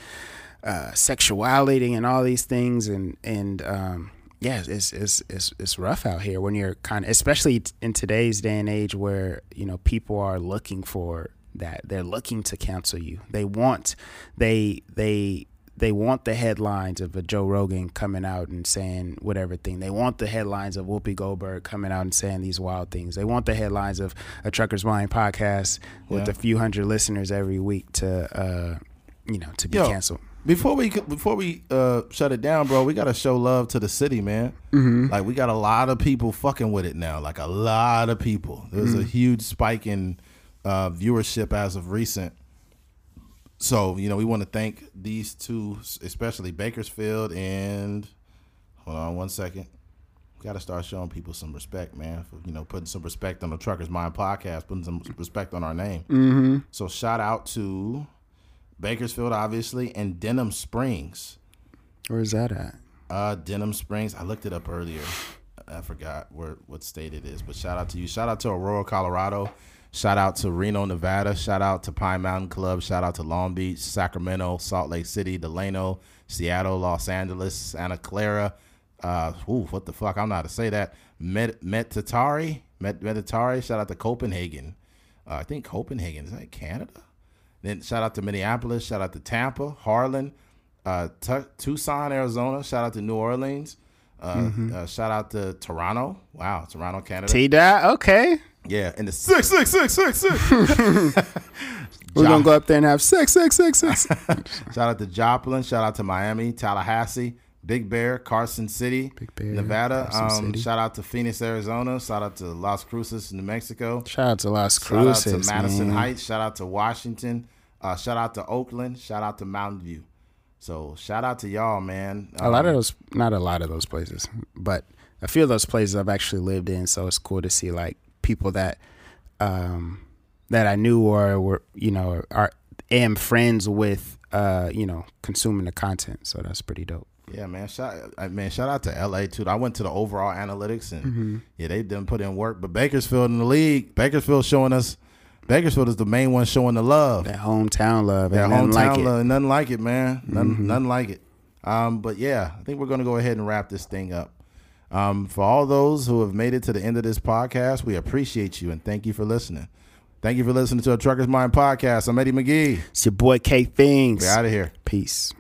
uh, sexuality and all these things, and and um, yeah, it's it's it's it's rough out here when you're kind of, especially in today's day and age where you know people are looking for that. They're looking to cancel you. They want they they they want the headlines of a Joe Rogan coming out and saying whatever thing. They want the headlines of Whoopi Goldberg coming out and saying these wild things. They want the headlines of a Trucker's Mind podcast with Yeah. a few hundred listeners every week to uh you know to be Yo, canceled. Before we before we uh, shut it down, bro, we gotta show love to the city, man. Mm-hmm. Like we got a lot of people fucking with it now. Like a lot of people. There's Mm-hmm. a huge spike in uh, viewership as of recent. So you know we want to thank these two, especially Bakersfield and hold on one second. We got to start showing people some respect, man. For, you know, putting some respect on the Truckers Mind podcast, putting some respect on our name. Mm-hmm. So shout out to Bakersfield, obviously, and Denham Springs. Where's that at? Uh, Denham Springs. I looked it up earlier. I forgot where what state it is, but shout out to you. Shout out to Aurora, Colorado. Shout out to Reno, Nevada. Shout out to Pine Mountain Club. Shout out to Long Beach, Sacramento, Salt Lake City, Delano, Seattle, Los Angeles, Santa Clara. Uh, ooh, what the fuck? I'm not to say that. Met Metatari, Met Metatari. Shout out to Copenhagen. Uh, I think Copenhagen is that Canada. Then shout out to Minneapolis. Shout out to Tampa, Harlan, uh, Tu- Tucson, Arizona. Shout out to New Orleans, Uh, Mm-hmm. uh, shout out to Toronto. Wow, Toronto, Canada. T dot. Okay. Yeah, and the six six six six six. We're gonna go up there and have six, six, six, six. Shout out to Joplin. Shout out to Miami, Tallahassee, Big Bear, Carson City, Big Bear, Nevada. Carson Um, City. shout out to Phoenix, Arizona. Shout out to Las Cruces, New Mexico. Shout out to Las Shout out Cruces, to Madison man. Heights. Shout out to Washington. Uh, shout out to Oakland. Shout out to Mountain View. So shout out to y'all, man. A lot of Um, those, not a lot of those places, but a few of those places I've actually lived in. So it's cool to see like people that, um, that I knew or were, you know, are am friends with, uh, you know, consuming the content. So that's pretty dope. Yeah, man. Shout, man. Shout out to LA too. I went to the overall analytics and Mm-hmm. yeah, they done put in work. But Bakersfield in the league, Bakersfield showing us. Bakersfield is the main one showing the love. That hometown love, That hometown like it. Mm-hmm. love, nothing like it, man. Nothing, nothing like it. Um, but yeah, I think we're gonna go ahead and wrap this thing up. Um, for all those who have made it to the end of this podcast, we appreciate you and thank you for listening. Thank you for listening to a Trucker's Mind podcast. I'm Eddie McGee. It's your boy K Things. We're out of here. Peace.